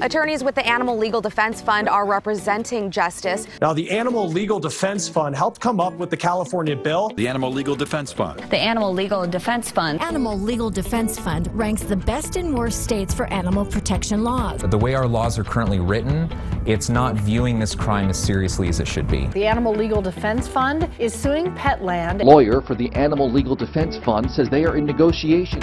Attorneys with the Animal Legal Defense Fund are representing Justice. Now, the Animal Legal Defense Fund helped come up with the California bill. The Animal Legal Defense Fund. The Animal Legal Defense Fund. Animal Legal Defense Fund ranks the best and worst states for animal protection laws. The way our laws are currently written, it's not viewing this crime as seriously as it should be. The Animal Legal Defense Fund is suing Petland. Lawyer for the Animal Legal Defense Fund says they are in negotiation.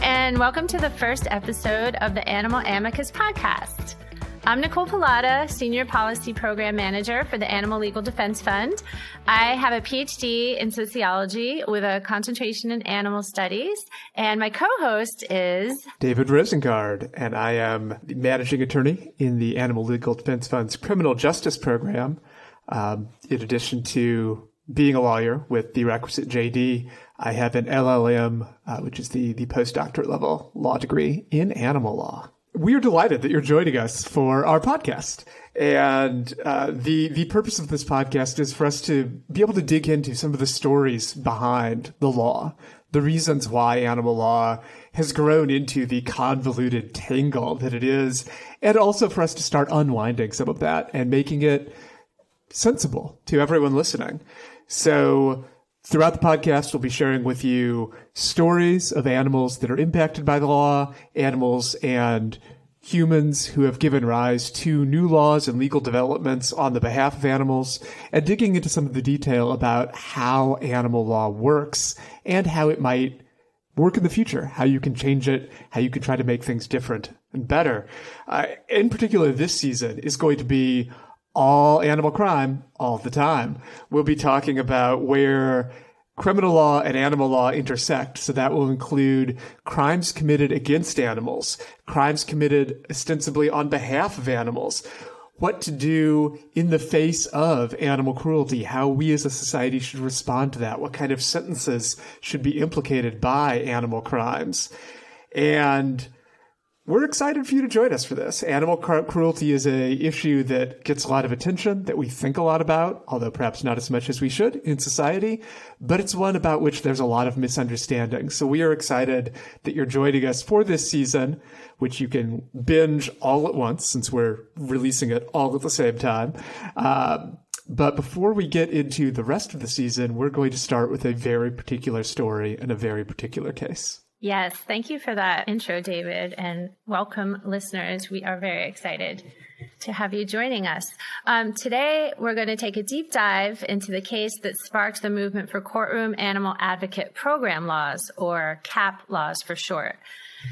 And welcome to the first episode of the Animal Amicus podcast. I'm Nicole Pallotta, Senior Policy Program Manager for the Animal Legal Defense Fund. I have a PhD in sociology with a concentration in animal studies, and my co host is David Rosengard, and I am the managing attorney in the Animal Legal Defense Fund's Criminal Justice Program. Um, in addition to being a lawyer with the requisite JD, I have an LLM, uh, which is the, the postdoctorate level law degree in animal law. We are delighted that you're joining us for our podcast. And uh, the the purpose of this podcast is for us to be able to dig into some of the stories behind the law, the reasons why animal law has grown into the convoluted tangle that it is, and also for us to start unwinding some of that and making it sensible to everyone listening. So Throughout the podcast, we'll be sharing with you stories of animals that are impacted by the law, animals and humans who have given rise to new laws and legal developments on the behalf of animals, and digging into some of the detail about how animal law works and how it might work in the future, how you can change it, how you can try to make things different and better. Uh, in particular, this season is going to be all animal crime all the time. We'll be talking about where criminal law and animal law intersect. So that will include crimes committed against animals, crimes committed ostensibly on behalf of animals, what to do in the face of animal cruelty, how we as a society should respond to that, what kind of sentences should be implicated by animal crimes. And we're excited for you to join us for this. Animal cruelty is a issue that gets a lot of attention, that we think a lot about, although perhaps not as much as we should in society, but it's one about which there's a lot of misunderstanding. So we are excited that you're joining us for this season, which you can binge all at once since we're releasing it all at the same time. Um, but before we get into the rest of the season, we're going to start with a very particular story and a very particular case. Yes, thank you for that intro, David, and welcome, listeners. We are very excited to have you joining us. Um, today, we're going to take a deep dive into the case that sparked the movement for courtroom animal advocate program laws, or CAAP laws for short.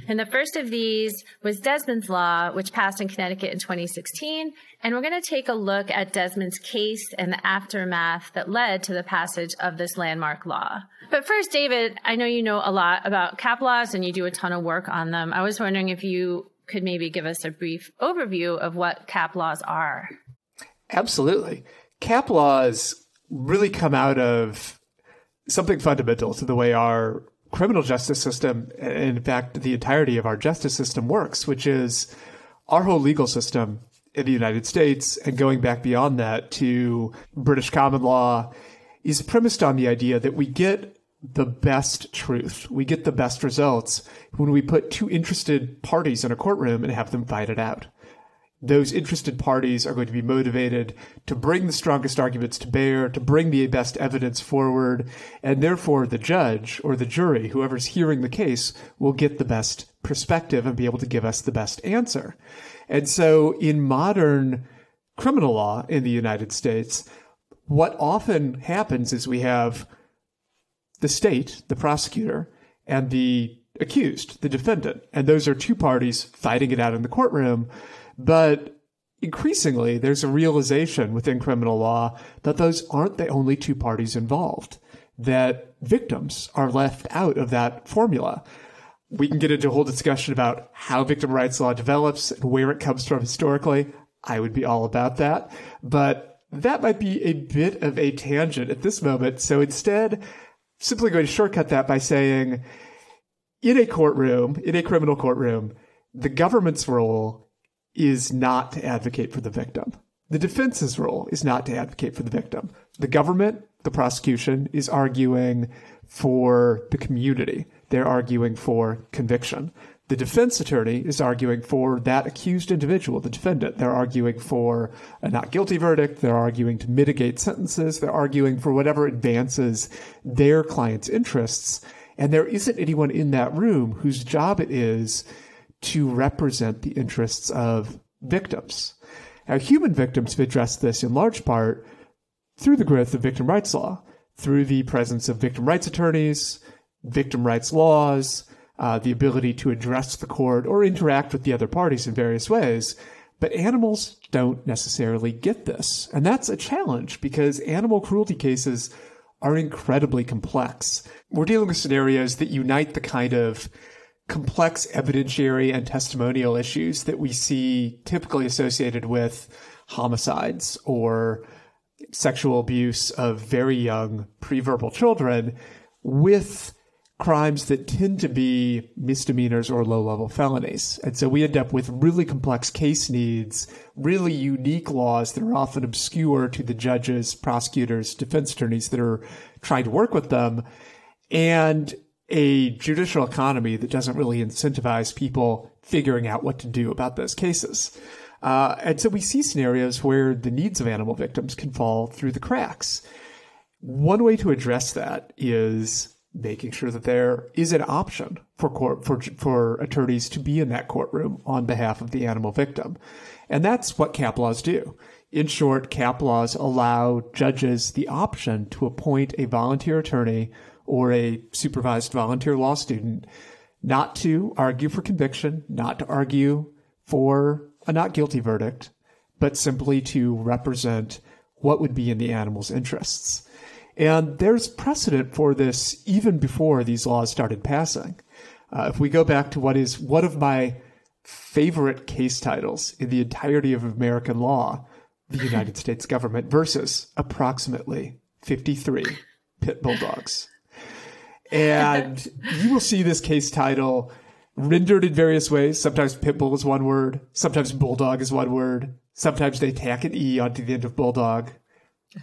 And the first of these was Desmond's Law, which passed in Connecticut in 2016. And we're going to take a look at Desmond's case and the aftermath that led to the passage of this landmark law. But first, David, I know you know a lot about CAAP laws and you do a ton of work on them. I was wondering if you could maybe give us a brief overview of what CAAP laws are. Absolutely. CAAP laws really come out of something fundamental to the way our criminal justice system, uh, in fact, the entirety of our justice system works, which is our whole legal system in the United States and going back beyond that to British common law is premised on the idea that we get the best truth. We get the best results when we put two interested parties in a courtroom and have them fight it out those interested parties are going to be motivated to bring the strongest arguments to bear, to bring the best evidence forward, and therefore the judge or the jury, whoever's hearing the case, will get the best perspective and be able to give us the best answer. And so in modern criminal law in the United States, what often happens is we have the state, the prosecutor, and the accused, the defendant. And those are two parties fighting it out in the courtroom. But increasingly, there's a realization within criminal law that those aren't the only two parties involved, that victims are left out of that formula. We can get into a whole discussion about how victim rights law develops and where it comes from historically. I would be all about that. But that might be a bit of a tangent at this moment. So instead, simply going to shortcut that by saying in a courtroom, in a criminal courtroom, the government's role is not to advocate for the victim. The defense's role is not to advocate for the victim. The government, the prosecution, is arguing for the community, they're arguing for conviction. The defense attorney is arguing for that accused individual, the defendant. They're arguing for a not guilty verdict. They're arguing to mitigate sentences. They're arguing for whatever advances their client's interests. And there isn't anyone in that room whose job it is to represent the interests of victims. Now, human victims have addressed this in large part through the growth of victim rights law, through the presence of victim rights attorneys, victim rights laws, uh, the ability to address the court or interact with the other parties in various ways. But animals don't necessarily get this. And that's a challenge because animal cruelty cases are incredibly complex. We're dealing with scenarios that unite the kind of complex evidentiary and testimonial issues that we see typically associated with homicides or sexual abuse of very young pre-verbal children with crimes that tend to be misdemeanors or low level felonies. And so we end up with really complex case needs, really unique laws that are often obscure to the judges, prosecutors, defense attorneys that are trying to work with them, and a judicial economy that doesn't really incentivize people figuring out what to do about those cases. Uh, and so we see scenarios where the needs of animal victims can fall through the cracks. One way to address that is making sure that there is an option for court for for attorneys to be in that courtroom on behalf of the animal victim. And that's what CAAP laws do. In short, CAAP laws allow judges the option to appoint a volunteer attorney or a supervised volunteer law student not to argue for conviction, not to argue for a not guilty verdict, but simply to represent what would be in the animal's interests. And there's precedent for this even before these laws started passing. Uh, if we go back to what is one of my favorite case titles in the entirety of American law, the United States government versus approximately 53 pit bulldogs. And you will see this case title rendered in various ways. Sometimes pit bull is one word, sometimes bulldog is one word, sometimes they tack an E onto the end of bulldog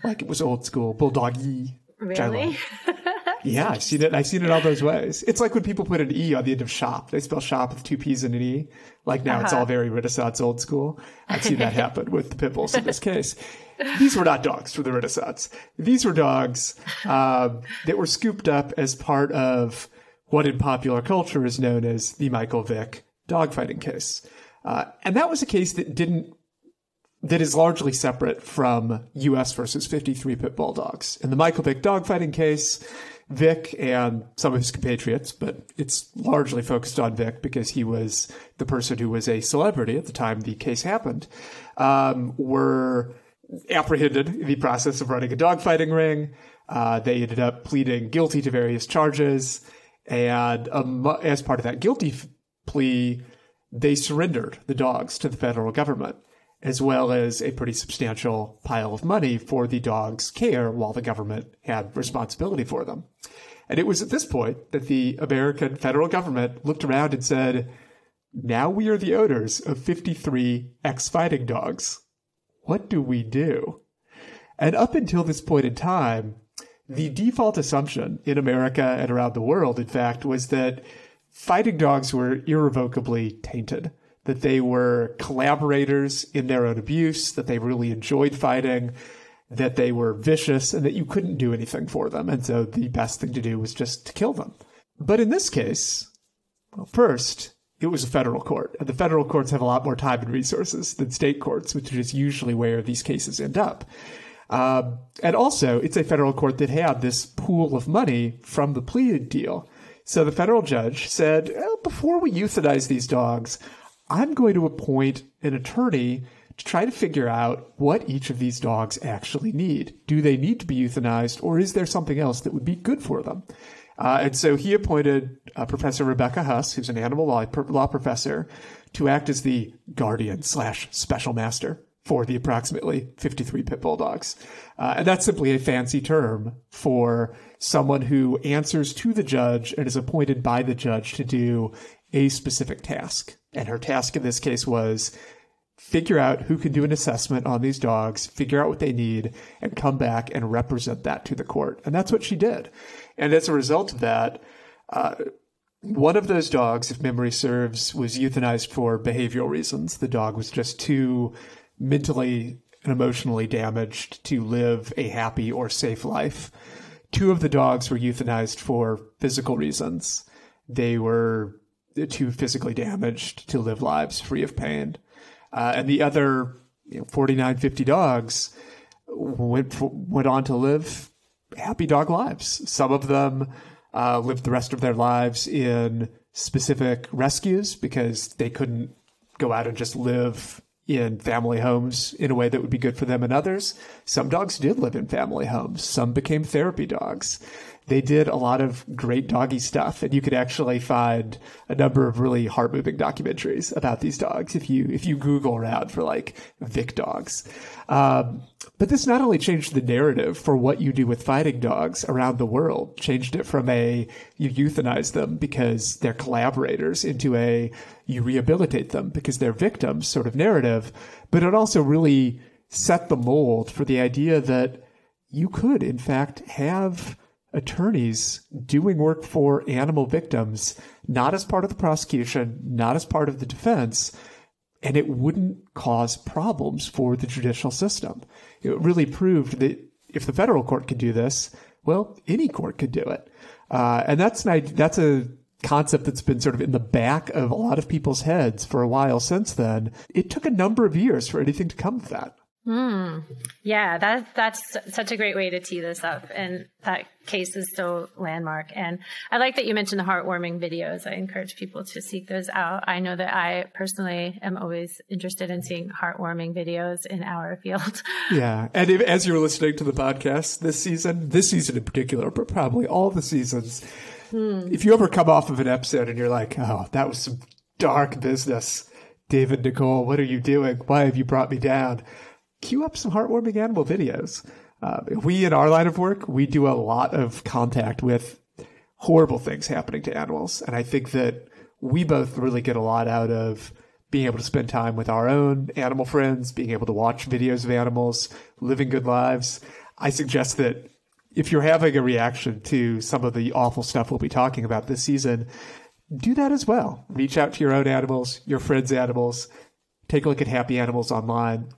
like it was old school bulldoggy. Really? yeah, I've seen it. I've seen it all those ways. It's like when people put an E on the end of shop. They spell shop with two P's and an E. Like now uh-huh. it's all very Renaissance old school. I've seen that happen with the pit bulls in this case. These were not dogs for the Renaissance. These were dogs um, that were scooped up as part of what in popular culture is known as the Michael Vick dogfighting case. Uh, and that was a case that didn't that is largely separate from U.S. versus 53 pit bulldogs. In the Michael Vick dogfighting case, Vick and some of his compatriots, but it's largely focused on Vick because he was the person who was a celebrity at the time the case happened, um, were apprehended in the process of running a dogfighting ring. Uh, they ended up pleading guilty to various charges. And um, as part of that guilty f- plea, they surrendered the dogs to the federal government as well as a pretty substantial pile of money for the dog's care while the government had responsibility for them. And it was at this point that the American federal government looked around and said, now we are the owners of 53 ex fighting dogs. What do we do? And up until this point in time, the default assumption in America and around the world, in fact, was that fighting dogs were irrevocably tainted that they were collaborators in their own abuse, that they really enjoyed fighting, that they were vicious, and that you couldn't do anything for them. And so the best thing to do was just to kill them. But in this case, well, first, it was a federal court, and the federal courts have a lot more time and resources than state courts, which is usually where these cases end up. Um, and also, it's a federal court that had this pool of money from the plea deal. So the federal judge said, before we euthanize these dogs, I'm going to appoint an attorney to try to figure out what each of these dogs actually need. Do they need to be euthanized, or is there something else that would be good for them? Uh, and so he appointed uh, Professor Rebecca Huss, who's an animal law, law professor, to act as the guardian slash special master for the approximately 53 pit bull dogs. Uh, and that's simply a fancy term for someone who answers to the judge and is appointed by the judge to do a specific task. And her task in this case was figure out who can do an assessment on these dogs, figure out what they need, and come back and represent that to the court. And that's what she did. And as a result of that, uh, One of those dogs, if memory serves, was euthanized for behavioral reasons. The dog was just too mentally and emotionally damaged to live a happy or safe life. Two of the dogs were euthanized for physical reasons. They were too physically damaged to live lives free of pain. Uh, and the other you know, 49, 50 dogs went, went on to live happy dog lives. Some of them uh, lived the rest of their lives in specific rescues because they couldn't go out and just live in family homes in a way that would be good for them and others. Some dogs did live in family homes. Some became therapy dogs they did a lot of great doggy stuff, and you could actually find a number of really heart moving documentaries about these dogs if you if you Google around for like Vick dogs. Um, but this not only changed the narrative for what you do with fighting dogs around the world, changed it from a you euthanize them because they're collaborators into a you rehabilitate them because they're victims sort of narrative, but it also really set the mold for the idea that you could in fact have attorneys doing work for animal victims, not as part of the prosecution, not as part of the defense, and it wouldn't cause problems for the judicial system. It really proved that if the federal court could do this, well, any court could do it. Uh, and that's an, that's a concept that's been sort of in the back of a lot of people's heads for a while since then. It took a number of years for anything to come of that. Hmm. Yeah, that that's such a great way to tee this up, and that case is so landmark. And I like that you mentioned the heartwarming videos. I encourage people to seek those out. I know that I personally am always interested in seeing heartwarming videos in our field. Yeah, and if, as you're listening to the podcast this season, this season in particular, but probably all the seasons, hmm. if you ever come off of an episode and you're like, "Oh, that was some dark business," David Nicole, what are you doing? Why have you brought me down? Queue up some heartwarming animal videos. Uh, we, in our line of work, we do a lot of contact with horrible things happening to animals. And I think that we both really get a lot out of being able to spend time with our own animal friends, being able to watch videos of animals, living good lives. I suggest that if you're having a reaction to some of the awful stuff we'll be talking about this season, do that as well. Reach out to your own animals, your friends' animals. Take a look at Happy Animals online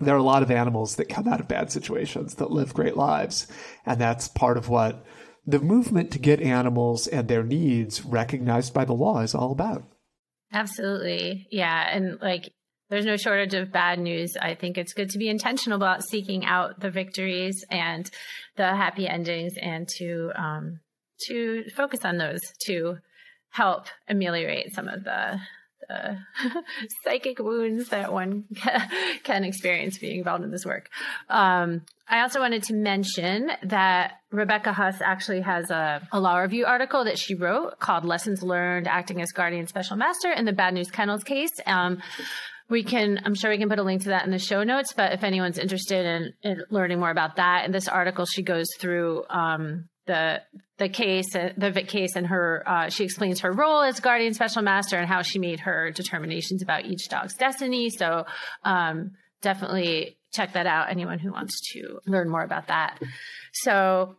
there are a lot of animals that come out of bad situations that live great lives. And that's part of what the movement to get animals and their needs recognized by the law is all about. Absolutely. Yeah. And like, there's no shortage of bad news. I think it's good to be intentional about seeking out the victories and the happy endings and to, um, to focus on those to help ameliorate some of the uh, psychic wounds that one can experience being involved in this work. Um, I also wanted to mention that Rebecca Huss actually has a, a, law review article that she wrote called Lessons Learned Acting as Guardian Special Master in the Bad Newz Kennels case. Um, we can, I'm sure we can put a link to that in the show notes, but if anyone's interested in, in learning more about that, in this article, she goes through, um, the the case, uh, the Vick case, and her uh, she explains her role as guardian special master and how she made her determinations about each dog's destiny. So um, definitely check that out. Anyone who wants to learn more about that. So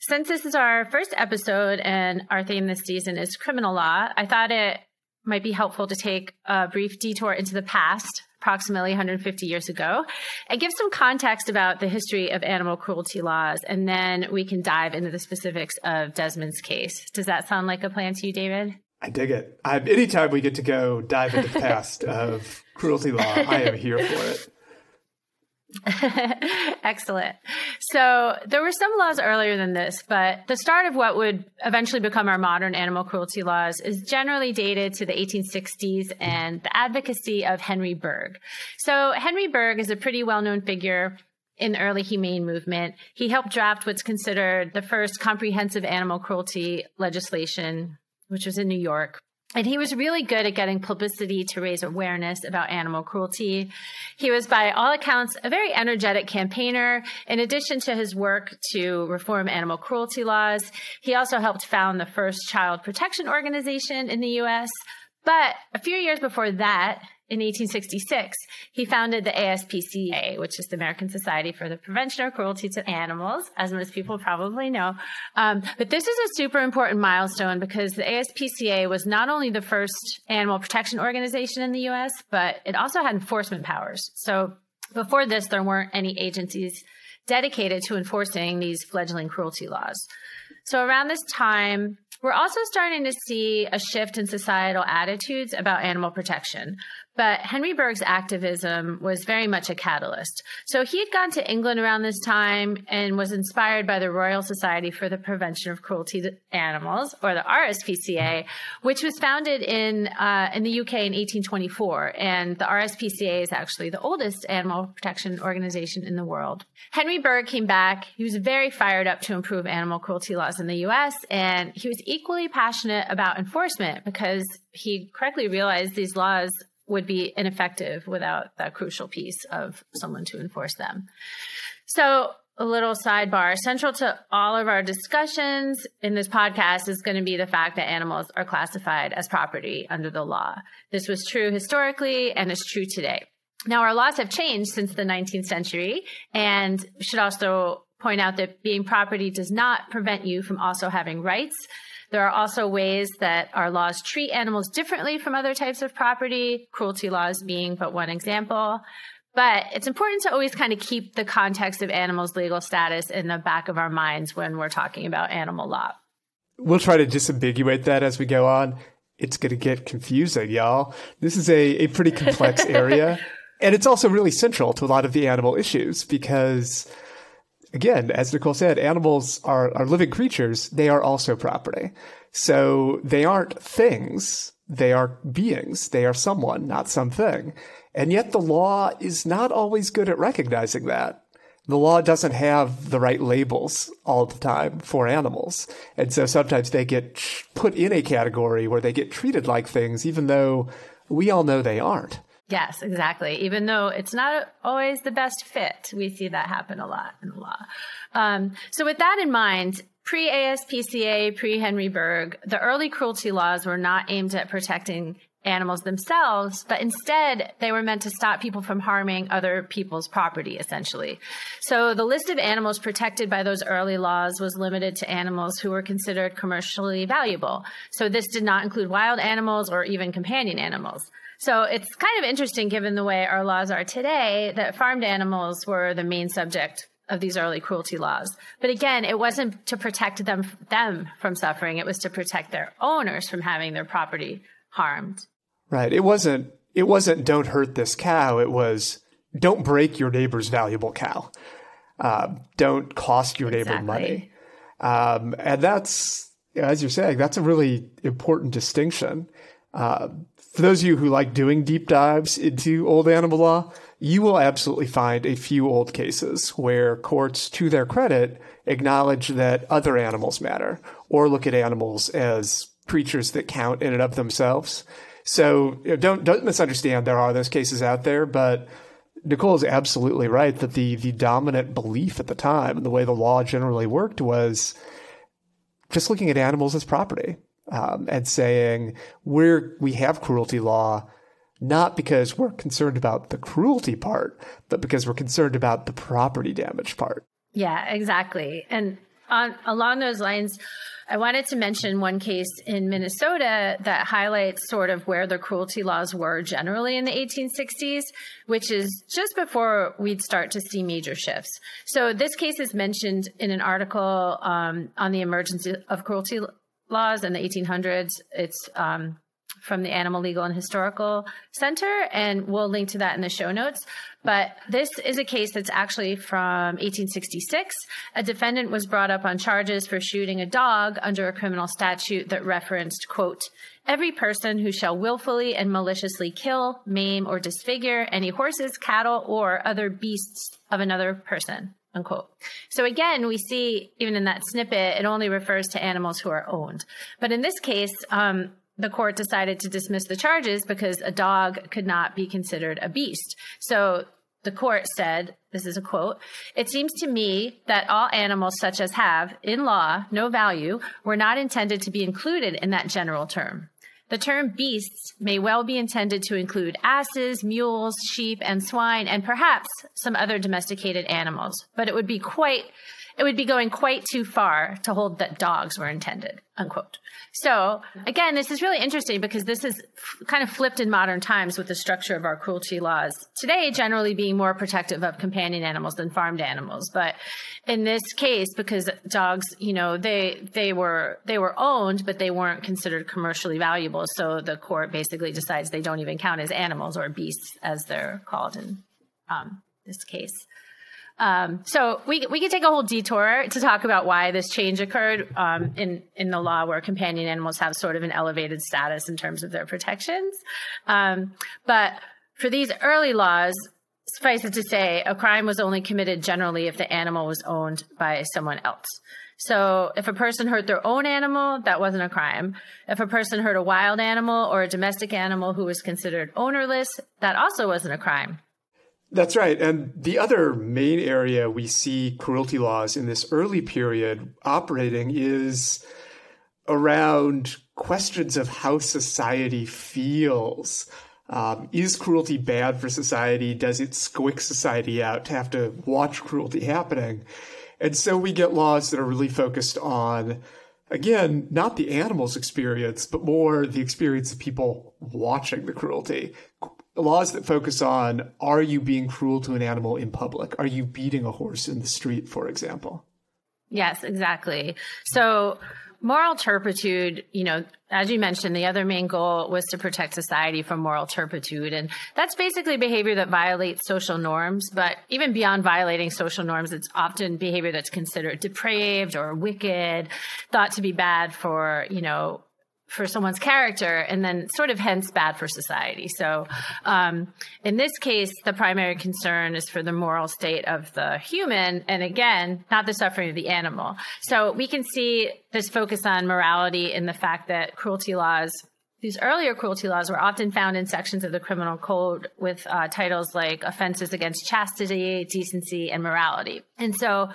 since this is our first episode and our theme this season is criminal law, I thought it might be helpful to take a brief detour into the past approximately 150 years ago, and give some context about the history of animal cruelty laws, and then we can dive into the specifics of Desmond's case. Does that sound like a plan to you, David? I dig it. I, anytime we get to go dive into the past of cruelty law, I am here for it. Excellent. So there were some laws earlier than this, but the start of what would eventually become our modern animal cruelty laws is generally dated to the 1860s and the advocacy of Henry Bergh. So Henry Bergh is a pretty well-known figure in the early humane movement. He helped draft what's considered the first comprehensive animal cruelty legislation, which was in New York. And he was really good at getting publicity to raise awareness about animal cruelty. He was, by all accounts, a very energetic campaigner. In addition to his work to reform animal cruelty laws, he also helped found the first child protection organization in the U.S. But a few years before that, in 1866, he founded the ASPCA, which is the American Society for the Prevention of Cruelty to Animals, as most people probably know. Um, but this is a super important milestone because the ASPCA was not only the first animal protection organization in the U.S., but it also had enforcement powers. So before this, there weren't any agencies dedicated to enforcing these fledgling cruelty laws. So around this time, we're also starting to see a shift in societal attitudes about animal protection. But Henry Bergh's activism was very much a catalyst. So he had gone to England around this time and was inspired by the Royal Society for the Prevention of Cruelty to Animals, or the RSPCA, which was founded in uh, in the UK in 1824. And the RSPCA is actually the oldest animal protection organization in the world. Henry Bergh came back. He was very fired up to improve animal cruelty laws in the US, and he was equally passionate about enforcement because he correctly realized these laws would be ineffective without that crucial piece of someone to enforce them. So, a little sidebar central to all of our discussions in this podcast is going to be the fact that animals are classified as property under the law. This was true historically and is true today. Now, our laws have changed since the 19th century, and should also point out that being property does not prevent you from also having rights. There are also ways that our laws treat animals differently from other types of property, cruelty laws being but one example. But it's important to always kind of keep the context of animals' legal status in the back of our minds when we're talking about animal law. We'll try to disambiguate that as we go on. It's going to get confusing, y'all. This is a, a pretty complex area. and it's also really central to a lot of the animal issues because again, as Nicole said, animals are, are living creatures. They are also property. So they aren't things. They are beings. They are someone, not something. And yet the law is not always good at recognizing that. The law doesn't have the right labels all the time for animals. And so sometimes they get put in a category where they get treated like things, even though we all know they aren't. Yes, exactly. Even though it's not always the best fit, we see that happen a lot in the law. Um, so, with that in mind, pre ASPCA, pre Henry Bergh, the early cruelty laws were not aimed at protecting animals themselves, but instead they were meant to stop people from harming other people's property, essentially. So the list of animals protected by those early laws was limited to animals who were considered commercially valuable. So this did not include wild animals or even companion animals. So it's kind of interesting given the way our laws are today that farmed animals were the main subject of these early cruelty laws. But again, it wasn't to protect them them from suffering, it was to protect their owners from having their property harmed. Right. It wasn't it wasn't don't hurt this cow, it was don't break your neighbor's valuable cow. Uh, don't cost your neighbor exactly. money. Um, and that's as you're saying, that's a really important distinction. Uh, for those of you who like doing deep dives into old animal law, you will absolutely find a few old cases where courts, to their credit, acknowledge that other animals matter or look at animals as creatures that count in and of themselves. So you know, don't don't misunderstand. There are those cases out there, but Nicole is absolutely right that the the dominant belief at the time and the way the law generally worked was just looking at animals as property um, and saying we're we have cruelty law not because we're concerned about the cruelty part, but because we're concerned about the property damage part. Yeah, exactly. And on, along those lines, I wanted to mention one case in Minnesota that highlights sort of where the cruelty laws were generally in the 1860s, which is just before we'd start to see major shifts. So this case is mentioned in an article um, on the emergence of cruelty laws in the 1800s. It's um, from the Animal Legal and Historical Center, and we'll link to that in the show notes. But this is a case that's actually from 1866. A defendant was brought up on charges for shooting a dog under a criminal statute that referenced, quote, every person who shall willfully and maliciously kill, maim, or disfigure any horses, cattle, or other beasts of another person unquote. So again, we see even in that snippet, it only refers to animals who are owned. But in this case, um, the court decided to dismiss the charges because a dog could not be considered a beast. So the court said, this is a quote, it seems to me that all animals such as have, in law, no value, were not intended to be included in that general term. The term beasts may well be intended to include asses, mules, sheep, and swine, and perhaps some other domesticated animals, but it would be quite it would be going quite too far to hold that dogs were intended, unquote. So again, this is really interesting because this is f- kind of flipped in modern times with the structure of our cruelty laws today, generally being more protective of companion animals than farmed animals. But in this case, because dogs, you know, they, they were, they were owned, but they weren't considered commercially valuable. So the court basically decides they don't even count as animals or beasts as they're called in, um, this case. Um, so we we could take a whole detour to talk about why this change occurred um, in in the law, where companion animals have sort of an elevated status in terms of their protections. Um, but for these early laws, suffice it to say, a crime was only committed generally if the animal was owned by someone else. So if a person hurt their own animal, that wasn't a crime. If a person hurt a wild animal or a domestic animal who was considered ownerless, that also wasn't a crime. That's right. And the other main area we see cruelty laws in this early period operating is around questions of how society feels. Um, is cruelty bad for society? Does it squick society out to have to watch cruelty happening? And so we get laws that are really focused on, again, not the animal's experience, but more the experience of people watching the cruelty laws that focus on are you being cruel to an animal in public? Are you beating a horse in the street, for example? Yes, exactly. So, moral turpitude, you know, as you mentioned, the other main goal was to protect society from moral turpitude. And that's basically behavior that violates social norms. But even beyond violating social norms, it's often behavior that's considered depraved or wicked, thought to be bad for, you know, for someone's character and then sort of hence bad for society. So um, in this case, the primary concern is for the moral state of the human and again, not the suffering of the animal. So we can see this focus on morality in the fact that cruelty laws these earlier cruelty laws were often found in sections of the criminal code with uh, titles like offenses against chastity, decency, and morality. And so,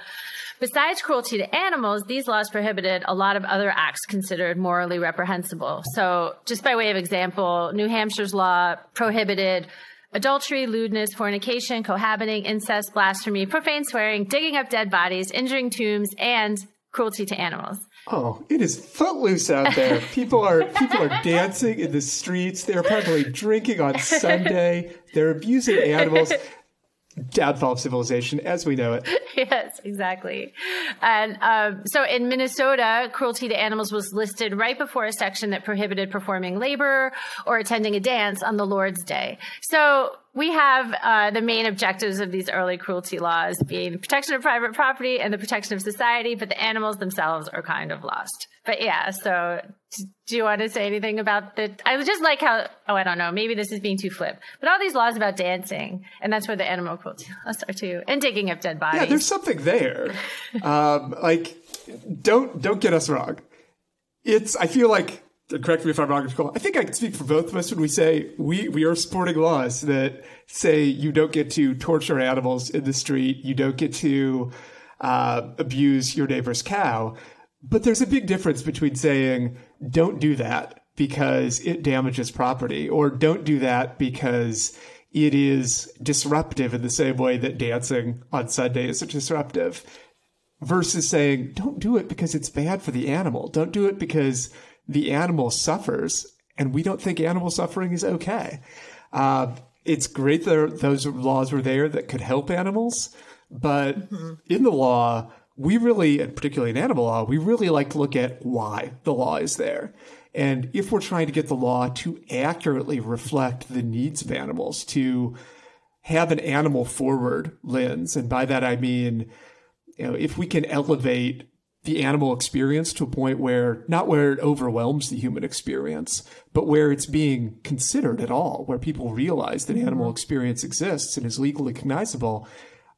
besides cruelty to animals, these laws prohibited a lot of other acts considered morally reprehensible. So, just by way of example, New Hampshire's law prohibited adultery, lewdness, fornication, cohabiting, incest, blasphemy, profane swearing, digging up dead bodies, injuring tombs, and cruelty to animals. Oh, it is footloose out there. People are people are dancing in the streets. They're probably drinking on Sunday. They're abusing animals. Downfall of civilization as we know it. Yes, exactly. And um, so in Minnesota, cruelty to animals was listed right before a section that prohibited performing labor or attending a dance on the Lord's Day. So we have uh, the main objectives of these early cruelty laws being the protection of private property and the protection of society, but the animals themselves are kind of lost. But yeah, so do you want to say anything about the? I just like how. Oh, I don't know. Maybe this is being too flip, but all these laws about dancing, and that's where the animal cruelty laws are too, and digging up dead bodies. Yeah, there's something there. um, like, don't don't get us wrong. It's. I feel like correct me if I'm wrong, Nicole. I think I can speak for both of us when we say we, we are supporting laws that say you don't get to torture animals in the street, you don't get to uh, abuse your neighbor's cow. But there's a big difference between saying don't do that because it damages property, or don't do that because it is disruptive in the same way that dancing on Sunday is disruptive, versus saying don't do it because it's bad for the animal. Don't do it because the animal suffers, and we don't think animal suffering is okay. Uh, it's great that those laws were there that could help animals, but mm-hmm. in the law, we really, and particularly in animal law, we really like to look at why the law is there. And if we're trying to get the law to accurately reflect the needs of animals, to have an animal forward lens, and by that I mean, you know, if we can elevate the animal experience to a point where not where it overwhelms the human experience, but where it's being considered at all, where people realize that animal mm-hmm. experience exists and is legally cognizable.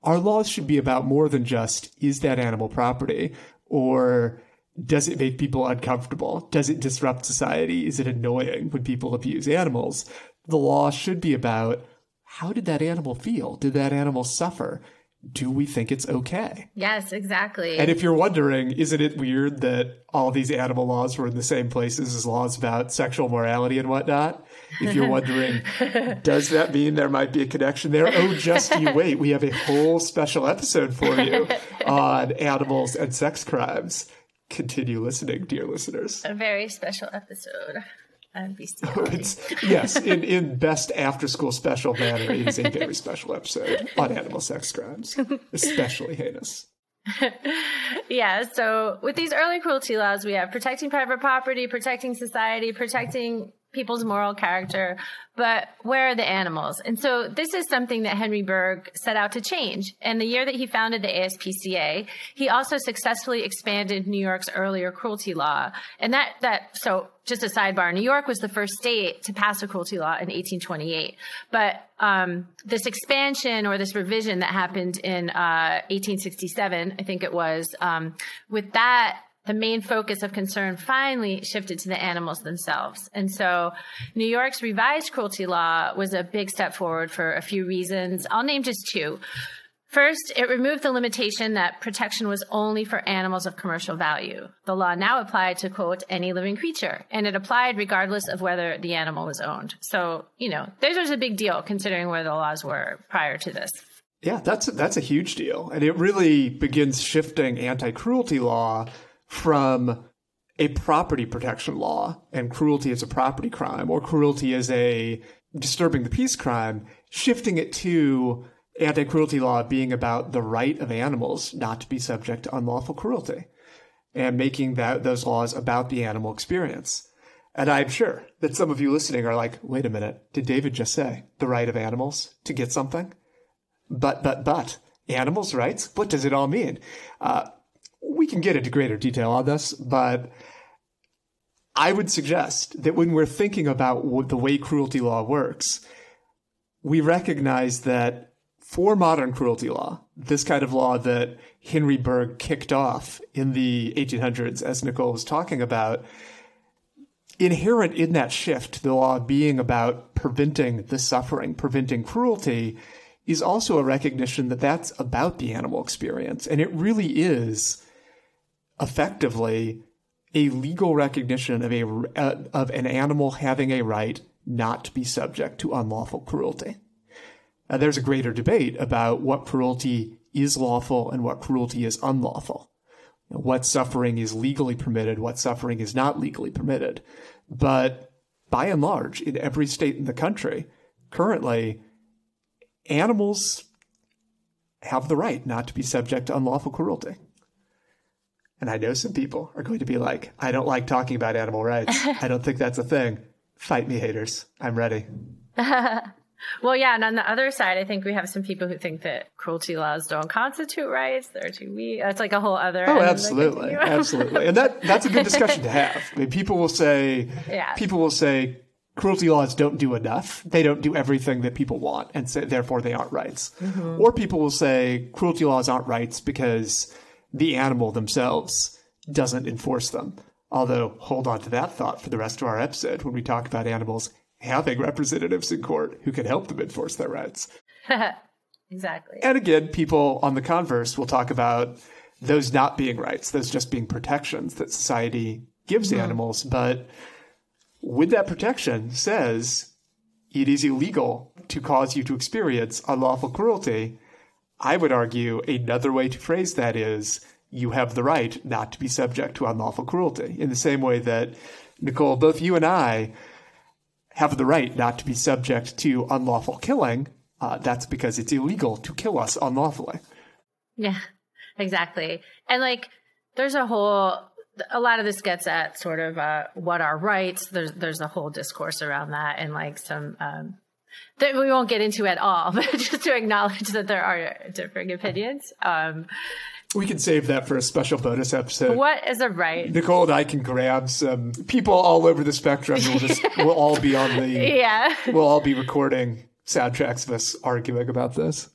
Our laws should be about more than just is that animal property or does it make people uncomfortable? Does it disrupt society? Is it annoying when people abuse animals? The law should be about how did that animal feel? Did that animal suffer? Do we think it's okay? Yes, exactly. And if you're wondering, isn't it weird that all these animal laws were in the same places as laws about sexual morality and whatnot? If you're wondering, does that mean there might be a connection there? Oh, just you wait. We have a whole special episode for you on animals and sex crimes. Continue listening, dear listeners. a very special episode. Of Beastie It's, yes, in, in best after school special manner, it is a very special episode on animal sex crimes, especially heinous. yeah, so with these early cruelty laws, we have protecting private property, protecting society, protecting people's moral character, but where are the animals? And so this is something that Henry Bergh set out to change. And the year that he founded the ASPCA, he also successfully expanded New York's earlier cruelty law. And that, that, so just a sidebar, New York was the first state to pass a cruelty law in 1828. But um, this expansion or this revision that happened in uh, 1867, I think it was, um, with that the main focus of concern finally shifted to the animals themselves. And so New York's revised cruelty law was a big step forward for a few reasons. I'll name just two. First, it removed the limitation that protection was only for animals of commercial value. The law now applied to quote any living creature, and it applied regardless of whether the animal was owned. So, you know, this was a big deal considering where the laws were prior to this. Yeah, that's that's a huge deal, and it really begins shifting anti-cruelty law from a property protection law and cruelty as a property crime or cruelty as a disturbing the peace crime, shifting it to anti cruelty law being about the right of animals not to be subject to unlawful cruelty and making that those laws about the animal experience. And I'm sure that some of you listening are like, wait a minute, did David just say the right of animals to get something? But, but, but, animals' rights? What does it all mean? Uh, we can get into greater detail on this, but I would suggest that when we're thinking about the way cruelty law works, we recognize that for modern cruelty law, this kind of law that Henry Bergh kicked off in the 1800s, as Nicole was talking about, inherent in that shift, the law being about preventing the suffering, preventing cruelty, is also a recognition that that's about the animal experience. And it really is effectively a legal recognition of a uh, of an animal having a right not to be subject to unlawful cruelty. There's a greater debate about what cruelty is lawful and what cruelty is unlawful. You know, what suffering is legally permitted, what suffering is not legally permitted. But by and large, in every state in the country, currently, animals have the right not to be subject to unlawful cruelty. And I know some people are going to be like, I don't like talking about animal rights. I don't think that's a thing. Fight me, haters. I'm ready. well, yeah. And on the other side, I think we have some people who think that cruelty laws don't constitute rights. They're too weak. That's like a whole other. Oh, absolutely. absolutely. And that, that's a good discussion to have. I mean, people will say, yeah. people will say, cruelty laws don't do enough. They don't do everything that people want, and so therefore they aren't rights. Mm-hmm. Or people will say cruelty laws aren't rights because the animal themselves doesn't enforce them. Although, hold on to that thought for the rest of our episode when we talk about animals having representatives in court who can help them enforce their rights. exactly. And again, people on the converse will talk about those not being rights, those just being protections that society gives mm-hmm. animals. But with that protection says it is illegal to cause you to experience unlawful cruelty I would argue another way to phrase that is you have the right not to be subject to unlawful cruelty. In the same way that, Nicole, both you and I have the right not to be subject to unlawful killing. Uh, that's because it's illegal to kill us unlawfully. Yeah, exactly. And like, there's a whole, a lot of this gets at sort of uh, what are rights. There's there's a whole discourse around that, and like some um, that we won't get into at all, but just to acknowledge that there are differing opinions. Um, we can save that for a special bonus episode. What is a right? Nicole and I can grab some people all over the spectrum. We'll just we'll all be on the yeah. We'll all be recording soundtracks of us arguing about this.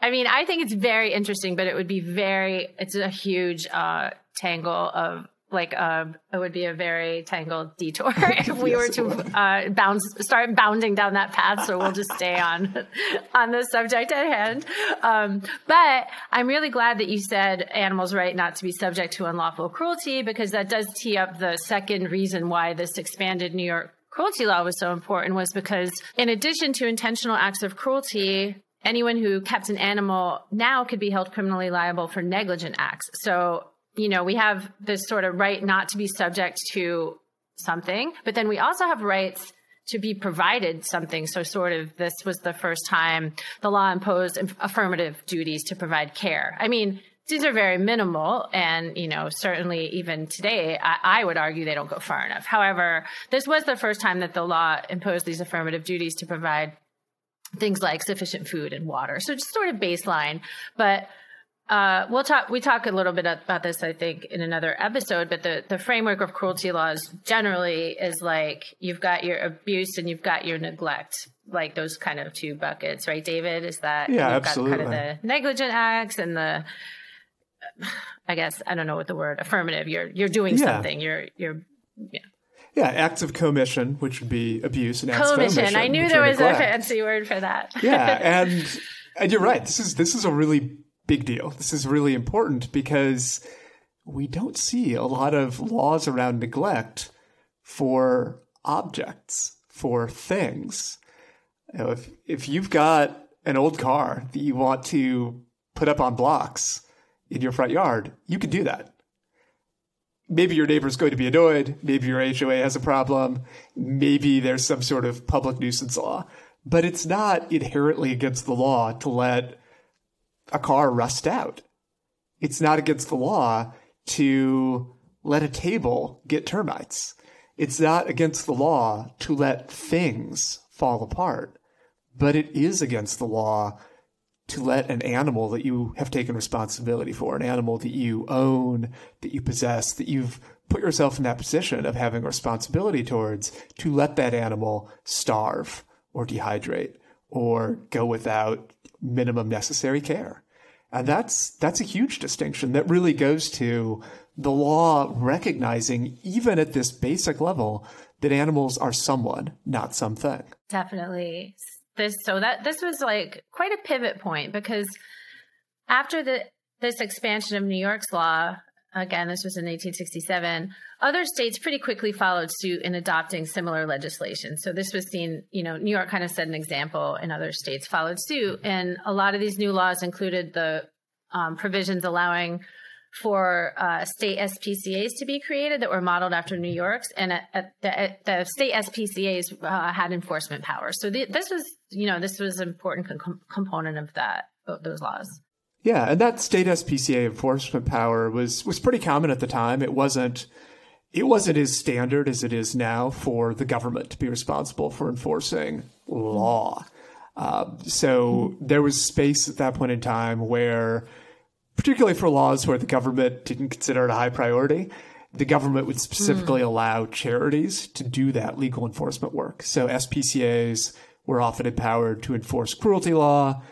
I mean, I think it's very interesting, but it would be very. It's a huge uh, tangle of like um, it would be a very tangled detour if we were to uh, bounce start bounding down that path. So we'll just stay on on the subject at hand. Um, but I'm really glad that you said animals' right not to be subject to unlawful cruelty because that does tee up the second reason why this expanded New York cruelty law was so important was because in addition to intentional acts of cruelty anyone who kept an animal now could be held criminally liable for negligent acts so you know, we have this sort of right not to be subject to something, but then we also have rights to be provided something. So, sort of, this was the first time the law imposed affirmative duties to provide care. I mean, these are very minimal, and you know, certainly even today, I, I, would argue they don't go far enough. However, this was the first time that the law imposed these affirmative duties to provide things like sufficient food and water. So, just sort of baseline, but uh, we'll talk. We talk a little bit about this, I think, in another episode. But the the framework of cruelty laws generally is like you've got your abuse and you've got your neglect, like those kind of two buckets, right? David, is that yeah, you've absolutely. got kind of the negligent acts and the, I guess I don't know what the word affirmative. You're you're doing yeah. something. You're you're yeah. Yeah, acts of commission, which would be abuse, and acts commission. of omission. I knew there was neglect. a fancy word for that. yeah, and and you're right. This is this is a really big deal. This is really important because we don't see a lot of laws around neglect for objects, for things. You know, if if you've got an old car that you want to put up on blocks in your front yard, you can do that. Maybe your neighbor's going to be annoyed. Maybe your HOA has a problem. Maybe there's some sort of public nuisance law. But it's not inherently against the law to let a car rust out. It's not against the law to let a table get termites. It's not against the law to let things fall apart, but it is against the law to let an animal that you have taken responsibility for, an animal that you own, that you possess, that you've put yourself in that position of having responsibility towards, to let that animal starve or dehydrate or go without minimum necessary care. And that's that's a huge distinction that really goes to the law recognizing even at this basic level that animals are someone, not something. Definitely. This so that this was like quite a pivot point because after the this expansion of New York's law, again, this was in 1867, other states pretty quickly followed suit in adopting similar legislation. So this was seen, you know, New York kind of set an example, and other states followed suit. And a lot of these new laws included the um, provisions allowing for uh, state SPCAs to be created that were modeled after New York's, and at, at the, at the, state SPCAs uh, had enforcement powers. So the, this was, you know, this was an important com- component of that those laws. Yeah, and that state SPCA enforcement power was was pretty common at the time. It wasn't it wasn't as standard as it is now for the government to be responsible for enforcing law. Uh, so there was space at that point in time where, particularly for laws where the government didn't consider it a high priority, the government would specifically mm. allow charities to do that legal enforcement work. So SPCAs were often empowered to enforce cruelty law,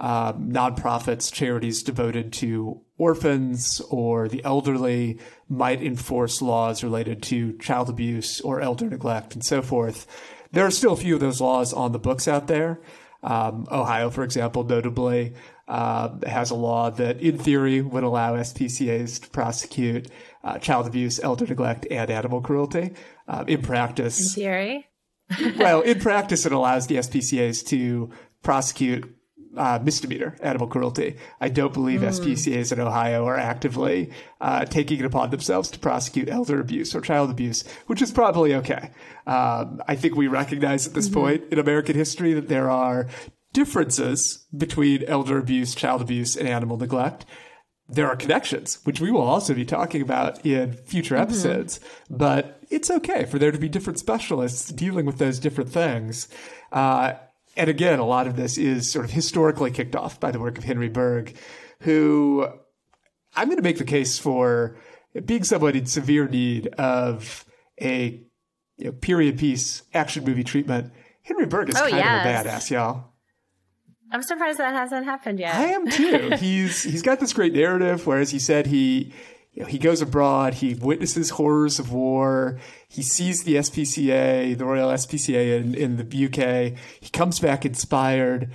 um, nonprofits, charities devoted to orphans or the elderly might enforce laws related to child abuse or elder neglect and so forth. There are still a few of those laws on the books out there. Um, Ohio, for example, notably, uh, has a law that, in theory, would allow SPCAs to prosecute uh, child abuse, elder neglect, and animal cruelty. Um, in practice, in theory, well, in practice, it allows the SPCAs to prosecute uh, misdemeanor animal cruelty. I don't believe mm. SPCAs in Ohio are actively uh, taking it upon themselves to prosecute elder abuse or child abuse, which is probably okay. Um, I think we recognize at this mm-hmm. point in American history that there are differences between elder abuse, child abuse, and animal neglect. There are connections, which we will also be talking about in future mm-hmm. episodes, but it's okay for there to be different specialists dealing with those different things. Uh, and again, a lot of this is sort of historically kicked off by the work of Henry Bergh, who I'm going to make the case for being someone in severe need of a you know, period piece action movie treatment. Henry Bergh is oh, kind yes. of a badass, y'all. I'm surprised that hasn't happened yet. I am too. he's he's got this great narrative, whereas he said he you know, he goes abroad, he witnesses horrors of war, he sees the SPCA, the Royal SPCA in, in the UK, he comes back inspired,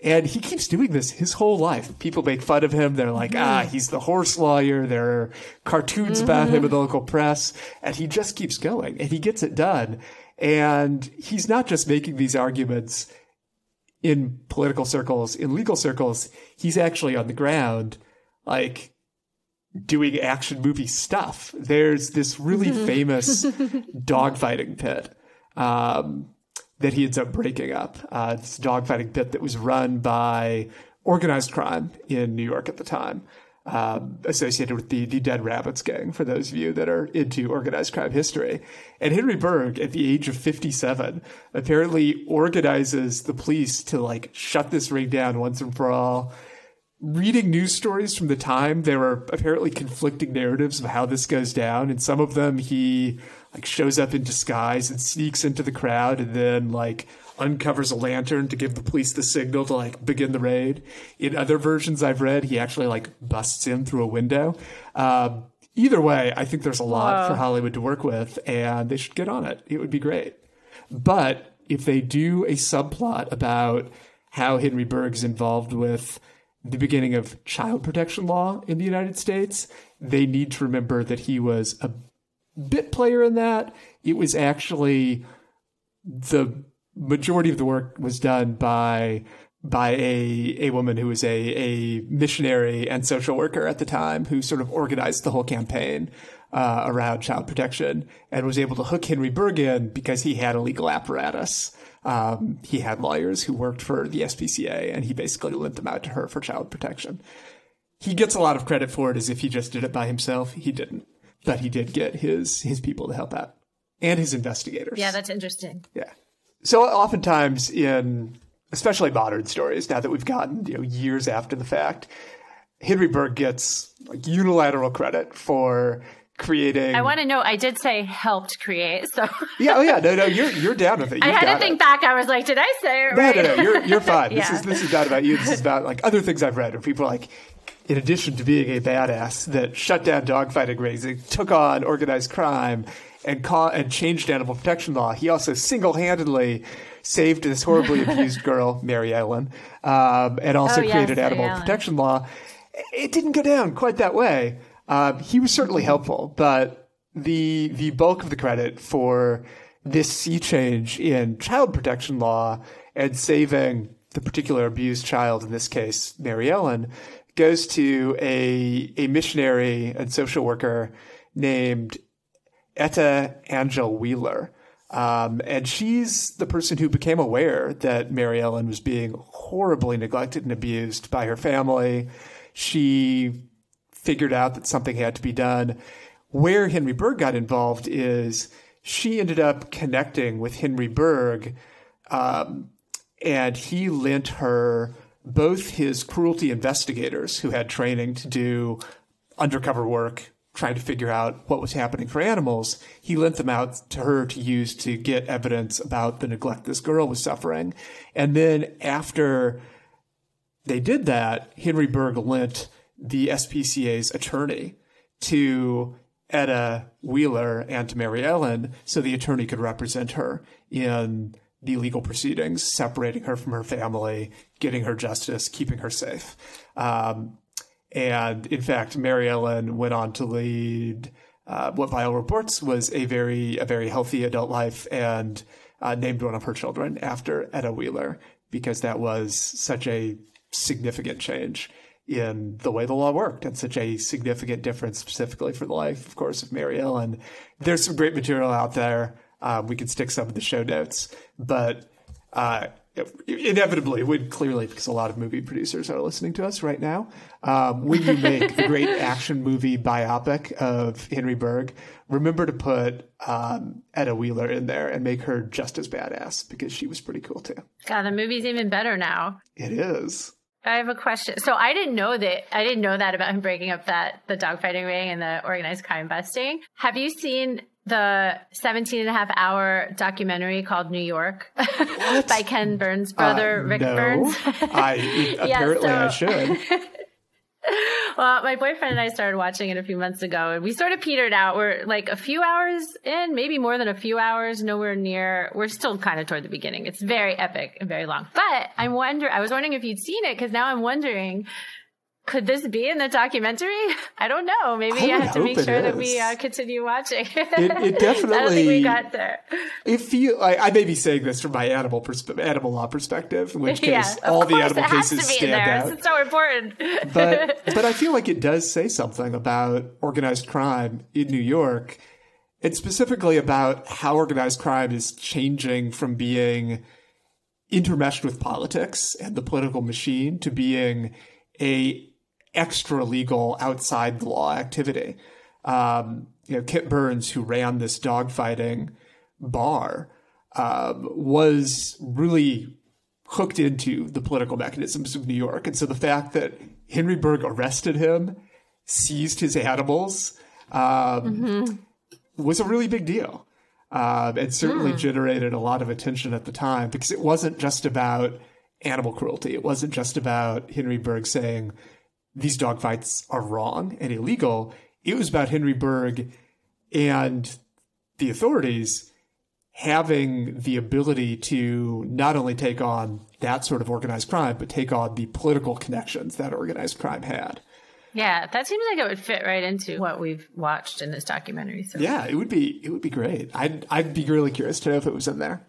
and he keeps doing this his whole life. People make fun of him. They're like, ah, he's the horse lawyer. There are cartoons about him in the local press. And he just keeps going and he gets it done. And he's not just making these arguments in political circles, in legal circles. He's actually on the ground, like, doing action movie stuff. There's this really famous dogfighting pit. Um, that he ends up breaking up. Uh, this dogfighting pit that was run by organized crime in New York at the time, um, associated with the, the Dead Rabbits gang, for those of you that are into organized crime history. And Henry Bergh, at the age of 57, apparently organizes the police to like shut this ring down once and for all. Reading news stories from the time, there are apparently conflicting narratives of how this goes down. And some of them he like shows up in disguise and sneaks into the crowd and then like uncovers a lantern to give the police the signal to like begin the raid. In other versions I've read, he actually like busts in through a window. Um, either way, I think there's a lot for Hollywood to work with and they should get on it. It would be great. But if they do a subplot about how Henry Bergh's involved with the beginning of child protection law in the United States, they need to remember that he was a bit player in that. It was actually the majority of the work was done by by a a woman who was a a missionary and social worker at the time who sort of organized the whole campaign uh, around child protection and was able to hook Henry Bergen because he had a legal apparatus. Um, he had lawyers who worked for the SPCA, and he basically lent them out to her for child protection. He gets a lot of credit for it as if he just did it by himself. He didn't but he did get his his people to help out and his investigators. Yeah, that's interesting. Yeah. So oftentimes in especially modern stories, now that we've gotten you know years after the fact, Henry Bergh gets like unilateral credit for creating. I want to know. I did say helped create, so yeah, oh yeah, no, no, you're you're down with it. I You've had got to think it. back. I was like, did I say it No, right? no, no, you're you're fine. This is this is not about you. This is about like other things I've read where people are like, in addition to being a badass that shut down dogfighting raising, took on organized crime, and ca- and changed animal protection law. He also single handedly saved this horribly abused girl, Mary Ellen, um, and also Oh, yes, created animal Ellen. protection law. It didn't go down quite that way. Um, he was certainly helpful, but the the bulk of the credit for this sea change in child protection law and saving the particular abused child, in this case, Mary Ellen, goes to a a missionary and social worker named Etta Angell Wheeler. Um, and she's the person who became aware that Mary Ellen was being horribly neglected and abused by her family. She figured out that something had to be done. Where Henry Bergh got involved is she ended up connecting with Henry Bergh, um, and he lent her both his cruelty investigators who had training to do undercover work trying to figure out what was happening for animals. He lent them out to her to use to get evidence about the neglect this girl was suffering. And then after they did that, Henry Bergh lent the SPCA's attorney to Etta Wheeler and to Mary Ellen so the attorney could represent her in the legal proceedings, separating her from her family, getting her justice, keeping her safe. Um, and in fact, Mary Ellen went on to lead uh, what all reports was a very a very healthy adult life, and uh, named one of her children after Etta Wheeler because that was such a significant change in the way the law worked and such a significant difference specifically for the life, of course, of Mary Ellen. There's some great material out there. Um, we can stick some in the show notes, but uh, inevitably, would clearly, because a lot of movie producers are listening to us right now, um, when you make the great action movie biopic of Henry Bergh, remember to put um, Etta Wheeler in there and make her just as badass because she was pretty cool too. God, the movie's even better now. It is. I have a question. So I didn't know that. I didn't know that about him breaking up that the dogfighting ring and the organized crime busting. Have you seen the 17 and a half hour documentary called New York by Ken Burns' brother, Uh, Ric no. Burns? I Yeah, apparently I should. well, my boyfriend and I started watching it a few months ago, and we sort of petered out. We're like a few hours in, maybe more than a few hours, nowhere near. We're still kind of toward the beginning. It's very epic and very long. But I'm wonder. I was wondering if you'd seen it because now I'm wondering could this be in the documentary? I don't know. Maybe I, I have to make sure is. that we uh, continue watching. It, it definitely. I don't think we got there. It feel I, I may be saying this from my animal persp- animal law perspective, in which case yeah, all the animal cases stand in there. out. It's so important. but but I feel like it does say something about organized crime in New York, and specifically about how organized crime is changing from being intermeshed with politics and the political machine to being a extra legal outside the law activity. Um, you know, Kit Burns, who ran this dogfighting bar, um, was really hooked into the political mechanisms of New York. And so the fact that Henry Bergh arrested him, seized his animals, um, was a really big deal. Um, and certainly generated a lot of attention at the time because it wasn't just about animal cruelty. It wasn't just about Henry Bergh saying these dogfights are wrong and illegal. It was about Henry Bergh and the authorities having the ability to not only take on that sort of organized crime, but take on the political connections that organized crime had. yeah, that seems like it would fit right into what we've watched in this documentary. So. Yeah, it would be it would be great. I'd I'd be really curious to know if it was in there.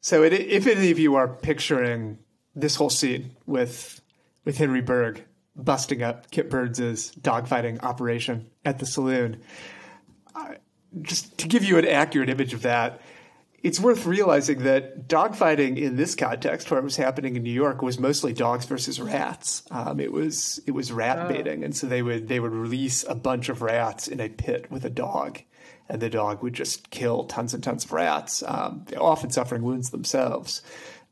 So it, if any of you are picturing this whole scene with with Henry Bergh busting up Kit Burns' dogfighting operation at the saloon, uh, just to give you an accurate image of that, it's worth realizing that dogfighting in this context, where it was happening in New York, was mostly dogs versus rats. Um, it was it was rat baiting, and so they would they would release a bunch of rats in a pit with a dog, and the dog would just kill tons and tons of rats, um, often suffering wounds themselves.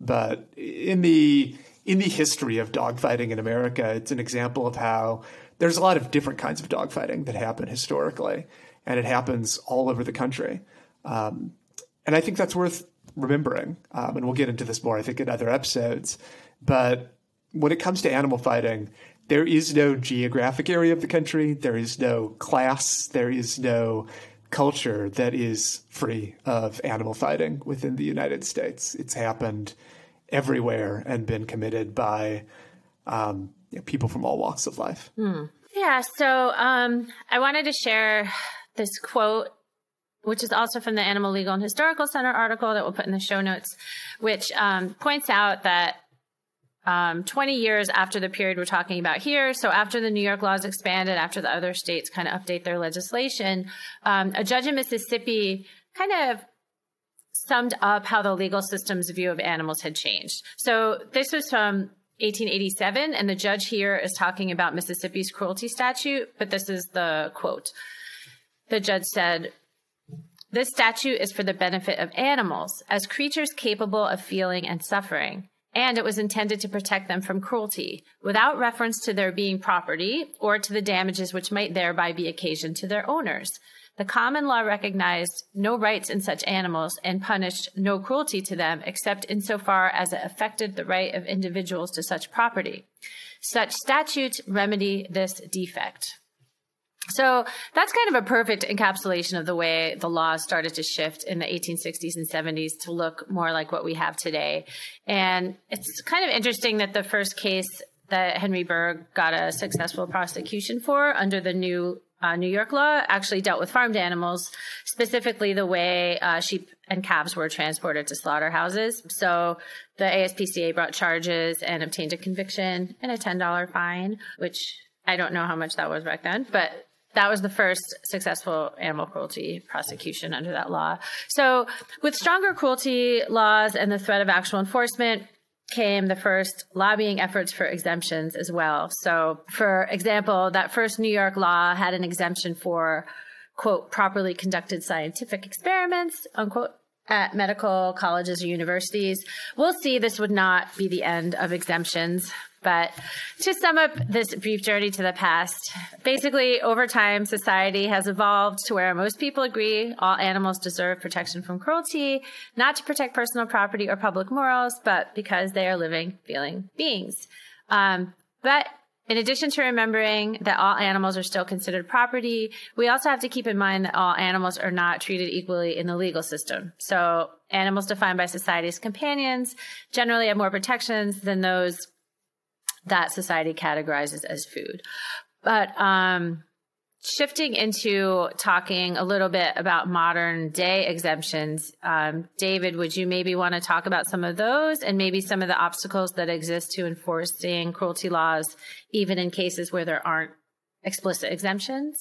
But in the in the history of dogfighting in America, it's an example of how there's a lot of different kinds of dogfighting that happen historically, and it happens all over the country. Um, and I think that's worth remembering. Um, and we'll get into this more, I think, in other episodes. But when it comes to animal fighting, there is no geographic area of the country, there is no class, there is no culture that is free of animal fighting within the United States. It's happened everywhere and been committed by um, people from all walks of life. Yeah, so um, I wanted to share this quote, which is also from the Animal Legal and Historical Center article that we'll put in the show notes, which um, points out that um, 20 years after the period we're talking about here, so after the New York laws expanded, after the other states kind of update their legislation, um, a judge in Mississippi kind of summed up how the legal system's view of animals had changed. So this was from 1887, and the judge here is talking about Mississippi's cruelty statute, but this is the quote. The judge said, This statute is for the benefit of animals as creatures capable of feeling and suffering, and it was intended to protect them from cruelty without reference to their being property or to the damages which might thereby be occasioned to their owners. The common law recognized no rights in such animals and punished no cruelty to them except insofar as it affected the right of individuals to such property. Such statutes remedy this defect. So that's kind of a perfect encapsulation of the way the laws started to shift in the 1860s and 70s to look more like what we have today. And it's kind of interesting that the first case that Henry Bergh got a successful prosecution for under the new uh, New York law actually dealt with farmed animals, specifically the way uh, sheep and calves were transported to slaughterhouses. So the ASPCA brought charges and obtained a conviction and a $10 fine, which I don't know how much that was back then, but that was the first successful animal cruelty prosecution under that law. So with stronger cruelty laws and the threat of actual enforcement, came the first lobbying efforts for exemptions as well. So, for example, that first New York law had an exemption for, quote, properly conducted scientific experiments, unquote, at medical colleges or universities. We'll see this would not be the end of exemptions. But to sum up this brief journey to the past, basically, over time, society has evolved to where most people agree all animals deserve protection from cruelty, not to protect personal property or public morals, but because they are living, feeling beings. Um, but in addition to remembering that all animals are still considered property, we also have to keep in mind that all animals are not treated equally in the legal system. So animals defined by society as companions generally have more protections than those that society categorizes as food. But um, shifting into talking a little bit about modern day exemptions, um, David, would you maybe want to talk about some of those and maybe some of the obstacles that exist to enforcing cruelty laws, even in cases where there aren't explicit exemptions?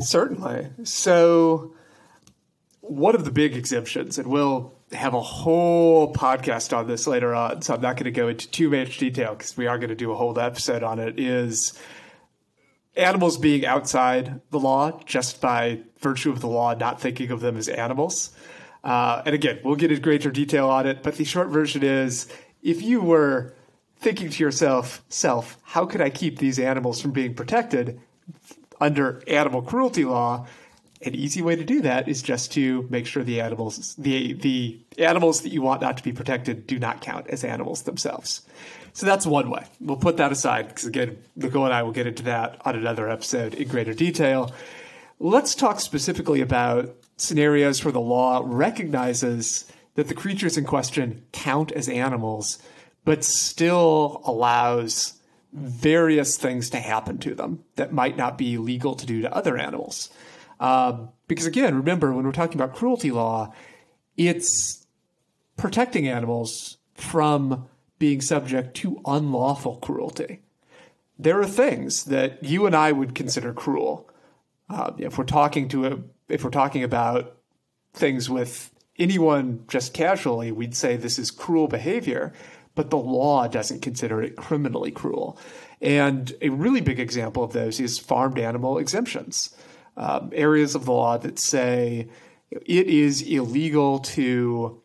Certainly. So, one of the big exemptions, and we'll have a whole podcast on this later on, so I'm not going to go into too much detail because we are going to do a whole episode on it, is animals being outside the law just by virtue of the law, not thinking of them as animals. Uh, and again, we'll get into greater detail on it, but the short version is if you were thinking to yourself, self, how could I keep these animals from being protected under animal cruelty law? An easy way to do that is just to make sure the animals, the the animals that you want not to be protected, do not count as animals themselves. So that's one way. We'll put that aside because again, Nicole and I will get into that on another episode in greater detail. Let's talk specifically about scenarios where the law recognizes that the creatures in question count as animals, but still allows various things to happen to them that might not be legal to do to other animals. Um, because again, remember when we're talking about cruelty law, it's protecting animals from being subject to unlawful cruelty. There are things that you and I would consider cruel. Uh, if we're talking to a, if we're talking about things with anyone just casually, we'd say this is cruel behavior, but the law doesn't consider it criminally cruel. And a really big example of those is farmed animal exemptions um, areas of the law that say it is illegal to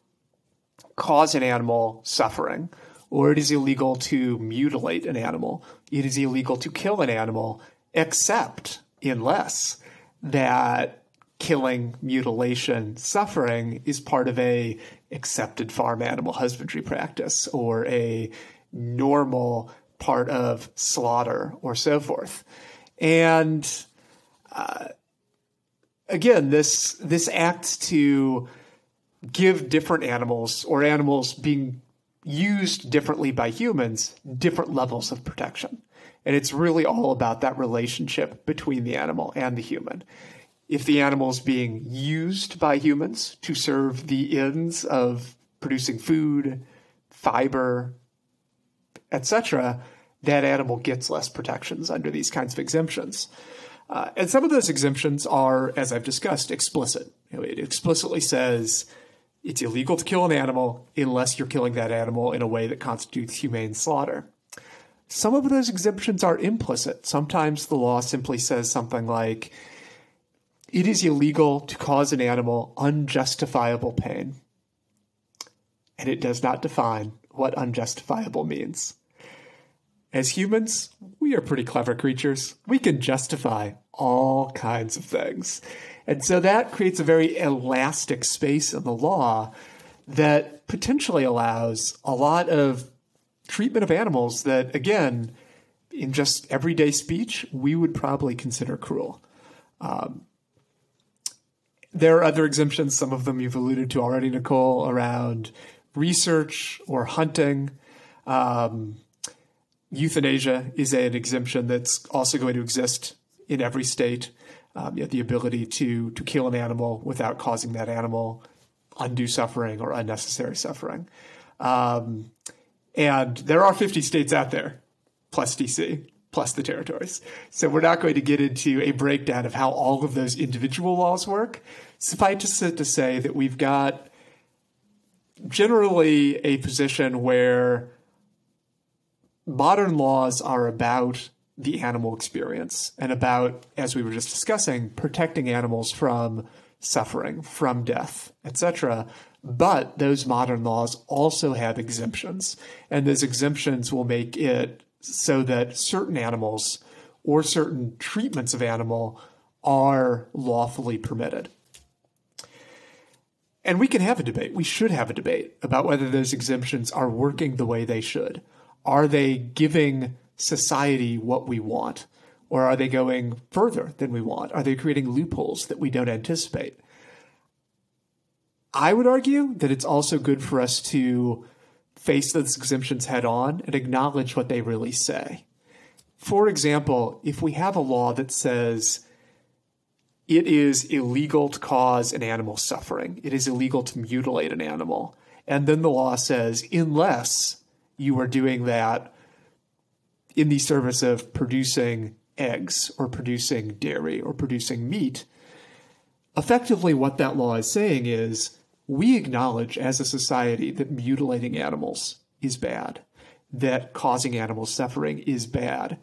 cause an animal suffering, or it is illegal to mutilate an animal. It is illegal to kill an animal, except unless that killing, mutilation, suffering is part of a accepted farm animal husbandry practice or a normal part of slaughter or so forth. And uh, again, this this acts to give different animals or animals being used differently by humans different levels of protection. And it's really all about that relationship between the animal and the human. If the animal is being used by humans to serve the ends of producing food, fiber, etc., that animal gets less protections under these kinds of exemptions. Uh, and some of those exemptions are, as I've discussed, explicit. It explicitly says it's illegal to kill an animal unless you're killing that animal in a way that constitutes humane slaughter. Some of those exemptions are implicit. Sometimes the law simply says something like, it is illegal to cause an animal unjustifiable pain. And it does not define what unjustifiable means. As humans, we are pretty clever creatures. We can justify all kinds of things. And so that creates a very elastic space in the law that potentially allows a lot of treatment of animals that, again, in just everyday speech, we would probably consider cruel. Um, there are other exemptions, some of them you've alluded to already, Nicole, around research or hunting. Um, euthanasia is an exemption that's also going to exist in every state. Um, you have the ability to to kill an animal without causing that animal undue suffering or unnecessary suffering. Um, and there are 50 states out there, plus DC, plus the territories. So we're not going to get into a breakdown of how all of those individual laws work. Suffice it to say that we've got generally a position where modern laws are about the animal experience and about, as we were just discussing, protecting animals from suffering, from death, etc. But those modern laws also have exemptions, and those exemptions will make it so that certain animals or certain treatments of animal are lawfully permitted. And we can have a debate. We should have a debate about whether those exemptions are working the way they should. Are they giving society what we want? Or are they going further than we want? Are they creating loopholes that we don't anticipate? I would argue that it's also good for us to face those exemptions head on and acknowledge what they really say. For example, if we have a law that says it is illegal to cause an animal suffering, it is illegal to mutilate an animal, and then the law says, unless you are doing that in the service of producing eggs or producing dairy or producing meat, effectively what that law is saying is we acknowledge as a society that mutilating animals is bad, that causing animals suffering is bad.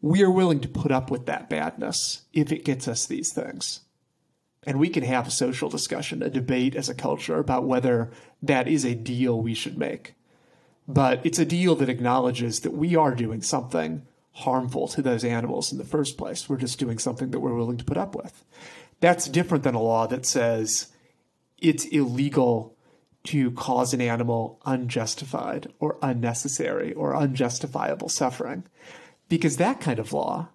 We are willing to put up with that badness if it gets us these things. And we can have a social discussion, a debate as a culture about whether that is a deal we should make. But it's a deal that acknowledges that we are doing something harmful to those animals in the first place. We're just doing something that we're willing to put up with. That's different than a law that says it's illegal to cause an animal unjustified or unnecessary or unjustifiable suffering. Because that kind of law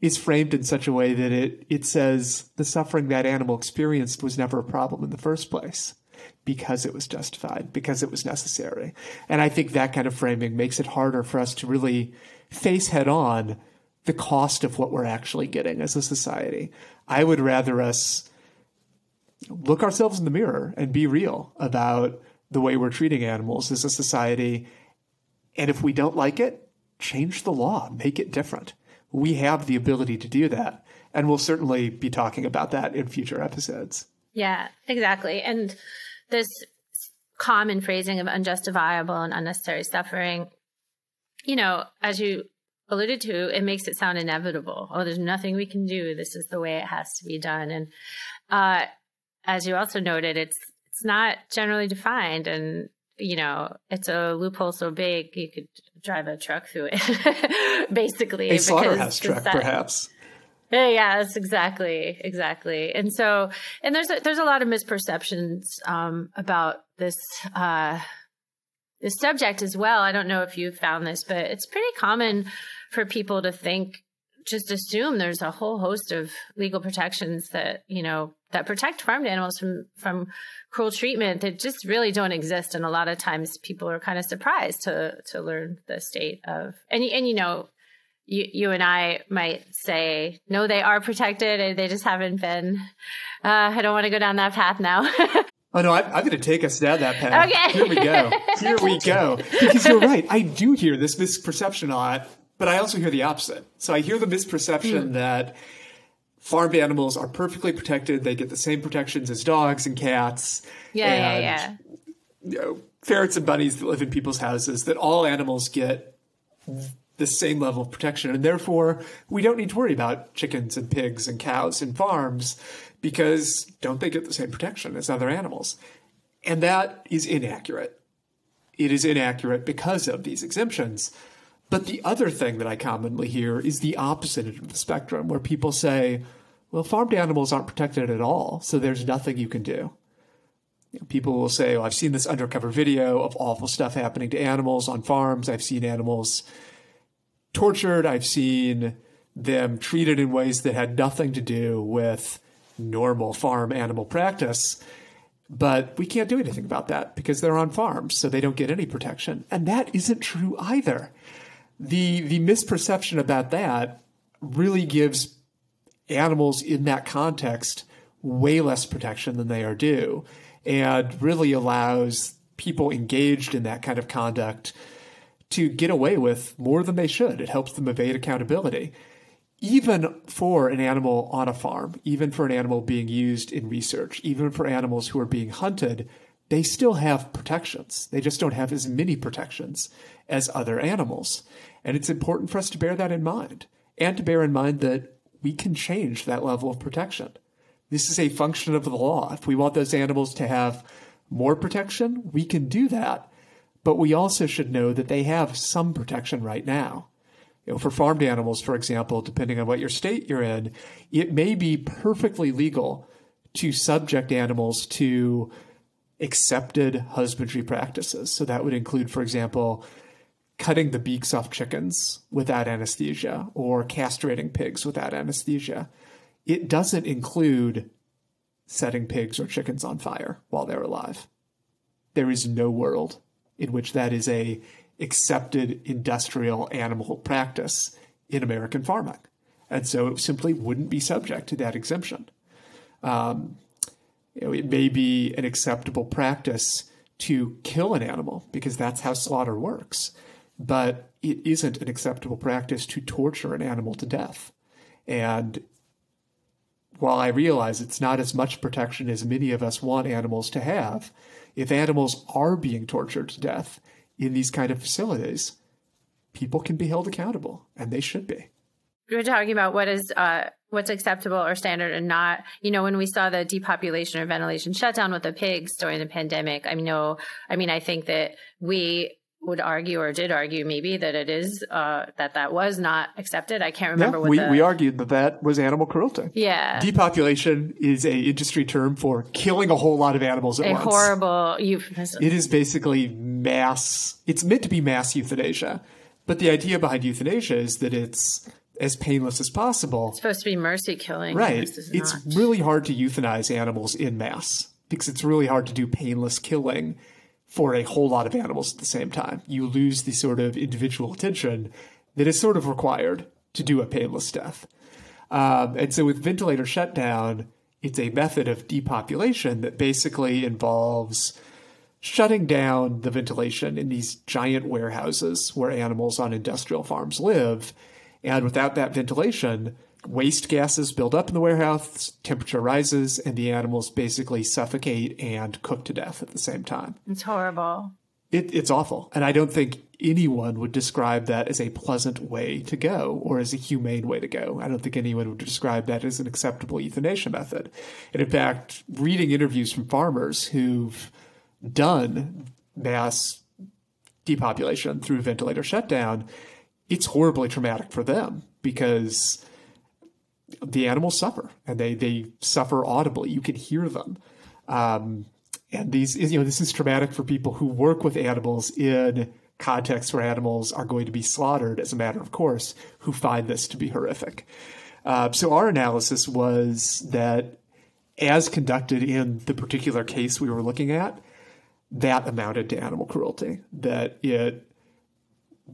is framed in such a way that it, it says the suffering that animal experienced was never a problem in the first place because it was justified, because it was necessary. And I think that kind of framing makes it harder for us to really face head on the cost of what we're actually getting as a society. I would rather us look ourselves in the mirror and be real about the way we're treating animals as a society. And if we don't like it, change the law, make it different. We have the ability to do that. And we'll certainly be talking about that in future episodes. Yeah, exactly. And this common phrasing of unjustifiable and unnecessary suffering, you know, as you alluded to, it makes it sound inevitable. Oh, there's nothing we can do. This is the way it has to be done. And uh, as you also noted, it's it's not generally defined, and you know, it's a loophole so big you could drive a truck through it, basically. A slaughterhouse truck, that, perhaps. Yes, exactly, exactly. And so, and there's a, there's a lot of misperceptions um, about this uh, this subject as well. I don't know if you've found this, but it's pretty common for people to think, just assume there's a whole host of legal protections that you know that protect farmed animals from from cruel treatment that just really don't exist. And a lot of times, people are kind of surprised to to learn the state of and and you know you, you and I might say, no, they are protected and they just haven't been. Uh, I don't want to go down that path now. oh, no, I, I'm, going to take us down that path. Okay. Here we go. Here we go. Because you're right. I do hear this misperception on it, but I also hear the opposite. So I hear the misperception mm. that farmed animals are perfectly protected. They get the same protections as dogs and cats. Yeah, and, yeah, yeah. You know, ferrets and bunnies that live in people's houses, that all animals get the same level of protection. And therefore, we don't need to worry about chickens and pigs and cows and farms because don't they get the same protection as other animals? And that is inaccurate. It is inaccurate because of these exemptions. But the other thing that I commonly hear is the opposite end of the spectrum, where people say, well, farmed animals aren't protected at all, so there's nothing you can do. You know, people will say, well, I've seen this undercover video of awful stuff happening to animals on farms. I've seen animals tortured. I've seen them treated in ways that had nothing to do with normal farm animal practice. But we can't do anything about that because they're on farms, so they don't get any protection. And that isn't true either. The, the misperception about that really gives animals in that context way less protection than they are due and really allows people engaged in that kind of conduct to get away with more than they should. It helps them evade accountability. Even for an animal on a farm, even for an animal being used in research, even for animals who are being hunted, they still have protections. They just don't have as many protections as other animals. And it's important for us to bear that in mind and to bear in mind that we can change that level of protection. This is a function of the law. If we want those animals to have more protection, we can do that but we also should know that they have some protection right now. You know, for farmed animals, for example, depending on what your state you're in, it may be perfectly legal to subject animals to accepted husbandry practices. So that would include, for example, cutting the beaks off chickens without anesthesia or castrating pigs without anesthesia. It doesn't include setting pigs or chickens on fire while they're alive. There is no world in which that is a accepted industrial animal practice in American farming. And so it simply wouldn't be subject to that exemption. Um, you know, it may be an acceptable practice to kill an animal because that's how slaughter works but it isn't an acceptable practice to torture an animal to death. And while I realize it's not as much protection as many of us want animals to have, if animals are being tortured to death in these kind of facilities, people can be held accountable, and they should be. We're talking about what is uh, what's acceptable or standard and not. You know, when we saw the depopulation or ventilation shutdown with the pigs during the pandemic, I know, I mean, I think that we would argue or did argue maybe that it is uh, that that was not accepted. I can't remember yeah, what we, the... we argued that that was animal cruelty. Yeah, depopulation is a industry term for killing a whole lot of animals at a once. horrible euphemism. It is basically mass. It's meant to be mass euthanasia, but the idea behind euthanasia is that it's as painless as possible. It's supposed to be mercy killing, right? It's really hard to euthanize animals in mass because it's really hard to do painless killing for a whole lot of animals at the same time. You lose the sort of individual attention that is sort of required to do a painless death. Um, and so with ventilator shutdown, it's a method of depopulation that basically involves shutting down the ventilation in these giant warehouses where animals on industrial farms live. And without that ventilation, waste gases build up in the warehouse, temperature rises, and the animals basically suffocate and cook to death at the same time. It's horrible. It, it's awful. And I don't think anyone would describe that as a pleasant way to go or as a humane way to go. I don't think anyone would describe that as an acceptable euthanasia method. And in fact, reading interviews from farmers who've done mass depopulation through ventilator shutdown, it's horribly traumatic for them because the animals suffer and they they suffer audibly. You can hear them. Um, and these you know this is traumatic for people who work with animals in contexts where animals are going to be slaughtered as a matter of course who find this to be horrific. Uh, so our analysis was that as conducted in the particular case we were looking at, that amounted to animal cruelty. That it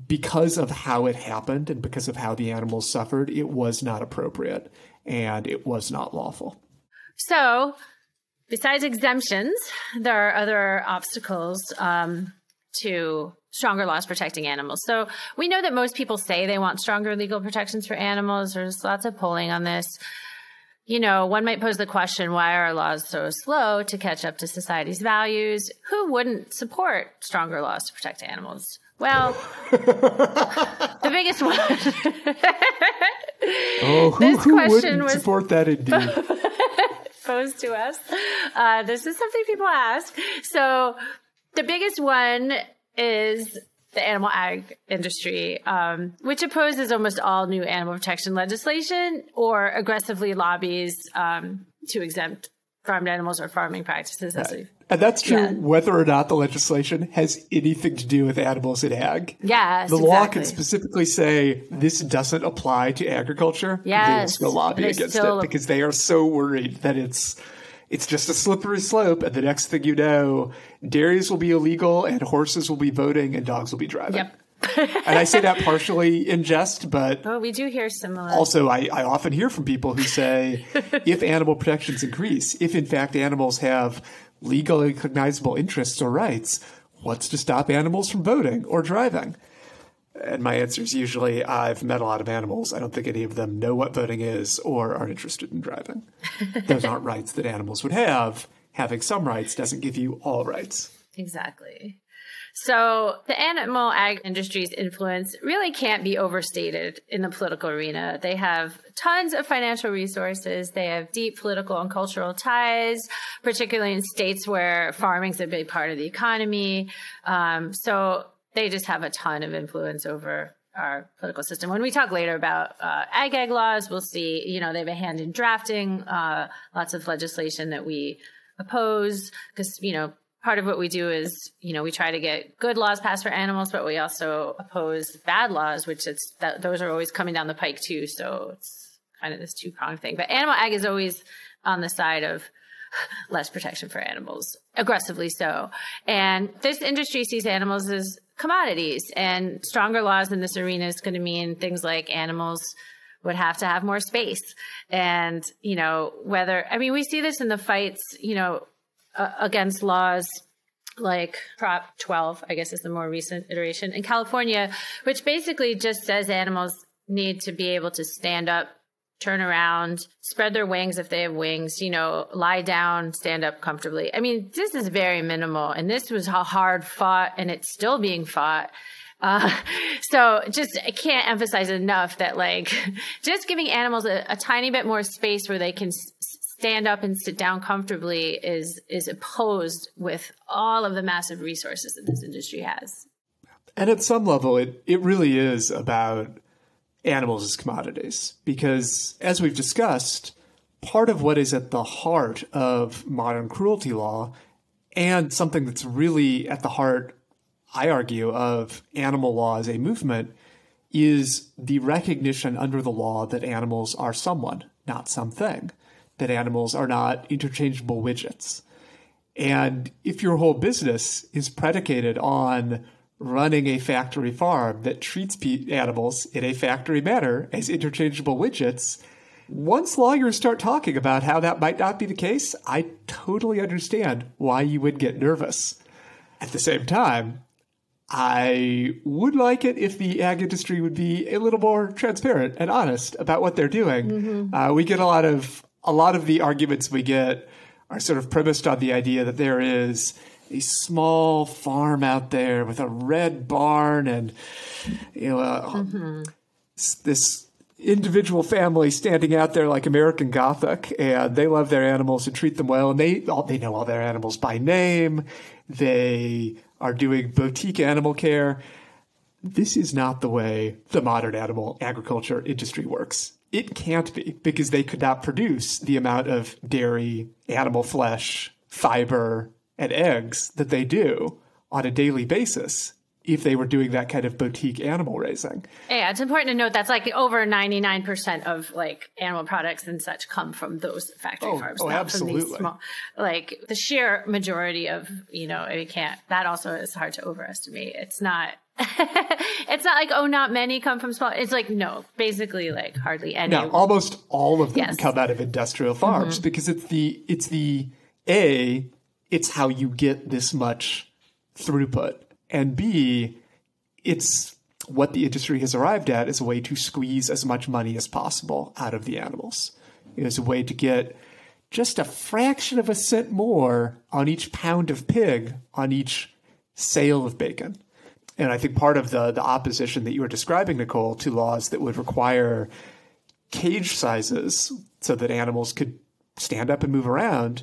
because of how it happened and because of how the animals suffered, it was not appropriate and it was not lawful. So, besides exemptions, there are other obstacles um, to stronger laws protecting animals. So, we know that most people say they want stronger legal protections for animals. There's lots of polling on this. You know, one might pose the question why are laws so slow to catch up to society's values? Who wouldn't support stronger laws to protect animals? Well, the biggest one. oh, who, this who question was support that indeed? posed to us. Uh, this is something people ask. So, the biggest one is the animal ag industry, um, which opposes almost all new animal protection legislation or aggressively lobbies um, to exempt farmed animals or farming practices. Right. And that's true yeah. whether or not the legislation has anything to do with animals in ag. Yes. The law can specifically say this doesn't apply to agriculture. Yes. They will lobby they against still... it because they are so worried that it's it's just a slippery slope and the next thing you know, dairies will be illegal and horses will be voting and dogs will be driving. Yep. And I say that partially in jest, but oh, we do hear similar. Uh, also, I, I often hear from people who say, if animal protections increase, if in fact animals have legally cognizable interests or rights, what's to stop animals from voting or driving? And my answer is usually I've met a lot of animals. I don't think any of them know what voting is or are interested in driving. Those aren't rights that animals would have. Having some rights doesn't give you all rights. Exactly. So the animal ag industry's influence really can't be overstated in the political arena. They have tons of financial resources. They have deep political and cultural ties, particularly in states where farming's a big part of the economy. Um, so they just have a ton of influence over our political system. When we talk later about uh, ag ag laws, we'll see, you know, they have a hand in drafting uh, lots of legislation that we oppose because, you know, part of what we do is, you know, we try to get good laws passed for animals, but we also oppose bad laws, which it's that those are always coming down the pike too. So it's kind of this two pronged thing. But animal ag is always on the side of less protection for animals, aggressively so. And this industry sees animals as commodities, and stronger laws in this arena is going to mean things like animals would have to have more space. And, you know, whether, I mean, we see this in the fights, you know, uh, against laws like Prop 12, I guess is the more recent iteration in California, which basically just says animals need to be able to stand up, turn around, spread their wings if they have wings, you know, lie down, stand up comfortably. I mean, this is very minimal. And this was hard fought, and it's still being fought. Uh, so just I can't emphasize enough that like just giving animals a, a tiny bit more space where they can s- stand up and sit down comfortably is is opposed with all of the massive resources that this industry has. And at some level, it, it really is about animals as commodities. Because as we've discussed, part of what is at the heart of modern cruelty law and something that's really at the heart, I argue, of animal law as a movement is the recognition under the law that animals are someone, not something, that animals are not interchangeable widgets. And if your whole business is predicated on running a factory farm that treats animals in a factory manner as interchangeable widgets, once lawyers start talking about how that might not be the case, I totally understand why you would get nervous. At the same time, I would like it if the ag industry would be a little more transparent and honest about what they're doing. Mm-hmm. Uh, we get a lot of a lot of the arguments we get are sort of premised on the idea that there is a small farm out there with a red barn and you know uh, mm-hmm. this individual family standing out there like American Gothic, and they love their animals and treat them well, and they all, they know all their animals by name. They are doing boutique animal care. This is not the way the modern animal agriculture industry works. It can't be because they could not produce the amount of dairy, animal flesh, fiber, and eggs that they do on a daily basis if they were doing that kind of boutique animal raising. Yeah, it's important to note that's like over 99% of like animal products and such come from those factory oh, farms. Oh, not absolutely. From these small, like the sheer majority of, you know, we can't, that also is hard to overestimate. It's not, it's not like, oh, not many come from small. It's like, no, basically like hardly any. No, almost all of them Yes. come out of industrial farms Mhm. because it's the, it's the, A, it's how you get this much throughput. And B, it's what the industry has arrived at as a way to squeeze as much money as possible out of the animals. It is a way to get just a fraction of a cent more on each pound of pig on each sale of bacon. And I think part of the, the opposition that you were describing, Nicole, to laws that would require cage sizes so that animals could stand up and move around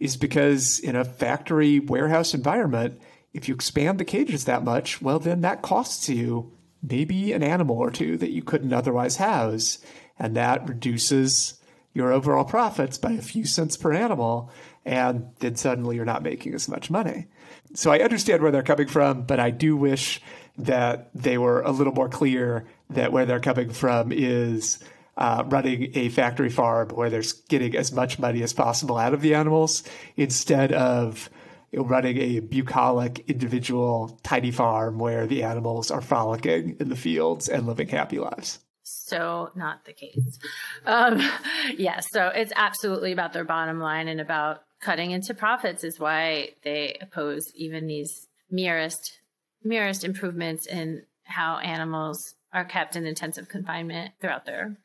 is because in a factory warehouse environment, if you expand the cages that much, well, then that costs you maybe an animal or two that you couldn't otherwise house. And that reduces your overall profits by a few cents per animal. And then suddenly you're not making as much money. So I understand where they're coming from, but I do wish that they were a little more clear that where they're coming from is uh, running a factory farm where they're getting as much money as possible out of the animals instead of running a bucolic individual tiny farm where the animals are frolicking in the fields and living happy lives. So not the case. Um, yeah, so it's absolutely about their bottom line and about cutting into profits is why they oppose even these merest merest improvements in how animals are kept in intensive confinement throughout their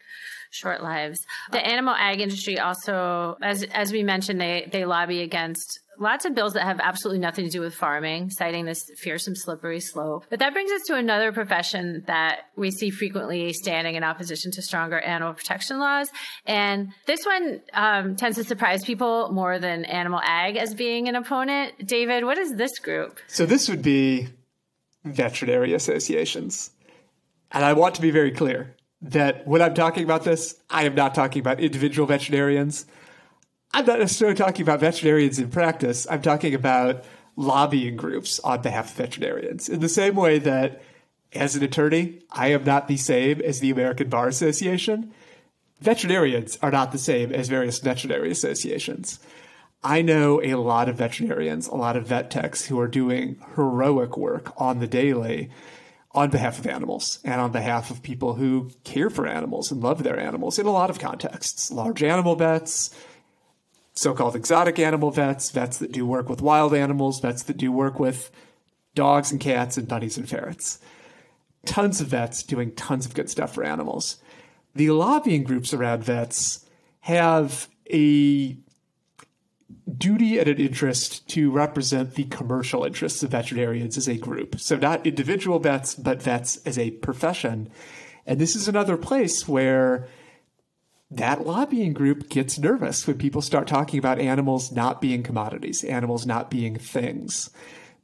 short lives. The animal ag industry also, as as we mentioned, they they lobby against lots of bills that have absolutely nothing to do with farming, citing this fearsome slippery slope. But that brings us to another profession that we see frequently standing in opposition to stronger animal protection laws. And this one um, tends to surprise people more than animal ag as being an opponent. David, what is this group? So this would be veterinary associations. And I want to be very clear that when I'm talking about this, I am not talking about individual veterinarians. I'm not necessarily talking about veterinarians in practice. I'm talking about lobbying groups on behalf of veterinarians. In the same way that, as an attorney, I am not the same as the American Bar Association, veterinarians are not the same as various veterinary associations. I know a lot of veterinarians, a lot of vet techs who are doing heroic work on the daily on behalf of animals and on behalf of people who care for animals and love their animals in a lot of contexts. Large animal vets, so called exotic animal vets, vets that do work with wild animals, vets that do work with dogs and cats and bunnies and ferrets. Tons of vets doing tons of good stuff for animals. The lobbying groups around vets have a duty and an interest to represent the commercial interests of veterinarians as a group. So, not individual vets, but vets as a profession. And this is another place where that lobbying group gets nervous when people start talking about animals not being commodities, animals not being things,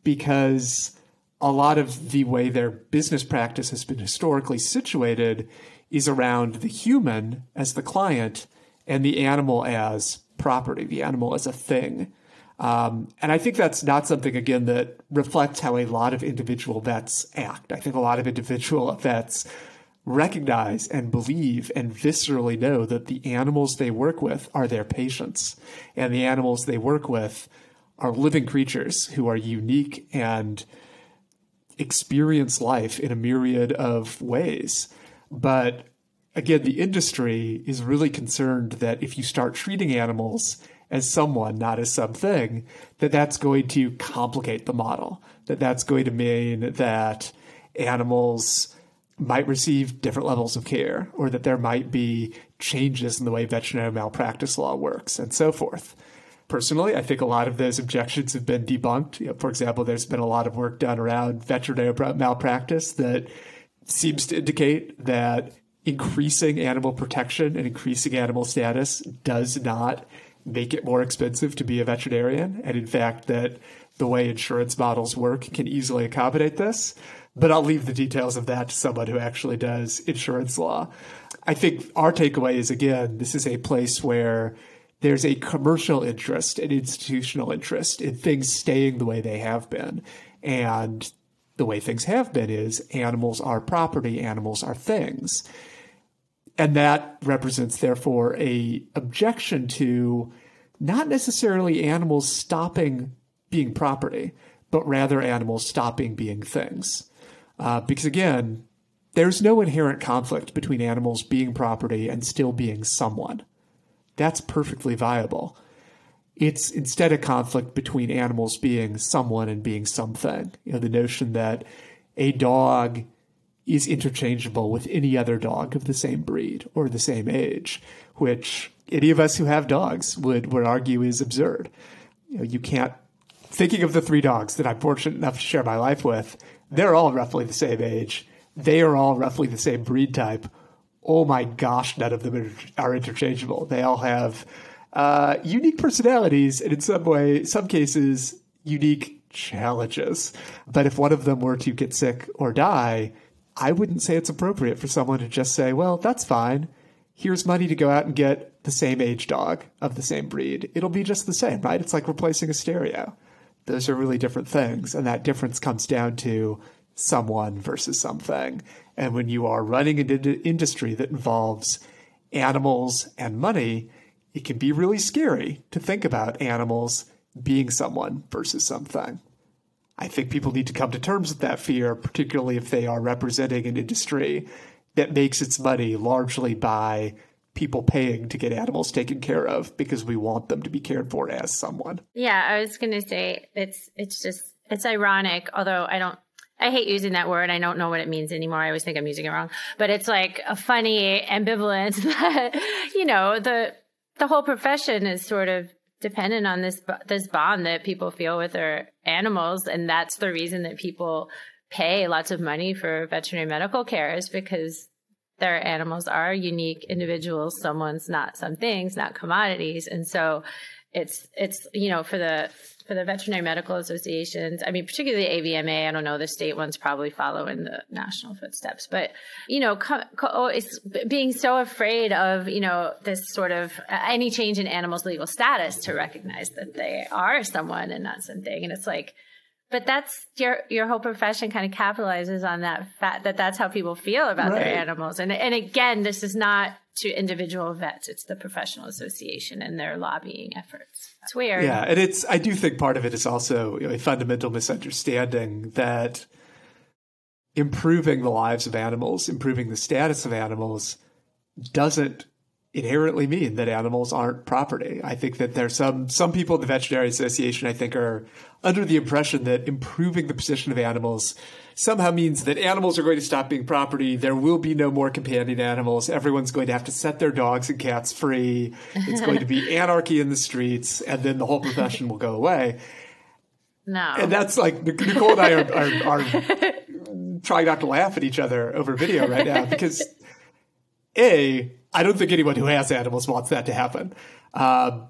because a lot of the way their business practice has been historically situated is around the human as the client and the animal as property, the animal as a thing. Um, and I think that's not something, again, that reflects how a lot of individual vets act. I think a lot of individual vets recognize and believe and viscerally know that the animals they work with are their patients. And the animals they work with are living creatures who are unique and experience life in a myriad of ways. But again, the industry is really concerned that if you start treating animals as someone, not as something, that that's going to complicate the model. That that's going to mean that animals might receive different levels of care, or that there might be changes in the way veterinary malpractice law works, and so forth. Personally, I think a lot of those objections have been debunked. You know, for example, there's been a lot of work done around veterinary malpractice that seems to indicate that increasing animal protection and increasing animal status does not make it more expensive to be a veterinarian. And in fact, that the way insurance models work can easily accommodate this. But I'll leave the details of that to someone who actually does insurance law. I think our takeaway is again, this is a place where there's a commercial interest, an institutional interest in things staying the way they have been. And the way things have been is animals are property, animals are things. And that represents, therefore, a objection to not necessarily animals stopping being property, but rather animals stopping being things. Uh, because again, there's no inherent conflict between animals being property and still being someone. That's perfectly viable. It's instead a conflict between animals being someone and being something. You know, the notion that a dog is interchangeable with any other dog of the same breed or the same age, which any of us who have dogs would, would argue is absurd. You know, you can't, thinking of the three dogs that I'm fortunate enough to share my life with, they're all roughly the same age. They are all roughly the same breed type. Oh my gosh, none of them are interchangeable. They all have uh, unique personalities and in some way, some cases, unique challenges. But if one of them were to get sick or die, I wouldn't say it's appropriate for someone to just say, well, that's fine. Here's money to go out and get the same age dog of the same breed. It'll be just the same, right? It's like replacing a stereo. Those are really different things. And that difference comes down to someone versus something. And when you are running an industry that involves animals and money, it can be really scary to think about animals being someone versus something. I think people need to come to terms with that fear, particularly if they are representing an industry that makes its money largely by people paying to get animals taken care of because we want them to be cared for as someone. Yeah, I was going to say it's it's just it's ironic, although I don't I hate using that word. I don't know what it means anymore. I always think I'm using it wrong. But it's like a funny ambivalence that you know, the the whole profession is sort of dependent on this this bond that people feel with their animals, and that's the reason that people pay lots of money for veterinary medical care is because their animals are unique individuals. Someone's not some things, not commodities, and so it's it's you know for the for the veterinary medical associations. I mean, particularly AVMA. I don't know the state ones probably follow in the national footsteps, but you know, co- co- oh, it's being so afraid of you know this sort of uh, any change in animals' legal status to recognize that they are someone and not something, and it's like. But that's your your whole profession kind of capitalizes on that fact that that's how people feel about Right. their animals. And and again, this is not to individual vets; it's the professional association and their lobbying efforts. It's weird. Yeah, and it's I do think part of it is also a fundamental misunderstanding that improving the lives of animals, improving the status of animals doesn't inherently mean that animals aren't property. I think that there's some some people in the veterinary association I think are under the impression that improving the position of animals somehow means that animals are going to stop being property. There will be no more companion animals. Everyone's going to have to set their dogs and cats free. It's going to be anarchy in the streets, and then the whole profession will go away. No. And that's like Nicole and I are, are, are trying not to laugh at each other over video right now because a I don't think anyone who has animals wants that to happen. Um,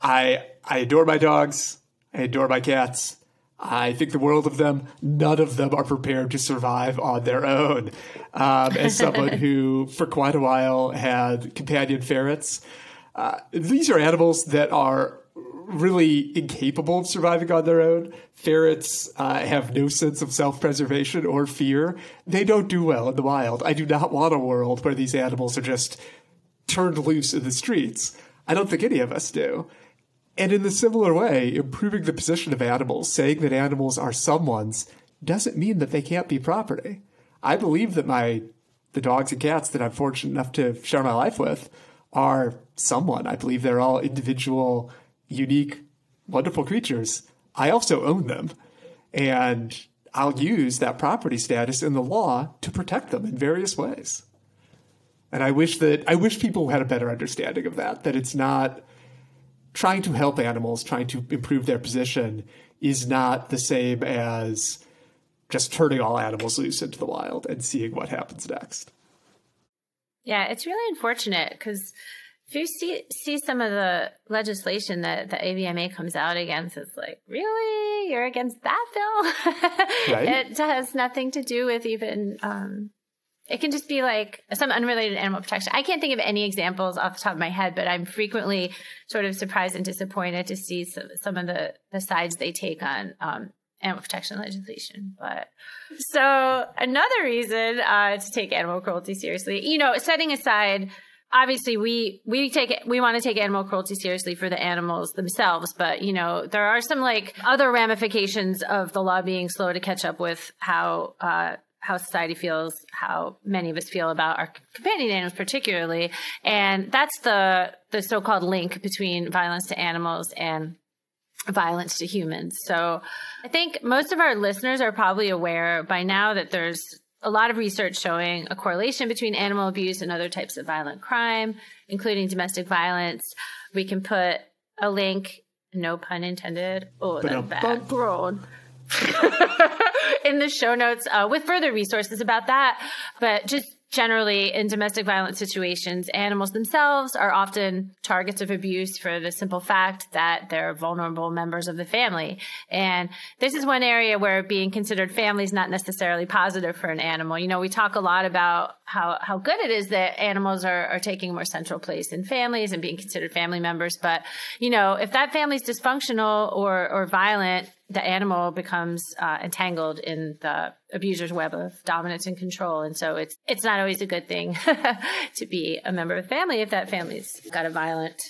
I I adore my dogs. I adore my cats. I think the world of them. None of them are prepared to survive on their own. Um, as someone who, for quite a while, had companion ferrets, uh, these are animals that are really incapable of surviving on their own. Ferrets uh, have no sense of self preservation or fear. They don't do well in the wild. I do not want a world where these animals are just turned loose in the streets. I don't think any of us do. And in the similar way, improving the position of animals, saying that animals are someone's, doesn't mean that they can't be property. I believe that my the dogs and cats that I'm fortunate enough to share my life with are someone. I believe they're all individual, unique, wonderful creatures. I also own them. And I'll use that property status in the law to protect them in various ways. And I wish that I wish people had a better understanding of that, that it's not trying to help animals, trying to improve their position is not the same as just turning all animals loose into the wild and seeing what happens next. Yeah, it's really unfortunate because if you see see some of the legislation that the AVMA comes out against, it's like, really, you're against that bill? Right. It has nothing to do with even. Um, it can just be like some unrelated animal protection. I can't think of any examples off the top of my head, but I'm frequently sort of surprised and disappointed to see some, some of the, the sides they take on um, animal protection legislation. But so another reason uh, to take animal cruelty seriously, you know, setting aside obviously we we take it we want to take animal cruelty seriously for the animals themselves but you know there are some like other ramifications of the law being slow to catch up with how uh how society feels, how many of us feel about our companion animals, particularly, and that's the the so-called link between violence to animals and violence to humans. So, I think most of our listeners are probably aware by now that there's a lot of research showing a correlation between animal abuse and other types of violent crime, including domestic violence. We can put a link, no pun intended. Oh, that's bad. In the show notes uh, with further resources about that. But just generally in domestic violence situations, animals themselves are often targets of abuse for the simple fact that they're vulnerable members of the family. And this is one area where being considered family is not necessarily positive for an animal. You know, we talk a lot about how, how good it is that animals are, are taking a more central place in families and being considered family members. But, you know, if that family's dysfunctional or, or violent, the animal becomes uh, entangled in the abuser's web of dominance and control, and so it's it's not always a good thing to be a member of the family if that family's got a violent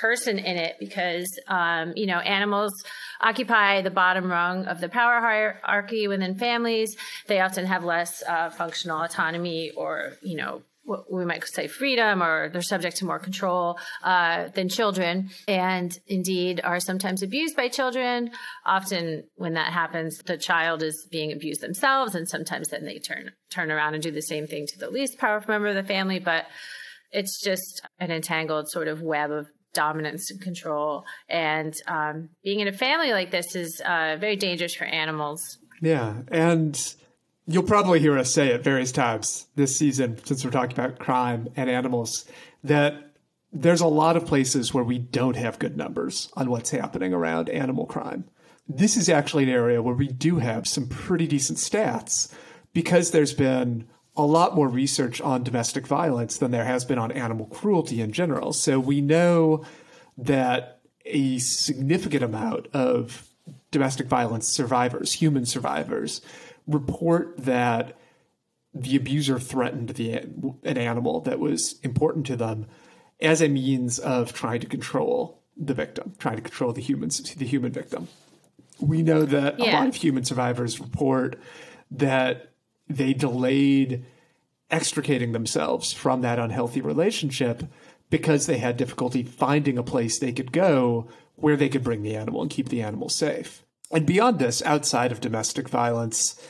person in it, because um, you know animals occupy the bottom rung of the power hierarchy within families. They often have less uh, functional autonomy, or you know what we might say freedom or they're subject to more control uh, than children. And indeed are sometimes abused by children. Often when that happens the child is being abused themselves and sometimes then they turn turn around and do the same thing to the least powerful member of the family. But it's just an entangled sort of web of dominance and control. And um, being in a family like this is uh, very dangerous for animals. Yeah, and you'll probably hear us say at various times this season, since we're talking about crime and animals, that there's a lot of places where we don't have good numbers on what's happening around animal crime. This is actually an area where we do have some pretty decent stats because there's been a lot more research on domestic violence than there has been on animal cruelty in general. So we know that a significant amount of domestic violence survivors, human survivors, report that the abuser threatened the, an animal that was important to them as a means of trying to control the victim, trying to control the humans, the human victim. We know that yeah. a lot of human survivors report that they delayed extricating themselves from that unhealthy relationship because they had difficulty finding a place they could go where they could bring the animal and keep the animal safe. And beyond this, outside of domestic violence,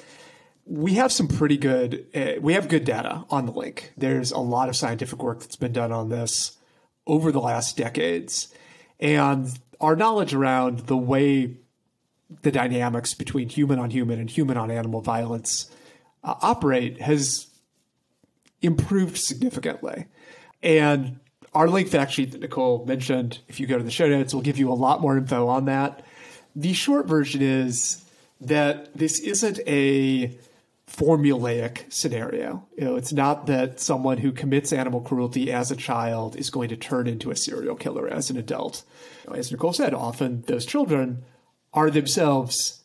we have some pretty good uh, we have good data on the link. There's a lot of scientific work that's been done on this over the last decades, and our knowledge around the way the dynamics between human on human and human on animal violence uh, operate has improved significantly. And our link fact sheet that Nicole mentioned, if you go to the show notes, will give you a lot more info on that. The short version is that this isn't a formulaic scenario. You know, it's not that someone who commits animal cruelty as a child is going to turn into a serial killer as an adult. As Nicole said, often those children are themselves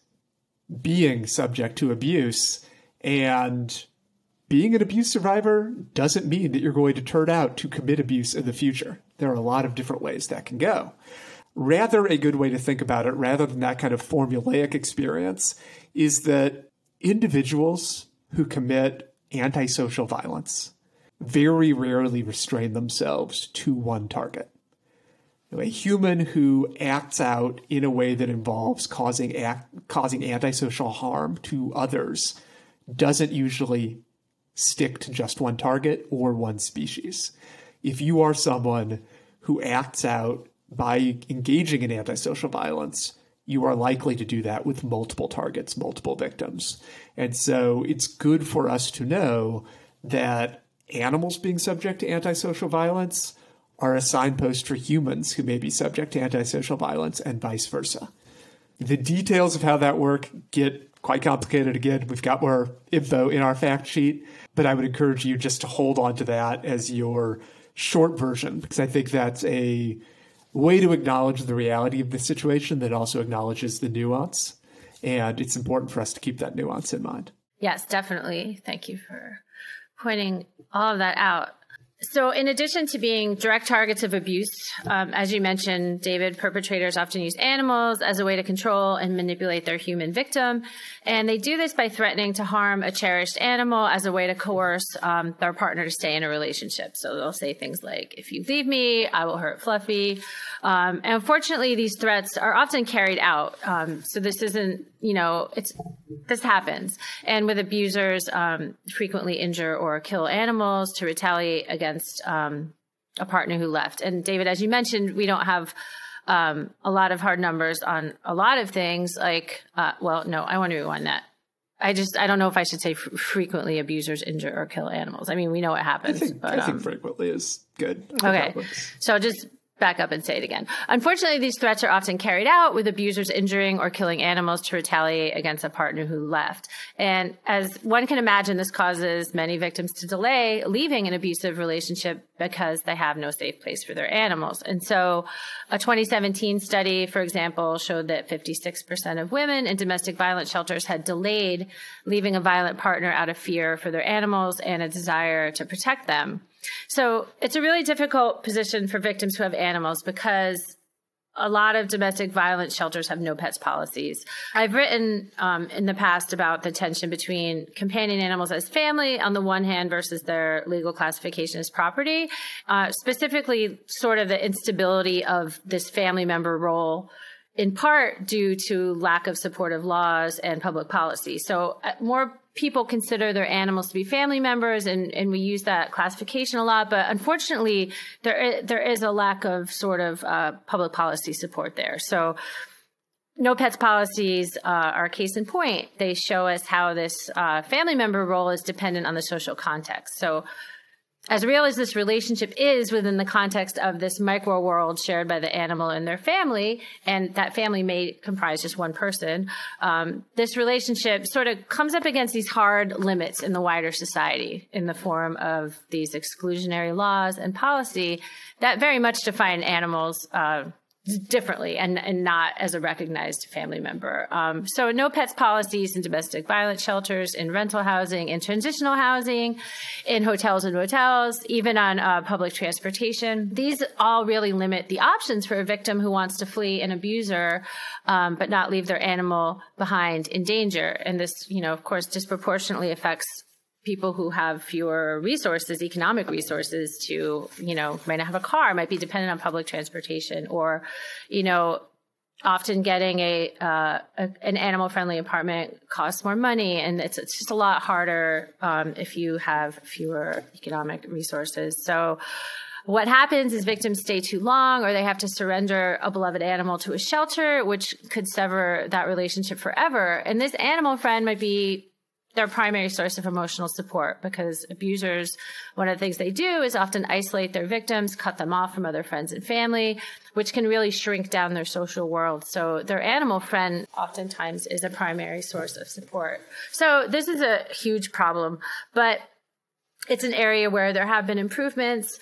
being subject to abuse and being an abuse survivor doesn't mean that you're going to turn out to commit abuse in the future. There are a lot of different ways that can go. Rather, a good way to think about it, rather than that kind of formulaic experience, is that individuals who commit antisocial violence very rarely restrain themselves to one target. A human who acts out in a way that involves causing act, causing antisocial harm to others doesn't usually stick to just one target or one species. If you are someone who acts out by engaging in antisocial violence, you are likely to do that with multiple targets, multiple victims. And so it's good for us to know that animals being subject to antisocial violence are a signpost for humans who may be subject to antisocial violence and vice versa. The details of how that work get quite complicated again. We've got more info in our fact sheet, but I would encourage you just to hold on to that as your short version because I think that's a way to acknowledge the reality of the situation that also acknowledges the nuance. And it's important for us to keep that nuance in mind. Yes, definitely. Thank you for pointing all of that out. So, in addition to being direct targets of abuse, um, as you mentioned, David, perpetrators often use animals as a way to control and manipulate their human victim. And they do this by threatening to harm a cherished animal as a way to coerce um, their partner to stay in a relationship. So, they'll say things like, if you leave me, I will hurt Fluffy. Um, and unfortunately, these threats are often carried out. Um, so, this isn't, you know, it's this happens. And with abusers, um, frequently injure or kill animals to retaliate against um, a partner who left. And David, as you mentioned, we don't have um, a lot of hard numbers on a lot of things. Like, uh, well, no, I want to rewind that. I just I don't know if I should say f- frequently abusers injure or kill animals. I mean, we know what happens. I think, but, I think um, frequently is good. Okay, so just back up and say it again. Unfortunately, these threats are often carried out with abusers injuring or killing animals to retaliate against a partner who left. And as one can imagine, this causes many victims to delay leaving an abusive relationship because they have no safe place for their animals. And so a 2017 study, for example, showed that 56% of women in domestic violence shelters had delayed leaving a violent partner out of fear for their animals and a desire to protect them. So it's a really difficult position for victims who have animals because a lot of domestic violence shelters have no pets policies. I've written um, in the past about the tension between companion animals as family on the one hand versus their legal classification as property, uh, specifically, sort of the instability of this family member role in part due to lack of supportive laws and public policy. So uh, more people consider their animals to be family members and, and we use that classification a lot. But unfortunately, there is, there is a lack of sort of uh, public policy support there. So no pets policies uh, are case in point. They show us how this uh, family member role is dependent on the social context. So as real as this relationship is within the context of this micro world shared by the animal and their family, and that family may comprise just one person, um, this relationship sort of comes up against these hard limits in the wider society in the form of these exclusionary laws and policy that very much define animals. Uh, differently and, and not as a recognized family member. Um, so no pets policies in domestic violence shelters, in rental housing, in transitional housing, in hotels and motels, even on uh, public transportation. These all really limit the options for a victim who wants to flee an abuser, um, but not leave their animal behind in danger. And this, you know, of course, disproportionately affects people who have fewer resources, economic resources to, you know, might not have a car, might be dependent on public transportation or, you know, often getting a, uh, a an animal friendly apartment costs more money and it's, it's just a lot harder um, if you have fewer economic resources. So what happens is victims stay too long or they have to surrender a beloved animal to a shelter, which could sever that relationship forever. And this animal friend might be their primary source of emotional support because abusers, one of the things they do is often isolate their victims, cut them off from other friends and family, which can really shrink down their social world. So their animal friend oftentimes is a primary source of support. So this is a huge problem, but it's an area where there have been improvements.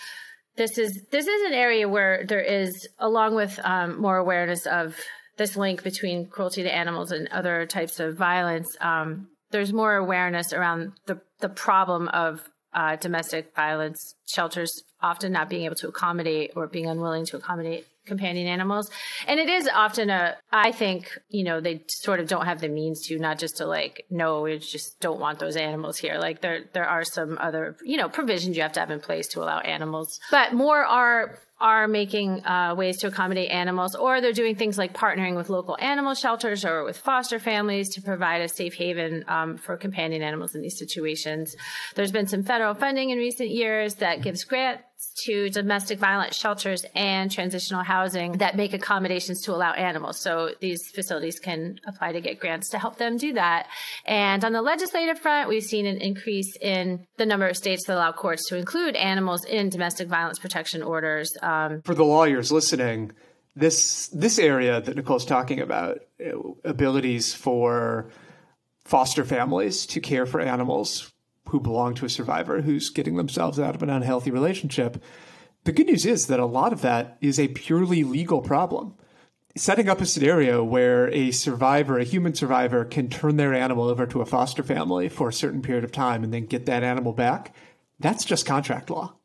This is this is an area where there is, along with um, more awareness of this link between cruelty to animals and other types of violence. Um, there's more awareness around the the problem of uh, domestic violence shelters often not being able to accommodate or being unwilling to accommodate companion animals. And it is often a i think you know they sort of don't have the means to not just to like no we just don't want those animals here. Like there there are some other you know provisions you have to have in place to allow animals. But more are are making uh, ways to accommodate animals, or they're doing things like partnering with local animal shelters or with foster families to provide a safe haven um, for companion animals in these situations. There's been some federal funding in recent years that gives grants to domestic violence shelters and transitional housing that make accommodations to allow animals. So these facilities can apply to get grants to help them do that. And on the legislative front, we've seen an increase in the number of states that allow courts to include animals in domestic violence protection orders. Um, For the lawyers listening, this this area that Nicole's talking about, abilities for foster families to care for animals who belong to a survivor who's getting themselves out of an unhealthy relationship. The good news is that a lot of that is a purely legal problem. Setting up a scenario where a survivor, a human survivor, can turn their animal over to a foster family for a certain period of time and then get that animal back, that's just contract law.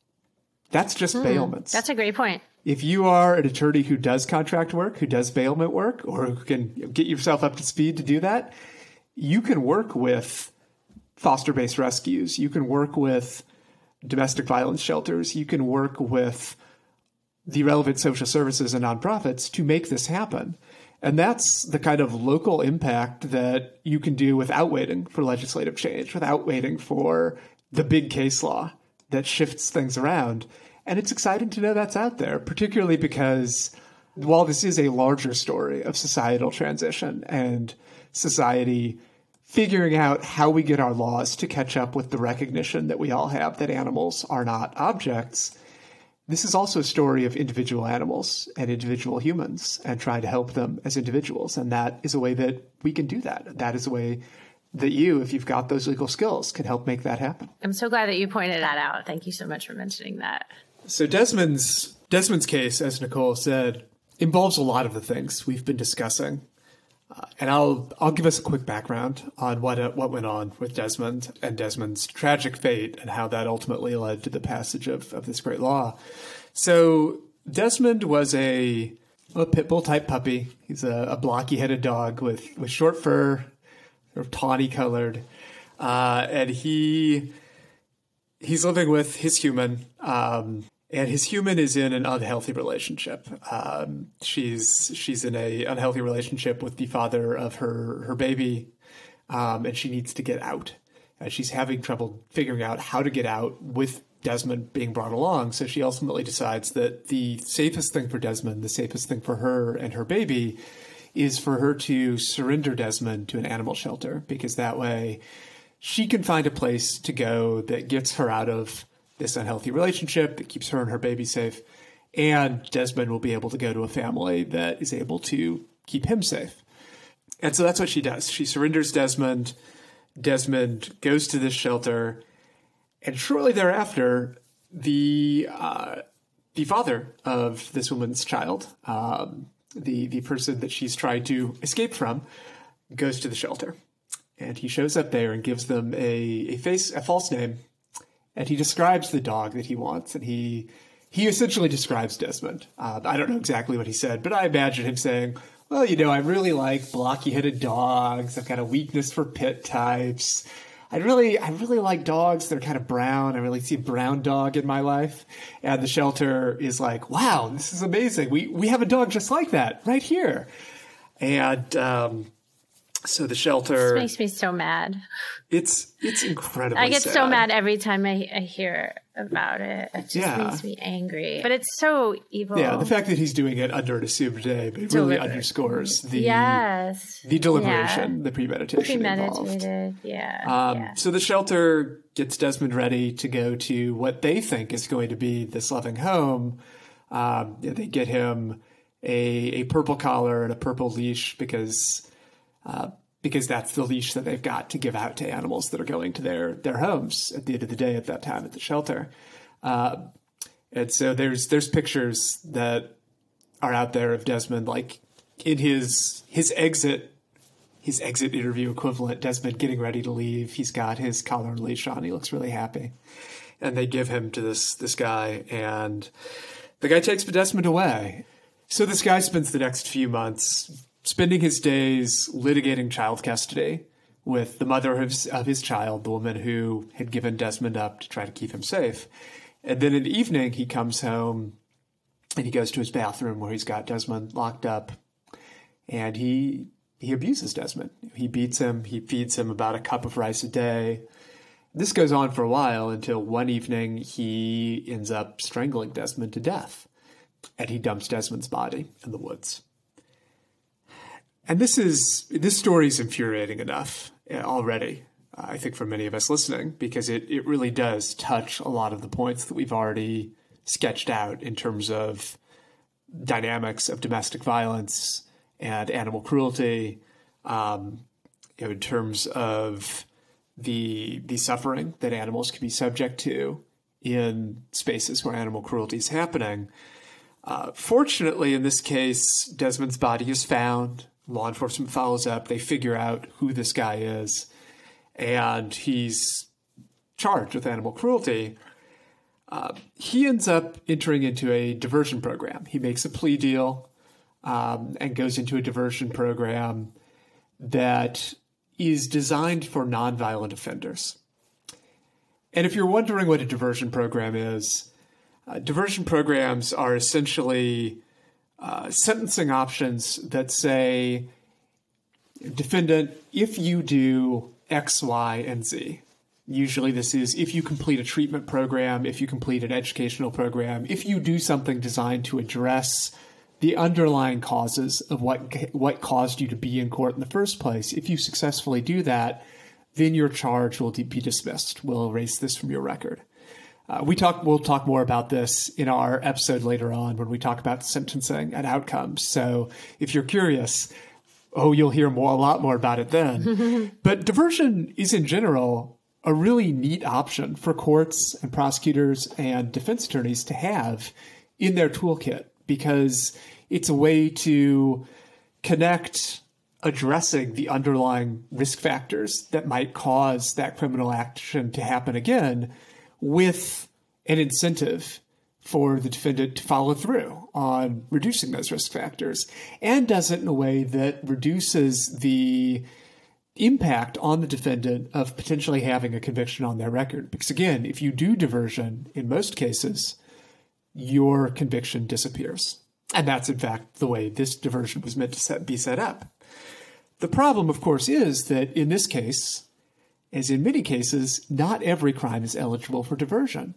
That's just mm, bailments. That's a great point. If you are an attorney who does contract work, who does bailment work, or who can get yourself up to speed to do that, you can work with foster based rescues. You can work with domestic violence shelters. You can work with the relevant social services and nonprofits to make this happen. And that's the kind of local impact that you can do without waiting for legislative change, without waiting for the big case law that shifts things around. And it's exciting to know that's out there, particularly because while this is a larger story of societal transition and society figuring out how we get our laws to catch up with the recognition that we all have that animals are not objects. This is also a story of individual animals and individual humans and trying to help them as individuals. And that is a way that we can do that. That is a way that you, if you've got those legal skills, can help make that happen. I'm so glad that you pointed that out. Thank you so much for mentioning that. So Desmond's Desmond's case, as Nicole said, involves a lot of the things we've been discussing uh, and I'll I'll give us a quick background on what uh, what went on with Desmond and Desmond's tragic fate and how that ultimately led to the passage of, of this great law. So Desmond was a a pit bull type puppy. He's a, a blocky headed dog with with short fur, sort of tawny colored, uh, and he he's living with his human. Um, and his human is in an unhealthy relationship. Um, she's she's in a unhealthy relationship with the father of her her baby, um, and she needs to get out. And she's having trouble figuring out how to get out with Desmond being brought along. So she ultimately decides that the safest thing for Desmond, the safest thing for her and her baby, is for her to surrender Desmond to an animal shelter because that way she can find a place to go that gets her out of this unhealthy relationship that keeps her and her baby safe. And Desmond will be able to go to a family that is able to keep him safe. And so that's what she does. She surrenders Desmond. Desmond goes to this shelter. And shortly thereafter, the uh, the father of this woman's child, um, the the person that she's trying to escape from, goes to the shelter, and he shows up there and gives them a a face a false name, and he describes the dog that he wants, and he he essentially describes Desmond. Uh, I don't know exactly what he said, but I imagine him saying, "Well, you know, I really like blocky-headed dogs. I've got a weakness for pit types." I really, I really like dogs that are kind of brown. I really see a brown dog in my life. And the shelter is like, wow, this is amazing. We, we have a dog just like that right here. And, um, so the shelter this makes me so mad. It's it's incredible. I get sad. so mad every time I, I hear about it. It just Yeah. makes me angry. But it's so evil. Yeah, the fact that he's doing it under an assumed name it really underscores the yes, the deliberation, Yeah. the premeditation involved. premeditated. Yeah, Um, yeah. So the shelter gets Desmond ready to go to what they think is going to be this loving home. Um, they get him a, a purple collar and a purple leash because because that's the leash that they've got to give out to animals that are going to their their homes at the end of the day at that time at the shelter. Uh, and so there's there's pictures that are out there of Desmond like in his his exit his exit interview equivalent, Desmond getting ready to leave. He's got his collar and leash on. He looks really happy. And they give him to this this guy, and the guy takes Desmond away. So this guy spends the next few months spending his days litigating child custody with the mother of his, of his child, the woman who had given Desmond up to try to keep him safe. And then in the evening, he comes home and he goes to his bathroom where he's got Desmond locked up and he he abuses Desmond. He beats him. He feeds him about a cup of rice a day. This goes on for a while until one evening he ends up strangling Desmond to death, and he dumps Desmond's body in the woods. And this is this story is infuriating enough uh, already. I think for many of us listening, because it, it really does touch a lot of the points that we've already sketched out in terms of dynamics of domestic violence and animal cruelty, um, you know, in terms of the the suffering that animals can be subject to in spaces where animal cruelty is happening. Uh, fortunately, in this case, Desmond's body is found. Law enforcement follows up. They figure out who this guy is, and he's charged with animal cruelty. Uh, he ends up entering into a diversion program. He makes a plea deal um, and goes into a diversion program that is designed for nonviolent offenders. And if you're wondering what a diversion program is, uh, diversion programs are essentially uh, sentencing options that say, defendant, if you do X, Y, and Z, usually this is if you complete a treatment program, if you complete an educational program, if you do something designed to address the underlying causes of what what caused you to be in court in the first place, if you successfully do that, then your charge will be dismissed. We'll erase this from your record. Uh, we talk. We'll talk more about this in our episode later on when we talk about sentencing and outcomes. So if you're curious, oh, you'll hear more, a lot more about it then. but diversion is in general a really neat option for courts and prosecutors and defense attorneys to have in their toolkit because it's a way to connect addressing the underlying risk factors that might cause that criminal action to happen again with an incentive for the defendant to follow through on reducing those risk factors and does it in a way that reduces the impact on the defendant of potentially having a conviction on their record. Because again, if you do diversion, in most cases, your conviction disappears. And that's in fact the way this diversion was meant to set, be set up. The problem, of course, is that in this case, as in many cases, not every crime is eligible for diversion.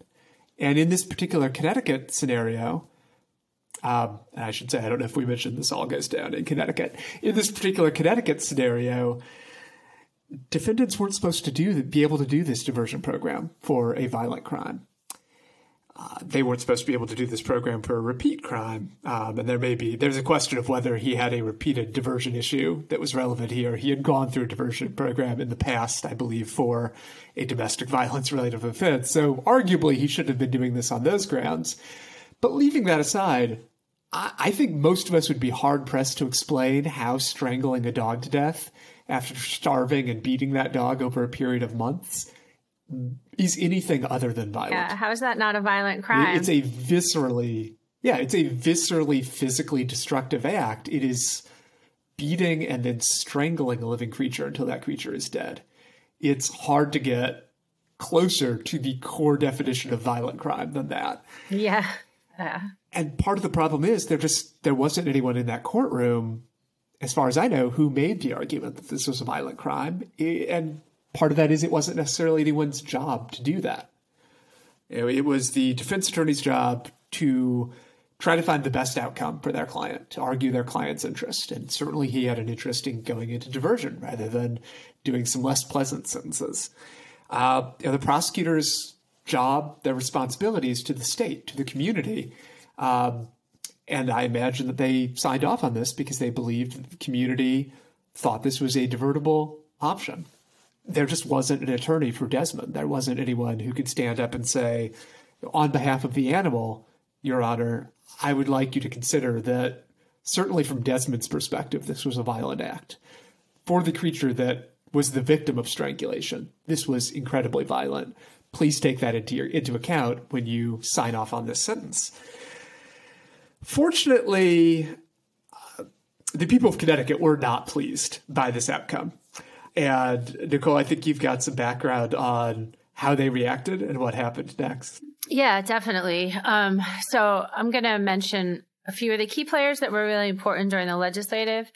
And in this particular Connecticut scenario, um, I should say, I don't know if we mentioned this all goes down in Connecticut. In this particular Connecticut scenario, defendants weren't supposed to do be able to do this diversion program for a violent crime. Uh, they weren't supposed to be able to do this program for a repeat crime. Um, and there may be, there's a question of whether he had a repeated diversion issue that was relevant here. He had gone through a diversion program in the past, I believe, for a domestic violence related offense. So arguably he should have been doing this on those grounds. But leaving that aside, I, I think most of us would be hard pressed to explain how strangling a dog to death after starving and beating that dog over a period of months is anything other than violent. Yeah, how is that not a violent crime? It's a viscerally, yeah, it's a viscerally physically destructive act. It is beating and then strangling a living creature until that creature is dead. It's hard to get closer to the core definition of violent crime than that. Yeah. Yeah. And part of the problem is there just there wasn't anyone in that courtroom, as far as I know, who made the argument that this was a violent crime. And part of that is it wasn't necessarily anyone's job to do that. It was the defense attorney's job to try to find the best outcome for their client, to argue their client's interest. And certainly he had an interest in going into diversion rather than doing some less pleasant sentences. Uh, you know, the prosecutor's job, their responsibilities to the state, to the community. Um, and I imagine that they signed off on this because they believed the community thought this was a divertible option there just wasn't an attorney for Desmond. There wasn't anyone who could stand up and say, on behalf of the animal, Your Honor, I would like you to consider that, certainly from Desmond's perspective, this was a violent act. For the creature that was the victim of strangulation, this was incredibly violent. Please take that into, your, into account when you sign off on this sentence. Fortunately, uh, the people of Connecticut were not pleased by this outcome. And Nicole, I think you've got some background on how they reacted and what happened next. Yeah, definitely. Um, so I'm going to mention a few of the key players that were really important during the legislative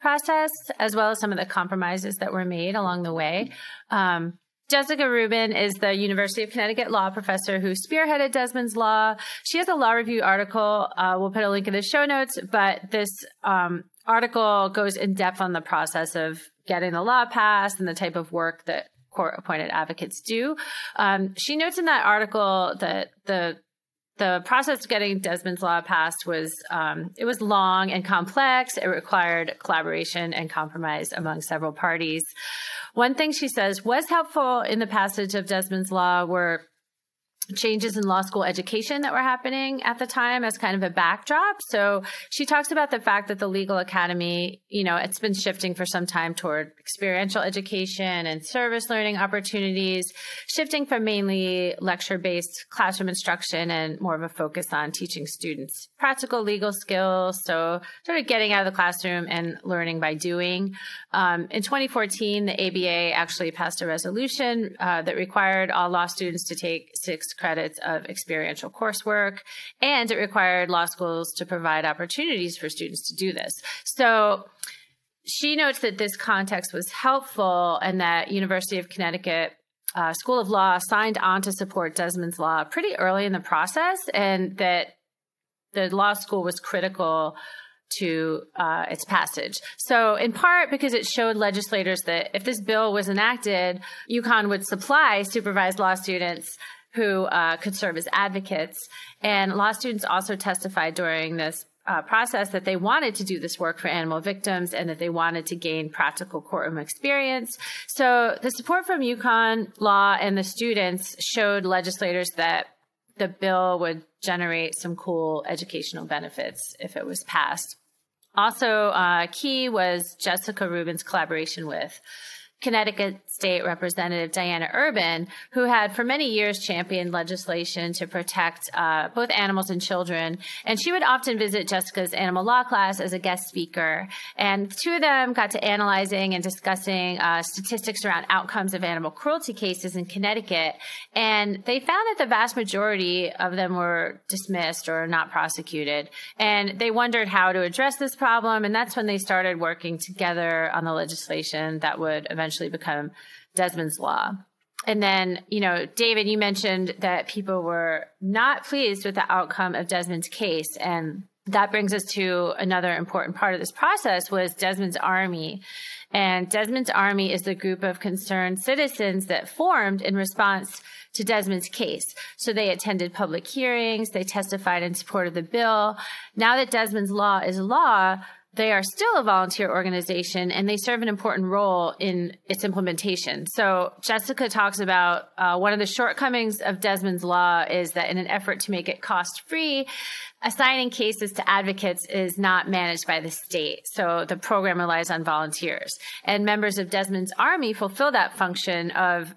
process, as well as some of the compromises that were made along the way. Um, Jessica Rubin is the University of Connecticut law professor who spearheaded Desmond's Law. She has a law review article. Uh, we'll put a link in the show notes, but this um, article goes in depth on the process of getting the law passed and the type of work that court appointed advocates do. Um, she notes in that article that the the process of getting Desmond's law passed was um, it was long and complex. It required collaboration and compromise among several parties. One thing she says was helpful in the passage of Desmond's law were changes in law school education that were happening at the time as kind of a backdrop. So she talks about the fact that the legal academy, you know, it's been shifting for some time toward experiential education and service learning opportunities, shifting from mainly lecture based classroom instruction and more of a focus on teaching students practical legal skills. So sort of getting out of the classroom and learning by doing. Um, in 2014, the ABA actually passed a resolution uh, that required all law students to take six credits of experiential coursework, and it required law schools to provide opportunities for students to do this. So she notes that this context was helpful and that University of Connecticut uh, School of Law signed on to support Desmond's Law pretty early in the process, and that the law school was critical to uh, its passage. So, in part because it showed legislators that if this bill was enacted, UConn would supply supervised law students who uh, could serve as advocates. And law students also testified during this uh, process that they wanted to do this work for animal victims and that they wanted to gain practical courtroom experience. So the support from UConn Law and the students showed legislators that the bill would generate some cool educational benefits if it was passed. Also, uh, key was Jessica Rubin's collaboration with Connecticut State Representative Diana Urban, who had for many years championed legislation to protect uh, both animals and children. And she would often visit Jessica's animal law class as a guest speaker. And two of them got to analyzing and discussing uh, statistics around outcomes of animal cruelty cases in Connecticut. And they found that the vast majority of them were dismissed or not prosecuted. And they wondered how to address this problem. And that's when they started working together on the legislation that would eventually become Desmond's Law. And then, you know, David, you mentioned that people were not pleased with the outcome of Desmond's case. And that brings us to another important part of this process was Desmond's Army. And Desmond's Army is the group of concerned citizens that formed in response to Desmond's case. So they attended public hearings, they testified in support of the bill. Now that Desmond's law is law, they are still a volunteer organization and they serve an important role in its implementation. So Jessica talks about uh, one of the shortcomings of Desmond's law is that in an effort to make it cost free, assigning cases to advocates is not managed by the state. So the program relies on volunteers and members of Desmond's army fulfill that function of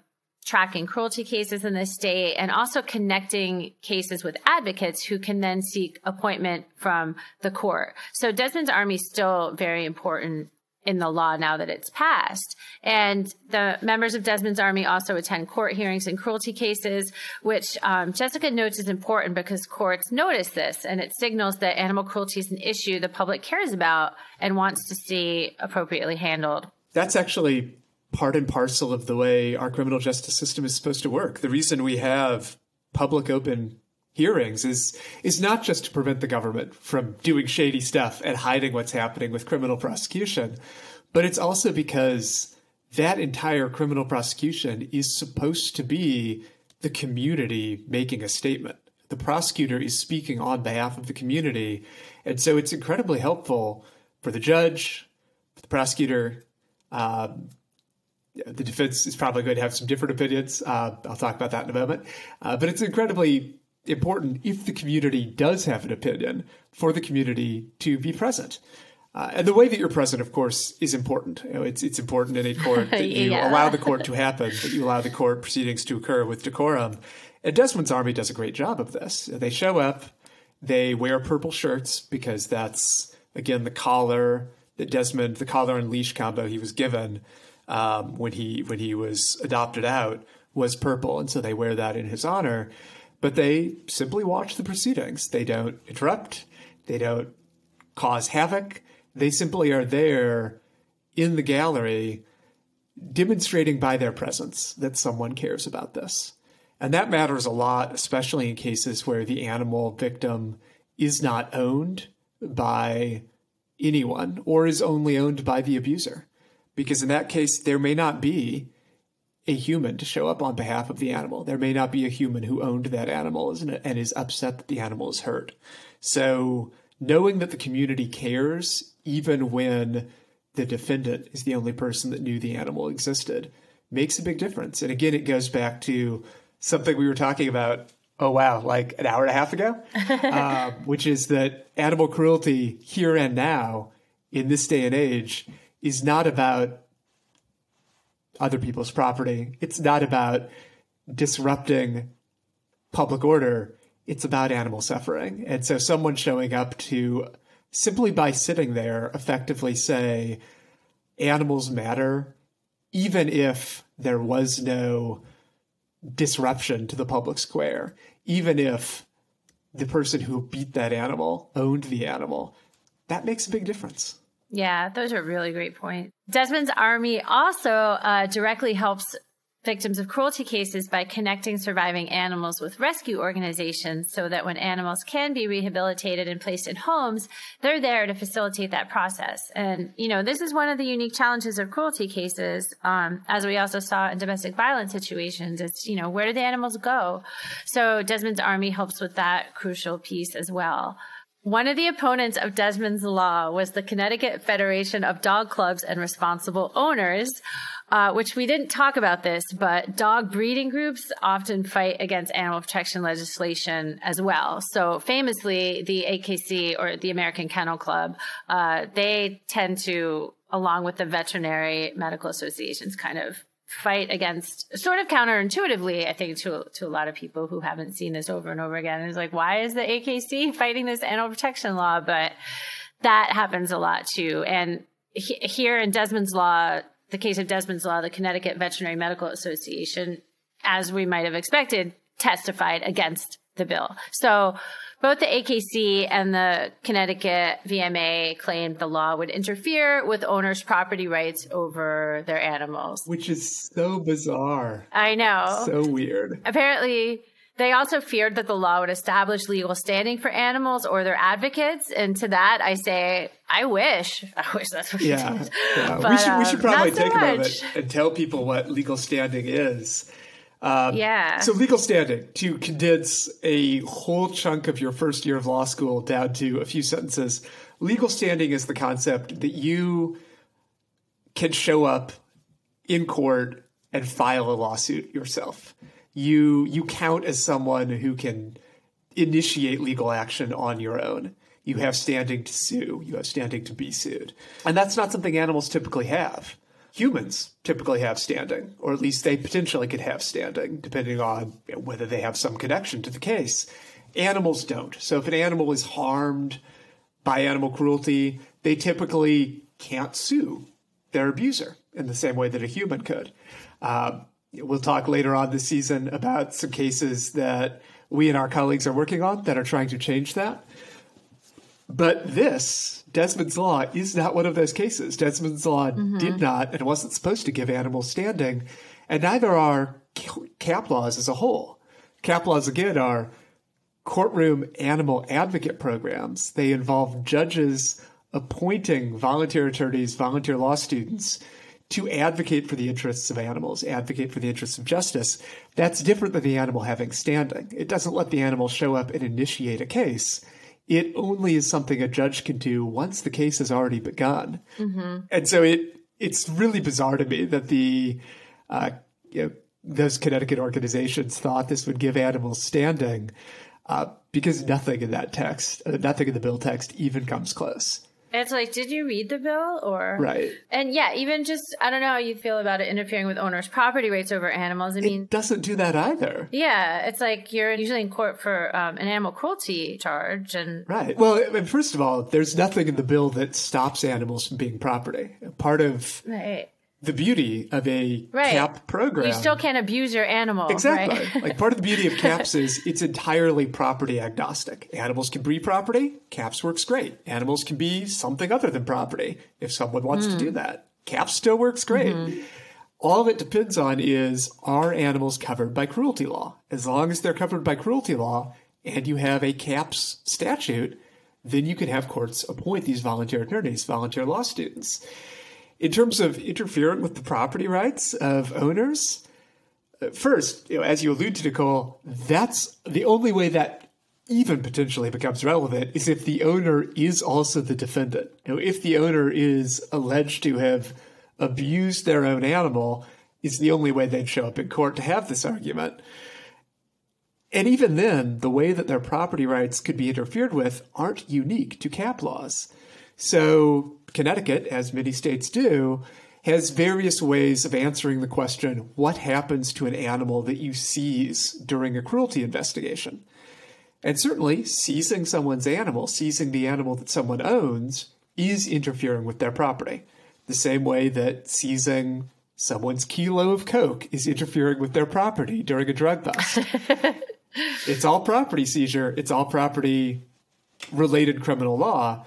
tracking cruelty cases in the state and also connecting cases with advocates who can then seek appointment from the court. So Desmond's Army is still very important in the law now that it's passed. And the members of Desmond's Army also attend court hearings in cruelty cases, which um, Jessica notes is important because courts notice this and it signals that animal cruelty is an issue the public cares about and wants to see appropriately handled. That's actually part and parcel of the way our criminal justice system is supposed to work. The reason we have public open hearings is is not just to prevent the government from doing shady stuff and hiding what's happening with criminal prosecution, but it's also because that entire criminal prosecution is supposed to be the community making a statement. The prosecutor is speaking on behalf of the community. And so it's incredibly helpful for the judge, for the prosecutor, um, the defense is probably going to have some different opinions. Uh, I'll talk about that in a moment. Uh, but it's incredibly important if the community does have an opinion for the community to be present. Uh, and the way that you're present, of course, is important. You know, it's it's important in a court that you yeah. allow the court to happen, that you allow the court proceedings to occur with decorum. And Desmond's Army does a great job of this. They show up, they wear purple shirts because that's again the collar that Desmond, the collar and leash combo he was given um, when he when he was adopted out was purple, and so they wear that in his honor. But they simply watch the proceedings. They don't interrupt. They don't cause havoc. They simply are there in the gallery, demonstrating by their presence that someone cares about this. And that matters a lot, especially in cases where the animal victim is not owned by anyone or is only owned by the abuser because in that case, there may not be a human to show up on behalf of the animal. There may not be a human who owned that animal and is upset that the animal is hurt. So, knowing that the community cares, even when the defendant is the only person that knew the animal existed, makes a big difference. And again, it goes back to something we were talking about. Oh wow, like an hour and a half ago, um, which is that animal cruelty here and now in this day and age is not about other people's property. It's not about disrupting public order. It's about animal suffering. And so someone showing up to simply by sitting there effectively say, animals matter, even if there was no disruption to the public square, even if the person who beat that animal owned the animal, that makes a big difference. Yeah, those are really great points. Desmond's Army also uh, directly helps victims of cruelty cases by connecting surviving animals with rescue organizations so that when animals can be rehabilitated and placed in homes, they're there to facilitate that process. And, you know, this is one of the unique challenges of cruelty cases, um, as we also saw in domestic violence situations. It's, you know, where do the animals go? So Desmond's Army helps with that crucial piece as well. One of the opponents of Desmond's Law was the Connecticut Federation of Dog Clubs and Responsible Owners, uh, which we didn't talk about this, but dog breeding groups often fight against animal protection legislation as well. So famously, the AKC or the American Kennel Club, uh, they tend to, along with the veterinary medical associations, kind of fight against sort of counterintuitively, I think, to to a lot of people who haven't seen this over and over again. It's like, why is the AKC fighting this animal protection law? But that happens a lot too. And he, here in Desmond's law, the case of Desmond's law, the Connecticut Veterinary Medical Association, as we might have expected, testified against the bill. So both the AKC and the Connecticut VMA claimed the law would interfere with owners' property rights over their animals. Which is so bizarre. I know. So weird. Apparently, They also feared that the law would establish legal standing for animals or their advocates. And to that, I say, I wish. I wish that's what Yeah. did. yeah. But, we, should, we should uh, probably not so take a moment and tell people what legal standing is. Um, Yeah. So, legal standing, to condense a whole chunk of your first year of law school down to a few sentences, legal standing is the concept that you can show up in court and file a lawsuit yourself. You you count as someone who can initiate legal action on your own. You have standing to sue. You have standing to be sued. And that's not something animals typically have. Humans typically have standing, or at least they potentially could have standing, depending on whether they have some connection to the case. Animals don't. So if an animal is harmed by animal cruelty, they typically can't sue their abuser in the same way that a human could. Um, we'll talk later on this season about some cases that we and our colleagues are working on that are trying to change that. But this, Desmond's Law, is not one of those cases. Desmond's Law mm-hmm. did not and wasn't supposed to give animals standing, and neither are CAAP laws as a whole. CAAP laws, again, are courtroom animal advocate programs. They involve judges appointing volunteer attorneys, volunteer law students to advocate for the interests of animals, advocate for the interests of justice. That's different than the animal having standing. It doesn't let the animal show up and initiate a case. It only is something a judge can do once the case has already begun. And so it it's really bizarre to me that the uh, you know, those Connecticut organizations thought this would give animals standing uh, because nothing in that text, uh, nothing in the bill text even comes close. It's like, did you read the bill or? Right. And yeah, even just, I don't know how you feel about it interfering with owners' property rights over animals. I mean, It doesn't do that either. yeah, it's like you're usually in court for um, an animal cruelty charge. And Right. Well, I mean, first of all, there's nothing in the bill that stops animals from being property. Part of right. The beauty of a Right. CAAP program. You still can't abuse your animal. Exactly. Right? like part of the beauty of CAAPs is it's entirely property agnostic. Animals can be property. CAAPs works great. Animals can be something other than property if someone wants to do mm. that. CAAPs still works great. Mm-hmm. All of it depends on is are animals covered by cruelty law? As long as they're covered by cruelty law and you have a CAAPs statute, then you can have courts appoint these volunteer attorneys, volunteer law students. In terms of interfering with the property rights of owners, uh, first, you know, as you allude to, Nicole, that's the only way that even potentially becomes relevant is if the owner is also the defendant. You know, if the owner is alleged to have abused their own animal, is the only way they'd show up in court to have this argument. And even then, the way that their property rights could be interfered with aren't unique to CAAP laws. So, Connecticut, as many states do, has various ways of answering the question what happens to an animal that you seize during a cruelty investigation? And certainly, seizing someone's animal, seizing the animal that someone owns, is interfering with their property. The same way that seizing someone's kilo of Coke is interfering with their property during a drug bust. it's all property seizure, it's all property related criminal law.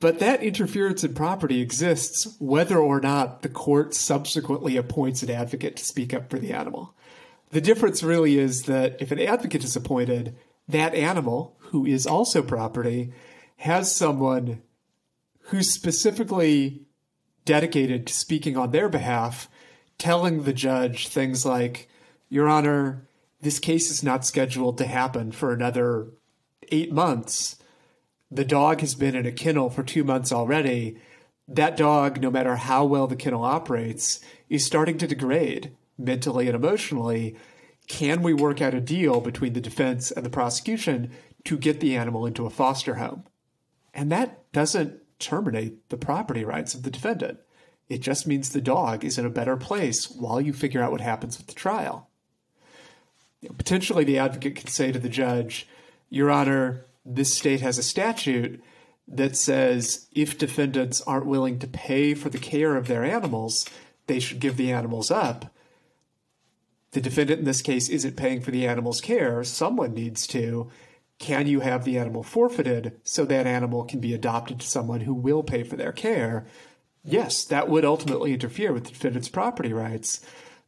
But that interference in property exists whether or not the court subsequently appoints an advocate to speak up for the animal. The difference really is that if an advocate is appointed, that animal, who is also property, has someone who's specifically dedicated to speaking on their behalf, telling the judge things like, Your Honor, this case is not scheduled to happen for another eight months. The dog has been in a kennel for two months already. That dog, no matter how well the kennel operates, is starting to degrade mentally and emotionally. Can we work out a deal between the defense and the prosecution to get the animal into a foster home? And that doesn't terminate the property rights of the defendant. It just means the dog is in a better place while you figure out what happens with the trial. Potentially, the advocate could say to the judge, Your Honor, this state has a statute that says if defendants aren't willing to pay for the care of their animals, they should give the animals up. The defendant in this case isn't paying for the animal's care, someone needs to. Can you have the animal forfeited so that animal can be adopted to someone who will pay for their care? Yes, that would ultimately interfere with the defendant's property rights,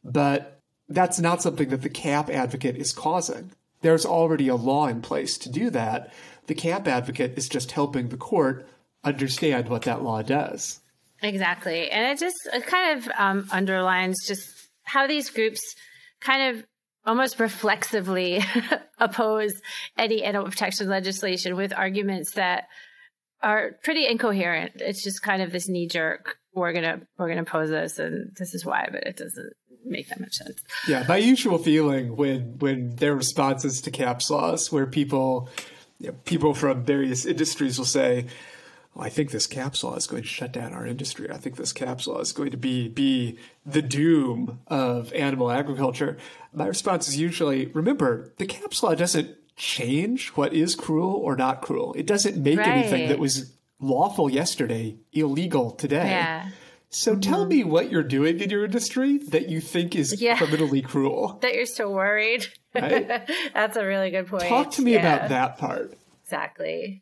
but that's not something that the CAAP advocate is causing. There's already a law in place to do that. The CAAP advocate is just helping the court understand what that law does. Exactly. And it just it kind of um, underlines just how these groups kind of almost reflexively oppose any animal protection legislation with arguments that are pretty incoherent. It's just kind of this knee jerk. We're gonna we're gonna pose this, and this is why, but it doesn't make that much sense. Yeah, my usual feeling when when their responses to CAAPs laws, where people you know, people from various industries will say, well, I think this CAAPs law is going to shut down our industry. I think this CAAPs law is going to be be the doom of animal agriculture. My response is usually, remember, the CAAPs law doesn't change what is cruel or not cruel. It doesn't make Right. anything that was lawful yesterday illegal today. Yeah. So tell me what you're doing in your industry that you think is Yeah. criminally cruel. That you're so worried. Right? That's a really good point. Talk to me Yeah. about that part. Exactly.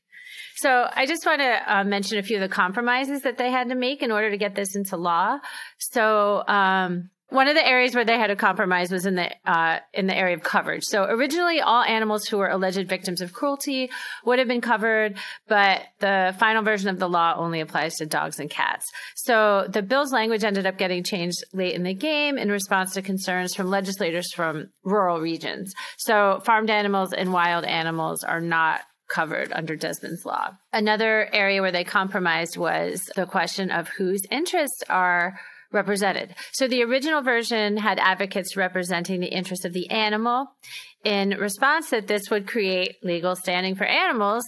So I just want to uh, mention a few of the compromises that they had to make in order to get this into law. So um, one of the areas where they had to compromise was in the uh, in the area of coverage. So originally, all animals who were alleged victims of cruelty would have been covered, but the final version of the law only applies to dogs and cats. So the bill's language ended up getting changed late in the game in response to concerns from legislators from rural regions. So farmed animals and wild animals are not covered under Desmond's law. Another area where they compromised was the question of whose interests are represented. So the original version had advocates representing the interests of the animal. In response that this would create legal standing for animals,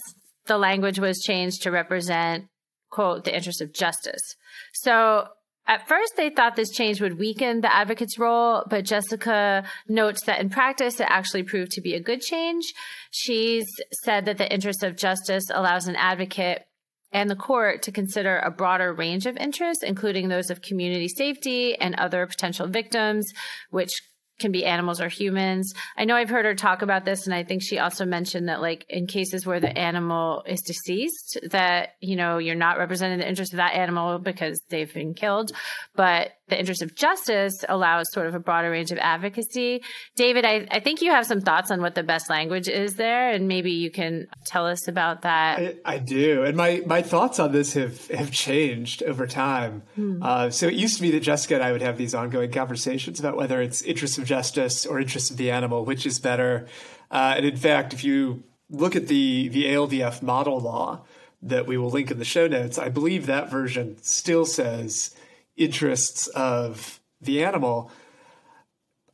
the language was changed to represent, quote, the interests of justice. So at first, they thought this change would weaken the advocate's role, but Jessica notes that in practice, it actually proved to be a good change. She's said that the interest of justice allows an advocate and the court to consider a broader range of interests, including those of community safety and other potential victims, which can be animals or humans. I know I've heard her talk about this, and I think she also mentioned that, like, in cases where the animal is deceased, that, you know, you're not representing the interest of that animal because they've been killed, but the interest of justice allows sort of a broader range of advocacy. David, I, I think you have some thoughts on what the best language is there, and maybe you can tell us about that. I, I do, and my, my thoughts on this have, have changed over time. Uh, so it used to be that Jessica and I would have these ongoing conversations about whether it's interest of justice or interest of the animal, which is better. Uh, and in fact, if you look at the the ALDF model law that we will link in the show notes, I believe that version still says interests of the animal.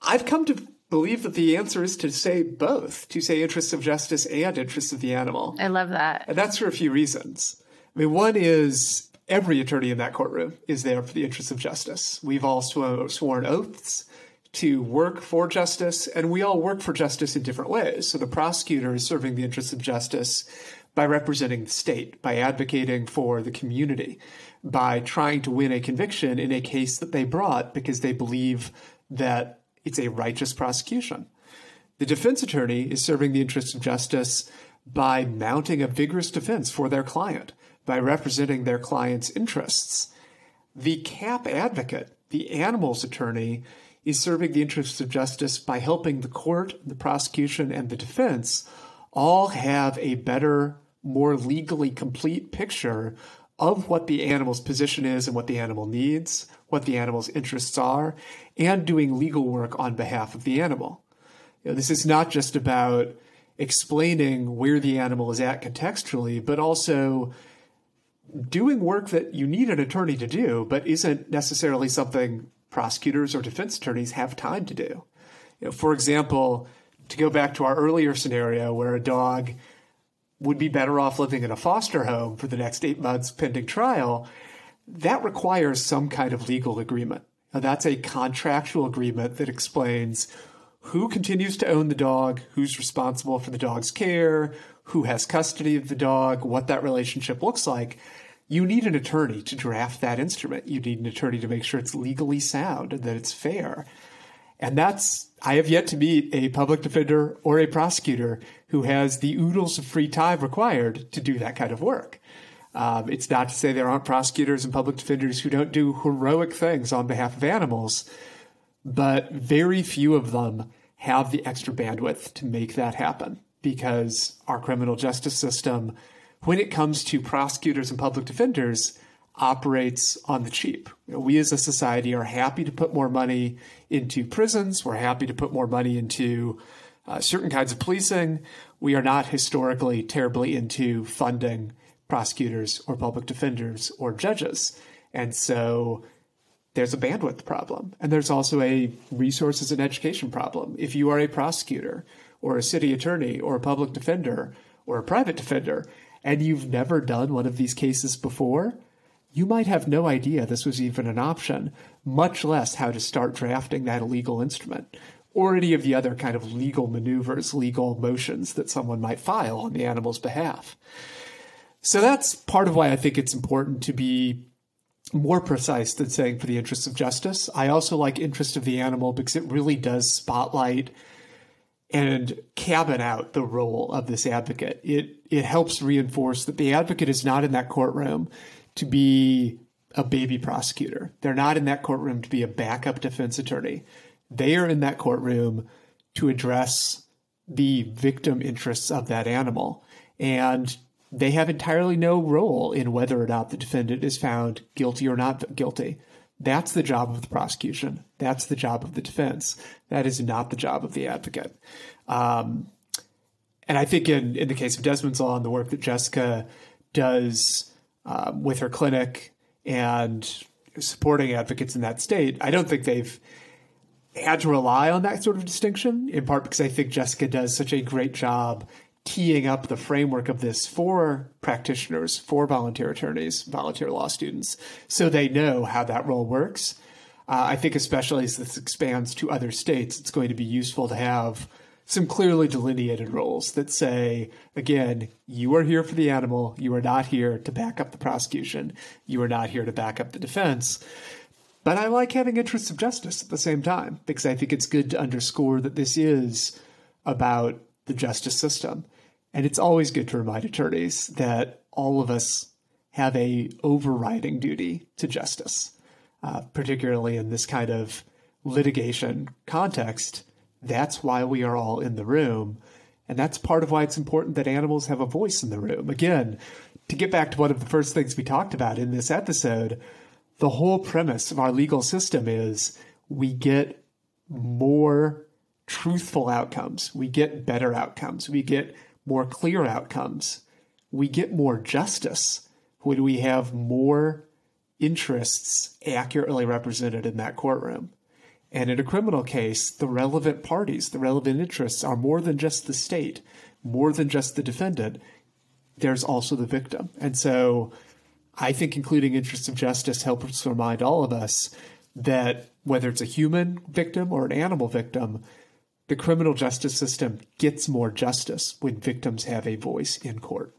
I've come to believe that the answer is to say both, to say interests of justice and interests of the animal. I love that. And that's for a few reasons. I mean, one is every attorney in that courtroom is there for the interests of justice. We've all sw- sworn oaths to work for justice, and we all work for justice in different ways. So the prosecutor is serving the interests of justice by representing the state, by advocating for the community, by trying to win a conviction in a case that they brought because they believe that it's a righteous prosecution. The defense attorney is serving the interests of justice by mounting a vigorous defense for their client, by representing their client's interests. The CAAP advocate, the animals attorney, is serving the interests of justice by helping the court, the prosecution, and the defense all have a better, more legally complete picture of what the animal's position is and what the animal needs, what the animal's interests are, and doing legal work on behalf of the animal. You know, this is not just about explaining where the animal is at contextually, but also doing work that you need an attorney to do, but isn't necessarily something prosecutors or defense attorneys have time to do. You know, for example, to go back to our earlier scenario where a dog would be better off living in a foster home for the next eight months pending trial, that requires some kind of legal agreement. Now, that's a contractual agreement that explains who continues to own the dog, who's responsible for the dog's care, who has custody of the dog, what that relationship looks like. You need an attorney to draft that instrument. You need an attorney to make sure it's legally sound and that it's fair. And that's, I have yet to meet a public defender or a prosecutor who has the oodles of free time required to do that kind of work. Um, it's not to say there aren't prosecutors and public defenders who don't do heroic things on behalf of animals, but very few of them have the extra bandwidth to make that happen because our criminal justice system, when it comes to prosecutors and public defenders, operates on the cheap. We as a society are happy to put more money into prisons. We're happy to put more money into uh, certain kinds of policing. We are not historically terribly into funding prosecutors or public defenders or judges. And so there's a bandwidth problem. And there's also a resources and education problem. If you are a prosecutor or a city attorney or a public defender or a private defender, and you've never done one of these cases before, you might have no idea this was even an option, much less how to start drafting that illegal instrument or any of the other kind of legal maneuvers, legal motions that someone might file on the animal's behalf. So that's part of why I think it's important to be more precise than saying for the interests of justice. I also like interest of the animal because it really does spotlight and cabin out the role of this advocate. It it helps reinforce that the advocate is not in that courtroom to be a baby prosecutor. They're not in that courtroom to be a backup defense attorney. They are in that courtroom to address the victim interests of that animal. And they have entirely no role in whether or not the defendant is found guilty or not guilty. That's the job of the prosecution. That's the job of the defense. That is not the job of the advocate. Um, and I think in, in the case of Desmond's Law and the work that Jessica does um, with her clinic and supporting advocates in that state, I don't think they've had to rely on that sort of distinction, in part because I think Jessica does such a great job teeing up the framework of this for practitioners, for volunteer attorneys, volunteer law students, so they know how that role works. Uh, I think, especially as this expands to other states, it's going to be useful to have some clearly delineated roles that say, again, you are here for the animal. You are not here to back up the prosecution. You are not here to back up the defense. But I like having interests of justice at the same time because I think it's good to underscore that this is about the justice system. And it's always good to remind attorneys that all of us have a overriding duty to justice, uh, particularly in this kind of litigation context. That's why we are all in the room. And that's part of why it's important that animals have a voice in the room. Again, to get back to one of the first things we talked about in this episode, the whole premise of our legal system is we get more truthful outcomes, we get better outcomes, we get more clear outcomes, we get more justice when we have more interests accurately represented in that courtroom. And in a criminal case, the relevant parties, the relevant interests are more than just the state, more than just the defendant. There's also the victim. And so I think including interests of justice helps remind all of us that whether it's a human victim or an animal victim, the criminal justice system gets more justice when victims have a voice in court.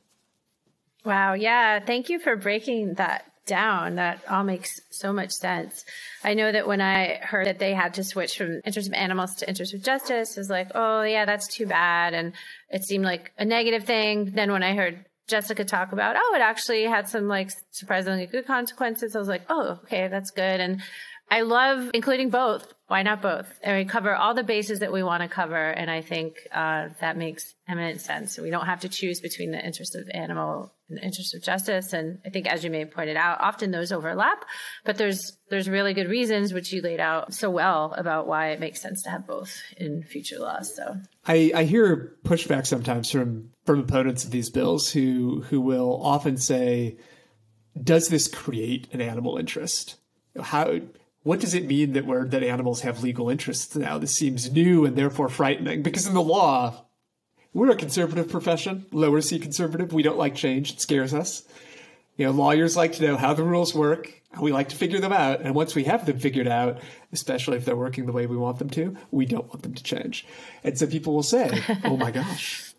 Wow. Yeah. Thank you for breaking that down. That all makes so much sense. I know that when I heard that they had to switch from interest of animals to interest of justice, I was like, oh, yeah, that's too bad. And it seemed like a negative thing. Then when I heard Jessica talk about, oh, it actually had some like surprisingly good consequences, I was like, oh, okay, that's good. And I love including both. Why not both? And we cover all the bases that we want to cover. And I think uh, that makes eminent sense. We don't have to choose between the interest of animal and the interest of justice. And I think, as you may have pointed out, often those overlap. But there's there's really good reasons, which you laid out so well, about why it makes sense to have both in future laws. So I, I hear pushback sometimes from from opponents of these bills who who will often say, "Does this create an animal interest? How?" what does it mean that we're that animals have legal interests now? This seems new and therefore frightening because in the law, we're a conservative profession, lower C conservative. We don't like change; it scares us. You know, lawyers like to know how the rules work. and We like to figure them out, and once we have them figured out, especially if they're working the way we want them to, we don't want them to change. And so people will say, "Oh my gosh,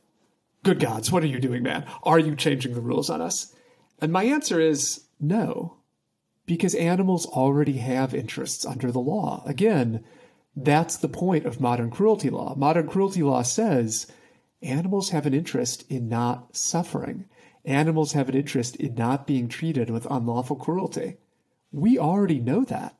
good gods, what are you doing, man? Are you changing the rules on us?" And my answer is no because animals already have interests under the law. Again, that's the point of modern cruelty law. Modern cruelty law says animals have an interest in not suffering. Animals have an interest in not being treated with unlawful cruelty. We already know that.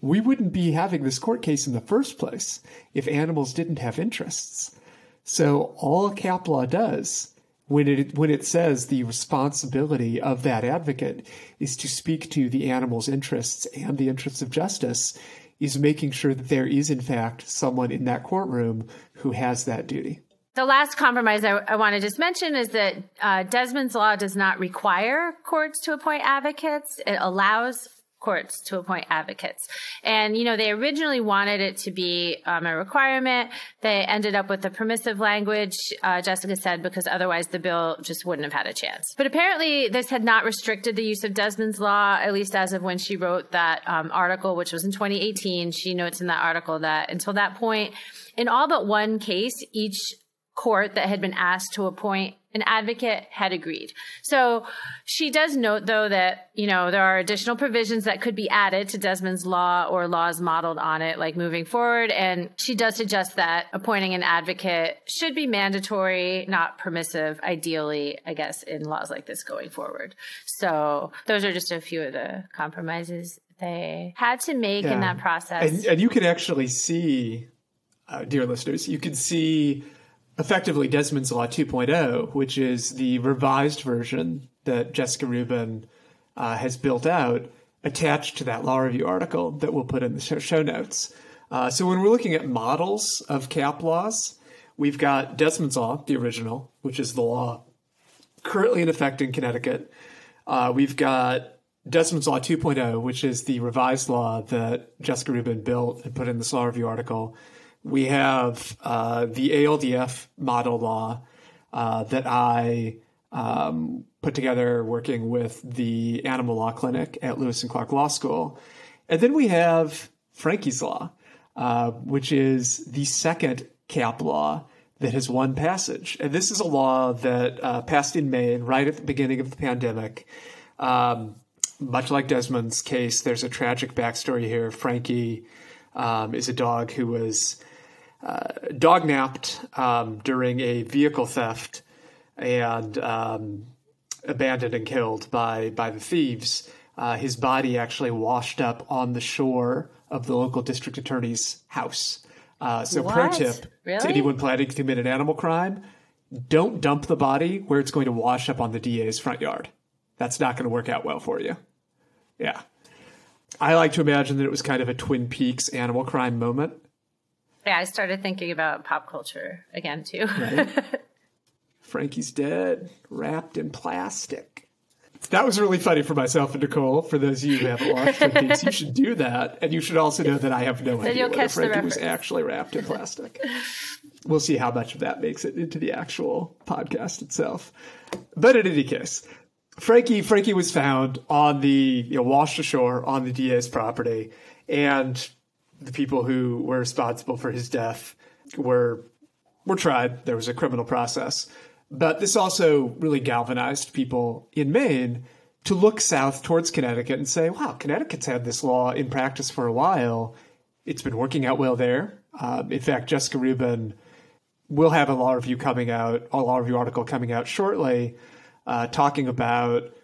we wouldn't be having this court case in the first place if animals didn't have interests. So all CAAP law does when it when it says the responsibility of that advocate is to speak to the animal's interests and the interests of justice is making sure that there is in fact someone in that courtroom who has that duty. The last compromise I, I want to just mention is that uh, Desmond's law does not require courts to appoint advocates. It allows courts to appoint advocates. And, you know, they originally wanted it to be um, a requirement. They ended up with the permissive language, uh, Jessica said, because otherwise the bill just wouldn't have had a chance. But apparently this had not restricted the use of Desmond's law, at least as of when she wrote that um, article, which was in 2018. She notes in that article that until that point, in all but one case, each court that had been asked to appoint an advocate had agreed. So she does note, though, that, you know, there are additional provisions that could be added to Desmond's law or laws modeled on it, like moving forward. And she does suggest that appointing an advocate should be mandatory, not permissive, ideally, I guess, in laws like this going forward. So those are just a few of the compromises they had to make yeah. in that process. And, and you can actually see, uh, dear listeners, you can see effectively Desmond's Law 2.0, which is the revised version that Jessica Rubin uh, has built out, attached to that law review article that we'll put in the show, notes. Uh, so when we're looking at models of CAAP laws, we've got Desmond's Law, the original, which is the law currently in effect in Connecticut. Uh, we've got Desmond's Law 2.0, which is the revised law that Jessica Rubin built and put in this law review article we have uh, the ALDF model law uh, that I um, put together working with the Animal Law Clinic at Lewis and Clark Law School. And then we have Franky's Law, uh, which is the second CAAP law that has won passage. And this is a law that uh, passed in Maine right at the beginning of the pandemic. Um, much like Desmond's case, there's a tragic backstory here. Franky um, is a dog who was uh, dog napped um, during a vehicle theft and um, abandoned and killed by by the thieves. Uh, his body actually washed up on the shore of the local district attorney's house. Uh, so, what? pro tip really? to anyone planning to commit an animal crime: don't dump the body where it's going to wash up on the DA's front yard. That's not going to work out well for you. Yeah. I like to imagine that it was kind of a Twin Peaks animal crime moment yeah, I started thinking about pop culture again too. Right? Franky's dead, wrapped in plastic. That was really funny for myself and Nicole. For those of you who haven't watched Twin Peaks, you should do that. And you should also know that I have no then idea whether Franky was actually wrapped in plastic. we'll see how much of that makes it into the actual podcast itself. But in any case, Franky Franky was found on the you know, washed ashore on the DA's property, and the people who were responsible for his death were were tried. There was a criminal process. But this also really galvanized people in Maine to look south towards Connecticut and say, wow, Connecticut's had this law in practice for a while. It's been working out well there. Um, in fact, Jessica Rubin will have a law review coming out, a law review article coming out shortly, uh, talking about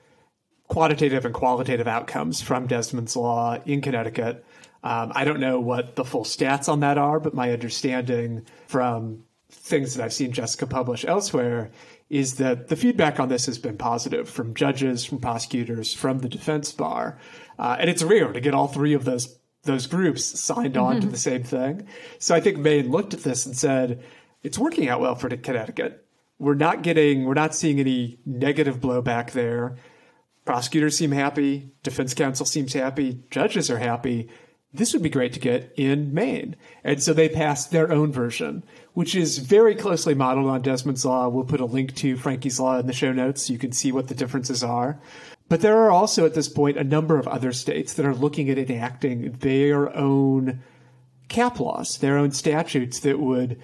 quantitative and qualitative outcomes from Desmond's Law in Connecticut. Um, I don't know what the full stats on that are, but my understanding from things that I've seen Jessica publish elsewhere is that the feedback on this has been positive from judges, from prosecutors, from the defense bar. Uh, and it's rare to get all three of those those groups signed on mm-hmm. to the same thing. So I think Maine looked at this and said, it's working out well for Connecticut. We're not getting, we're not seeing any negative blowback there. Prosecutors seem happy. Defense counsel seems happy. Judges are happy this would be great to get in Maine. And so they passed their own version, which is very closely modeled on Desmond's Law. We'll put a link to Franky's Law in the show notes so you can see what the differences are. But there are also at this point a number of other states that are looking at enacting their own CAAP laws, their own statutes that would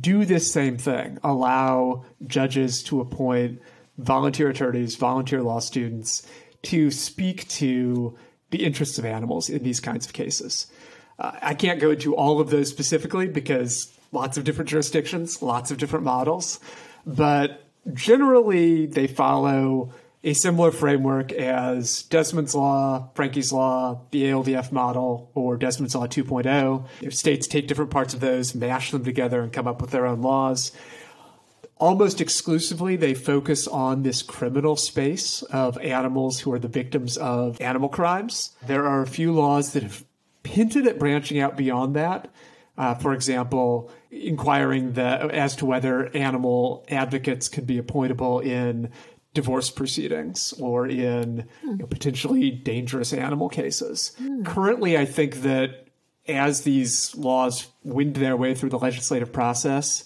do this same thing, allow judges to appoint volunteer attorneys, volunteer law students to speak to the interests of animals in these kinds of cases. Uh, I can't go into all of those specifically because lots of different jurisdictions, lots of different models, but generally they follow a similar framework as Desmond's Law, Franky's Law, the ALDF model, or Desmond's Law 2.0. If states take different parts of those, mash them together, and come up with their own laws. Almost exclusively, they focus on this criminal space of animals who are the victims of animal crimes. There are a few laws that have hinted at branching out beyond that. Uh, for example, inquiring the, as to whether animal advocates could be appointable in divorce proceedings or in you know, potentially dangerous animal cases. Currently, I think that as these laws wind their way through the legislative process,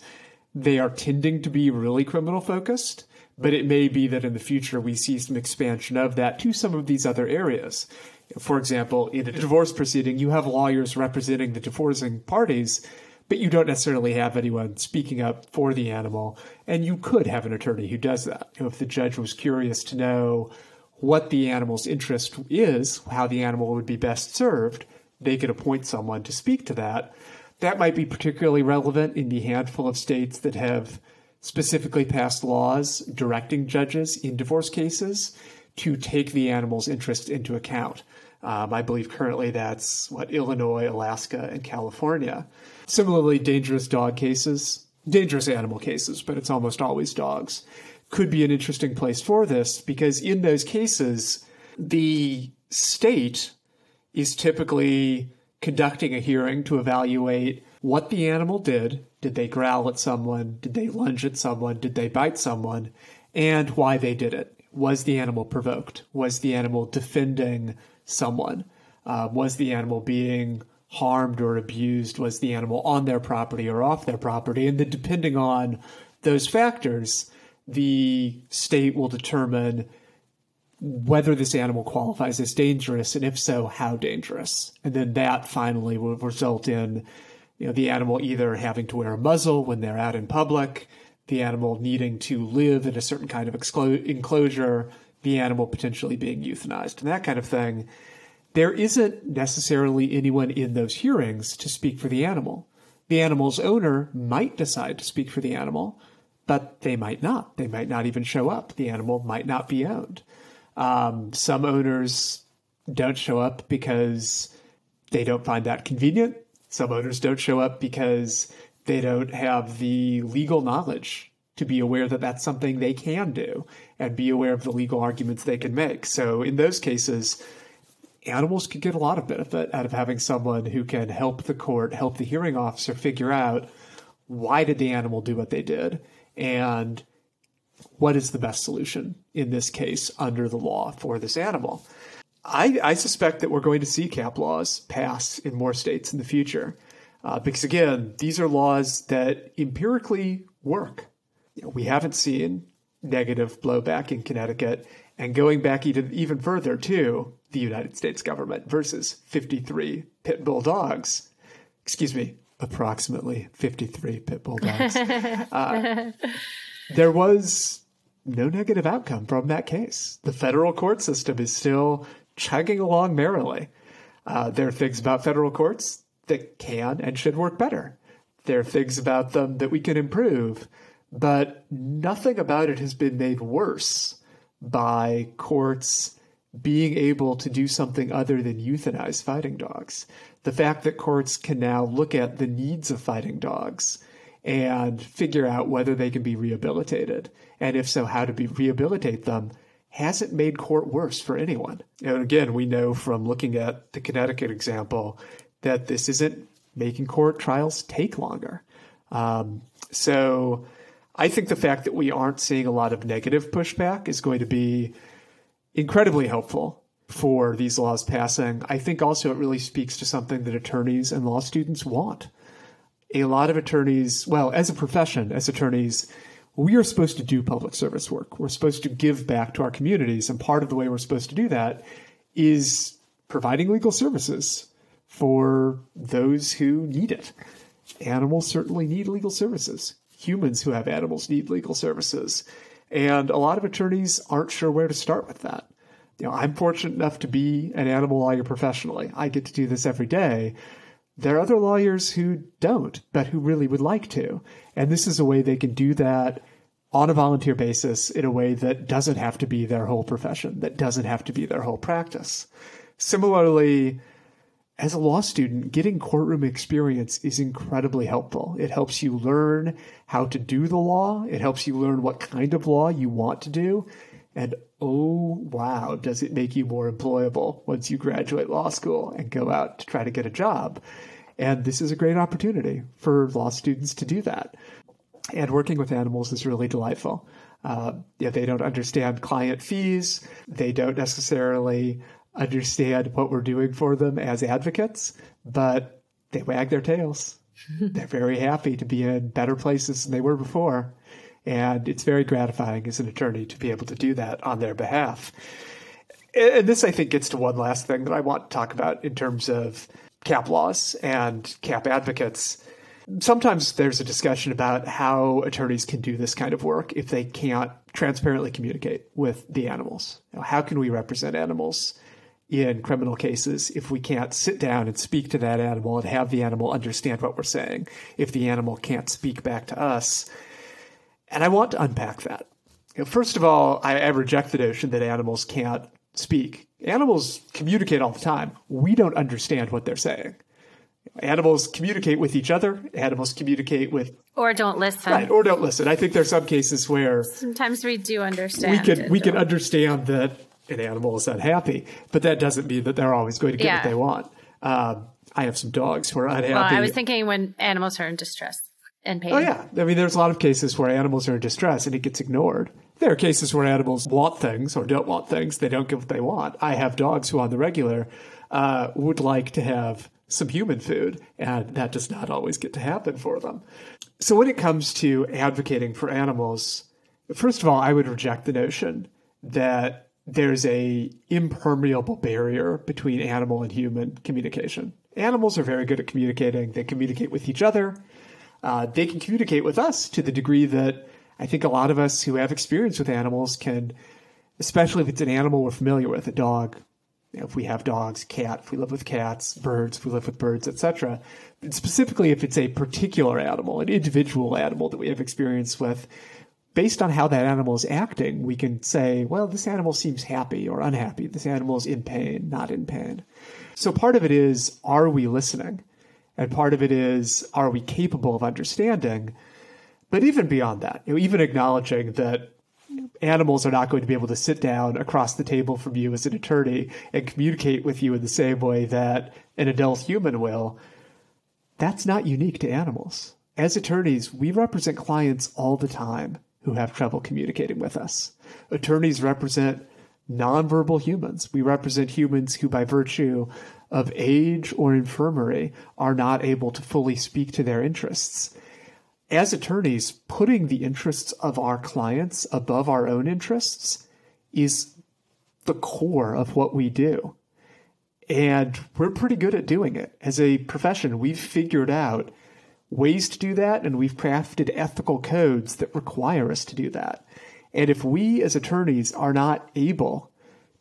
they are tending to be really criminal focused. But it may be that in the future we see some expansion of that to some of these other areas. For example, in a divorce proceeding, you have lawyers representing the divorcing parties, but you don't necessarily have anyone speaking up for the animal. And you could have an attorney who does that. You know, if the judge was curious to know what the animal's interest is, how the animal would be best served, they could appoint someone to speak to that. That might be particularly relevant in the handful of states that have specifically passed laws directing judges in divorce cases to take the animal's interest into account. Um, I believe currently that's what Illinois, Alaska, and California. Similarly, dangerous dog cases, dangerous animal cases, but it's almost always dogs, could be an interesting place for this because in those cases, the state is typically conducting a hearing to evaluate what the animal did. Did they growl at someone? Did they lunge at someone? Did they bite someone? And why they did it. Was the animal provoked? Was the animal defending someone? Uh, was the animal being harmed or abused? Was the animal on their property or off their property? And then, depending on those factors, the state will determine whether this animal qualifies as dangerous, and if so, how dangerous. And then that finally will result in you know, the animal either having to wear a muzzle when they're out in public, the animal needing to live in a certain kind of exclo- enclosure, the animal potentially being euthanized, and that kind of thing. There isn't necessarily anyone in those hearings to speak for the animal. The animal's owner might decide to speak for the animal, but they might not. They might not even show up. The animal might not be owned. Um, some owners don't show up because they don't find that convenient. Some owners don't show up because they don't have the legal knowledge to be aware that that's something they can do and be aware of the legal arguments they can make. So in those cases, animals could get a lot of benefit out of having someone who can help the court, help the hearing officer figure out why did the animal do what they did and what is the best solution in this case under the law for this animal. I, I suspect that we're going to see CAAP laws pass in more states in the future. Uh, because again, these are laws that empirically work. You know, we haven't seen negative blowback in Connecticut, and going back even, even further to the United States government versus 53 pit bull dogs. Excuse me, approximately 53 pit bull dogs. uh, there was no negative outcome from that case. The federal court system is still chugging along merrily. Uh, there are things about federal courts that can and should work better. There are things about them that we can improve, but nothing about it has been made worse by courts being able to do something other than euthanize fighting dogs. The fact that courts can now look at the needs of fighting dogs and figure out whether they can be rehabilitated, and if so, how to be rehabilitate them, hasn't made court worse for anyone. And again, we know from looking at the Connecticut example that this isn't making court trials take longer. Um, so I think the fact that we aren't seeing a lot of negative pushback is going to be incredibly helpful for these laws passing. I think also it really speaks to something that attorneys and law students want. A lot of attorneys, well, as a profession, as attorneys, we are supposed to do public service work. We're supposed to give back to our communities. And part of the way we're supposed to do that is providing legal services for those who need it. Animals certainly need legal services. Humans who have animals need legal services. And a lot of attorneys aren't sure where to start with that. You know, I'm fortunate enough to be an animal lawyer professionally. I get to do this every day. There are other lawyers who don't, but who really would like to. And this is a way they can do that on a volunteer basis in a way that doesn't have to be their whole profession, that doesn't have to be their whole practice. Similarly, as a law student, getting courtroom experience is incredibly helpful. It helps you learn how to do the law. It helps you learn what kind of law you want to do. And oh, wow, does it make you more employable once you graduate law school and go out to try to get a job. And this is a great opportunity for law students to do that. And working with animals is really delightful. Uh, yeah, they don't understand client fees. They don't necessarily understand what we're doing for them as advocates, but they wag their tails. They're very happy to be in better places than they were before. And it's very gratifying as an attorney to be able to do that on their behalf. And this, I think, gets to one last thing that I want to talk about in terms of CAAP laws and CAAP advocates. Sometimes there's a discussion about how attorneys can do this kind of work if they can't transparently communicate with the animals. How can we represent animals in criminal cases if we can't sit down and speak to that animal and have the animal understand what we're saying, if the animal can't speak back to us. And I want to unpack that. You know, first of all, I, I reject the notion that animals can't speak. Animals communicate all the time. We don't understand what they're saying. Animals communicate with each other. Animals communicate with or don't listen. Right, or don't listen. I think there are some cases where sometimes we do understand. We can we can understand that an animal is unhappy, but that doesn't mean that they're always going to get yeah. what they want. Um, I have some dogs who are unhappy. Well, I was thinking when animals are in distress and pain. Oh yeah, I mean, there's a lot of cases where animals are in distress and it gets ignored. There are cases where animals want things or don't want things; they don't get what they want. I have dogs who, on the regular, uh, would like to have some human food, and that does not always get to happen for them. So, when it comes to advocating for animals, first of all, I would reject the notion that there's a impermeable barrier between animal and human communication. Animals are very good at communicating. They communicate with each other. Uh, they can communicate with us to the degree that I think a lot of us who have experience with animals can, especially if it's an animal we're familiar with, a dog. If we have dogs, cat, if we live with cats, birds, if we live with birds, etc. Specifically, if it's a particular animal, an individual animal that we have experience with, based on how that animal is acting, we can say, well, this animal seems happy or unhappy. This animal is in pain, not in pain. So part of it is, are we listening? And part of it is, are we capable of understanding? But even beyond that, you know, even acknowledging that animals are not going to be able to sit down across the table from you as an attorney and communicate with you in the same way that an adult human will, that's not unique to animals. As attorneys, we represent clients all the time who have trouble communicating with us. Attorneys represent nonverbal humans. We represent humans who, by virtue of age or infirmary, are not able to fully speak to their interests. As attorneys, putting the interests of our clients above our own interests is the core of what we do. And we're pretty good at doing it. As a profession, we've figured out ways to do that, and we've crafted ethical codes that require us to do that. And if we as attorneys are not able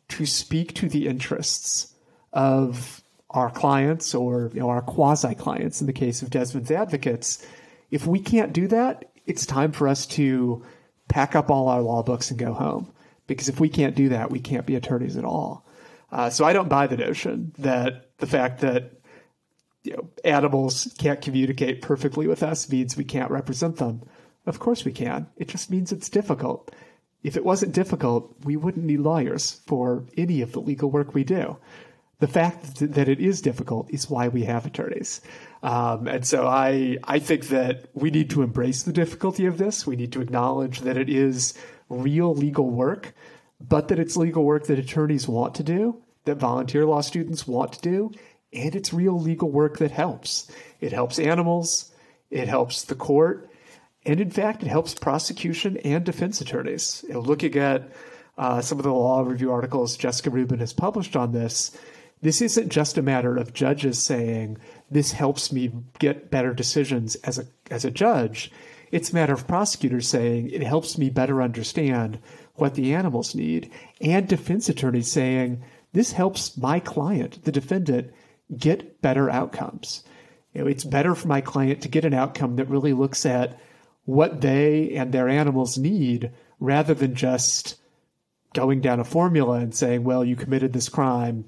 to speak to the interests of our clients or you know, our quasi clients in the case of Desmond's advocates, if we can't do that, it's time for us to pack up all our law books and go home. Because if we can't do that, we can't be attorneys at all. Uh, so I don't buy the notion that the fact that you know, animals can't communicate perfectly with us means we can't represent them. Of course we can. It just means it's difficult. If it wasn't difficult, we wouldn't need lawyers for any of the legal work we do. The fact that it is difficult is why we have attorneys. Um, and so I, I think that we need to embrace the difficulty of this. We need to acknowledge that it is real legal work, but that it's legal work that attorneys want to do, that volunteer law students want to do, and it's real legal work that helps. It helps animals, it helps the court, and in fact, it helps prosecution and defense attorneys. Looking at uh, some of the law review articles Jessica Rubin has published on this, this isn't just a matter of judges saying this helps me get better decisions as a as a judge. It's a matter of prosecutors saying it helps me better understand what the animals need, and defense attorneys saying this helps my client, the defendant, get better outcomes. You know, it's better for my client to get an outcome that really looks at what they and their animals need rather than just going down a formula and saying, well, you committed this crime,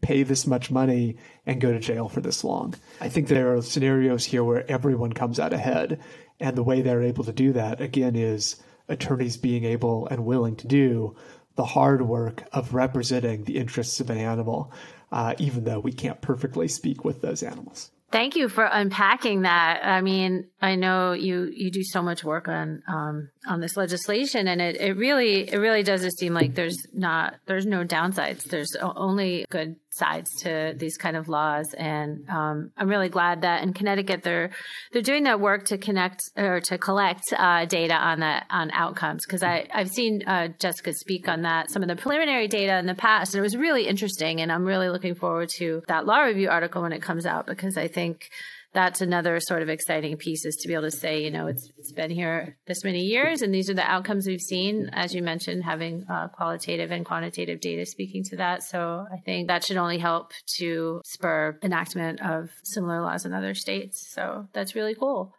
pay this much money, and go to jail for this long. I think there are scenarios here where everyone comes out ahead. And the way they're able to do that, again, is attorneys being able and willing to do the hard work of representing the interests of an animal, uh, even though we can't perfectly speak with those animals. Thank you for unpacking that. I mean, I know you you do so much work on um, on this legislation, and it, it really it really does seem like there's not there's no downsides. There's only good sides to these kind of laws, and um, I'm really glad that in Connecticut they're they're doing that work to connect or to collect uh, data on that on outcomes. Because I I've seen uh, Jessica speak on that some of the preliminary data in the past, and it was really interesting. And I'm really looking forward to that law review article when it comes out because I think that's another sort of exciting piece is to be able to say, you know, it's, it's been here this many years and these are the outcomes we've seen, as you mentioned, having uh, qualitative and quantitative data speaking to that. So I think that should only help to spur enactment of similar laws in other states. So that's really cool.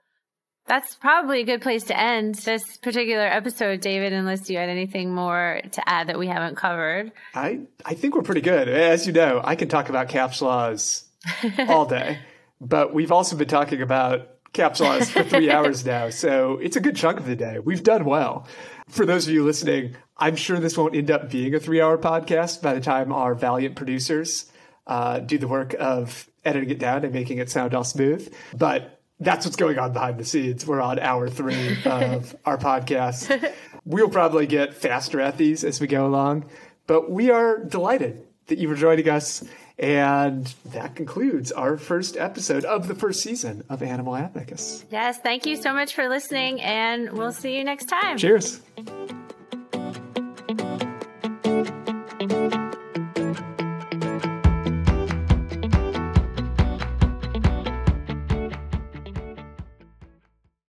That's probably a good place to end this particular episode, David, unless you had anything more to add that we haven't covered. I, I think we're pretty good. As you know, I can talk about CAAPs laws all day. But we've also been talking about CAAPs laws for three hours now, so it's a good chunk of the day. We've done well. For those of you listening, I'm sure this won't end up being a three hour podcast by the time our valiant producers uh, do the work of editing it down and making it sound all smooth. But that's what's going on behind the scenes. We're on hour three of our podcast. We'll probably get faster at these as we go along, but we are delighted that you were joining us and that concludes our first episode of the first season of Animal Amicus. Yes, thank you so much for listening, and we'll see you next time. Cheers.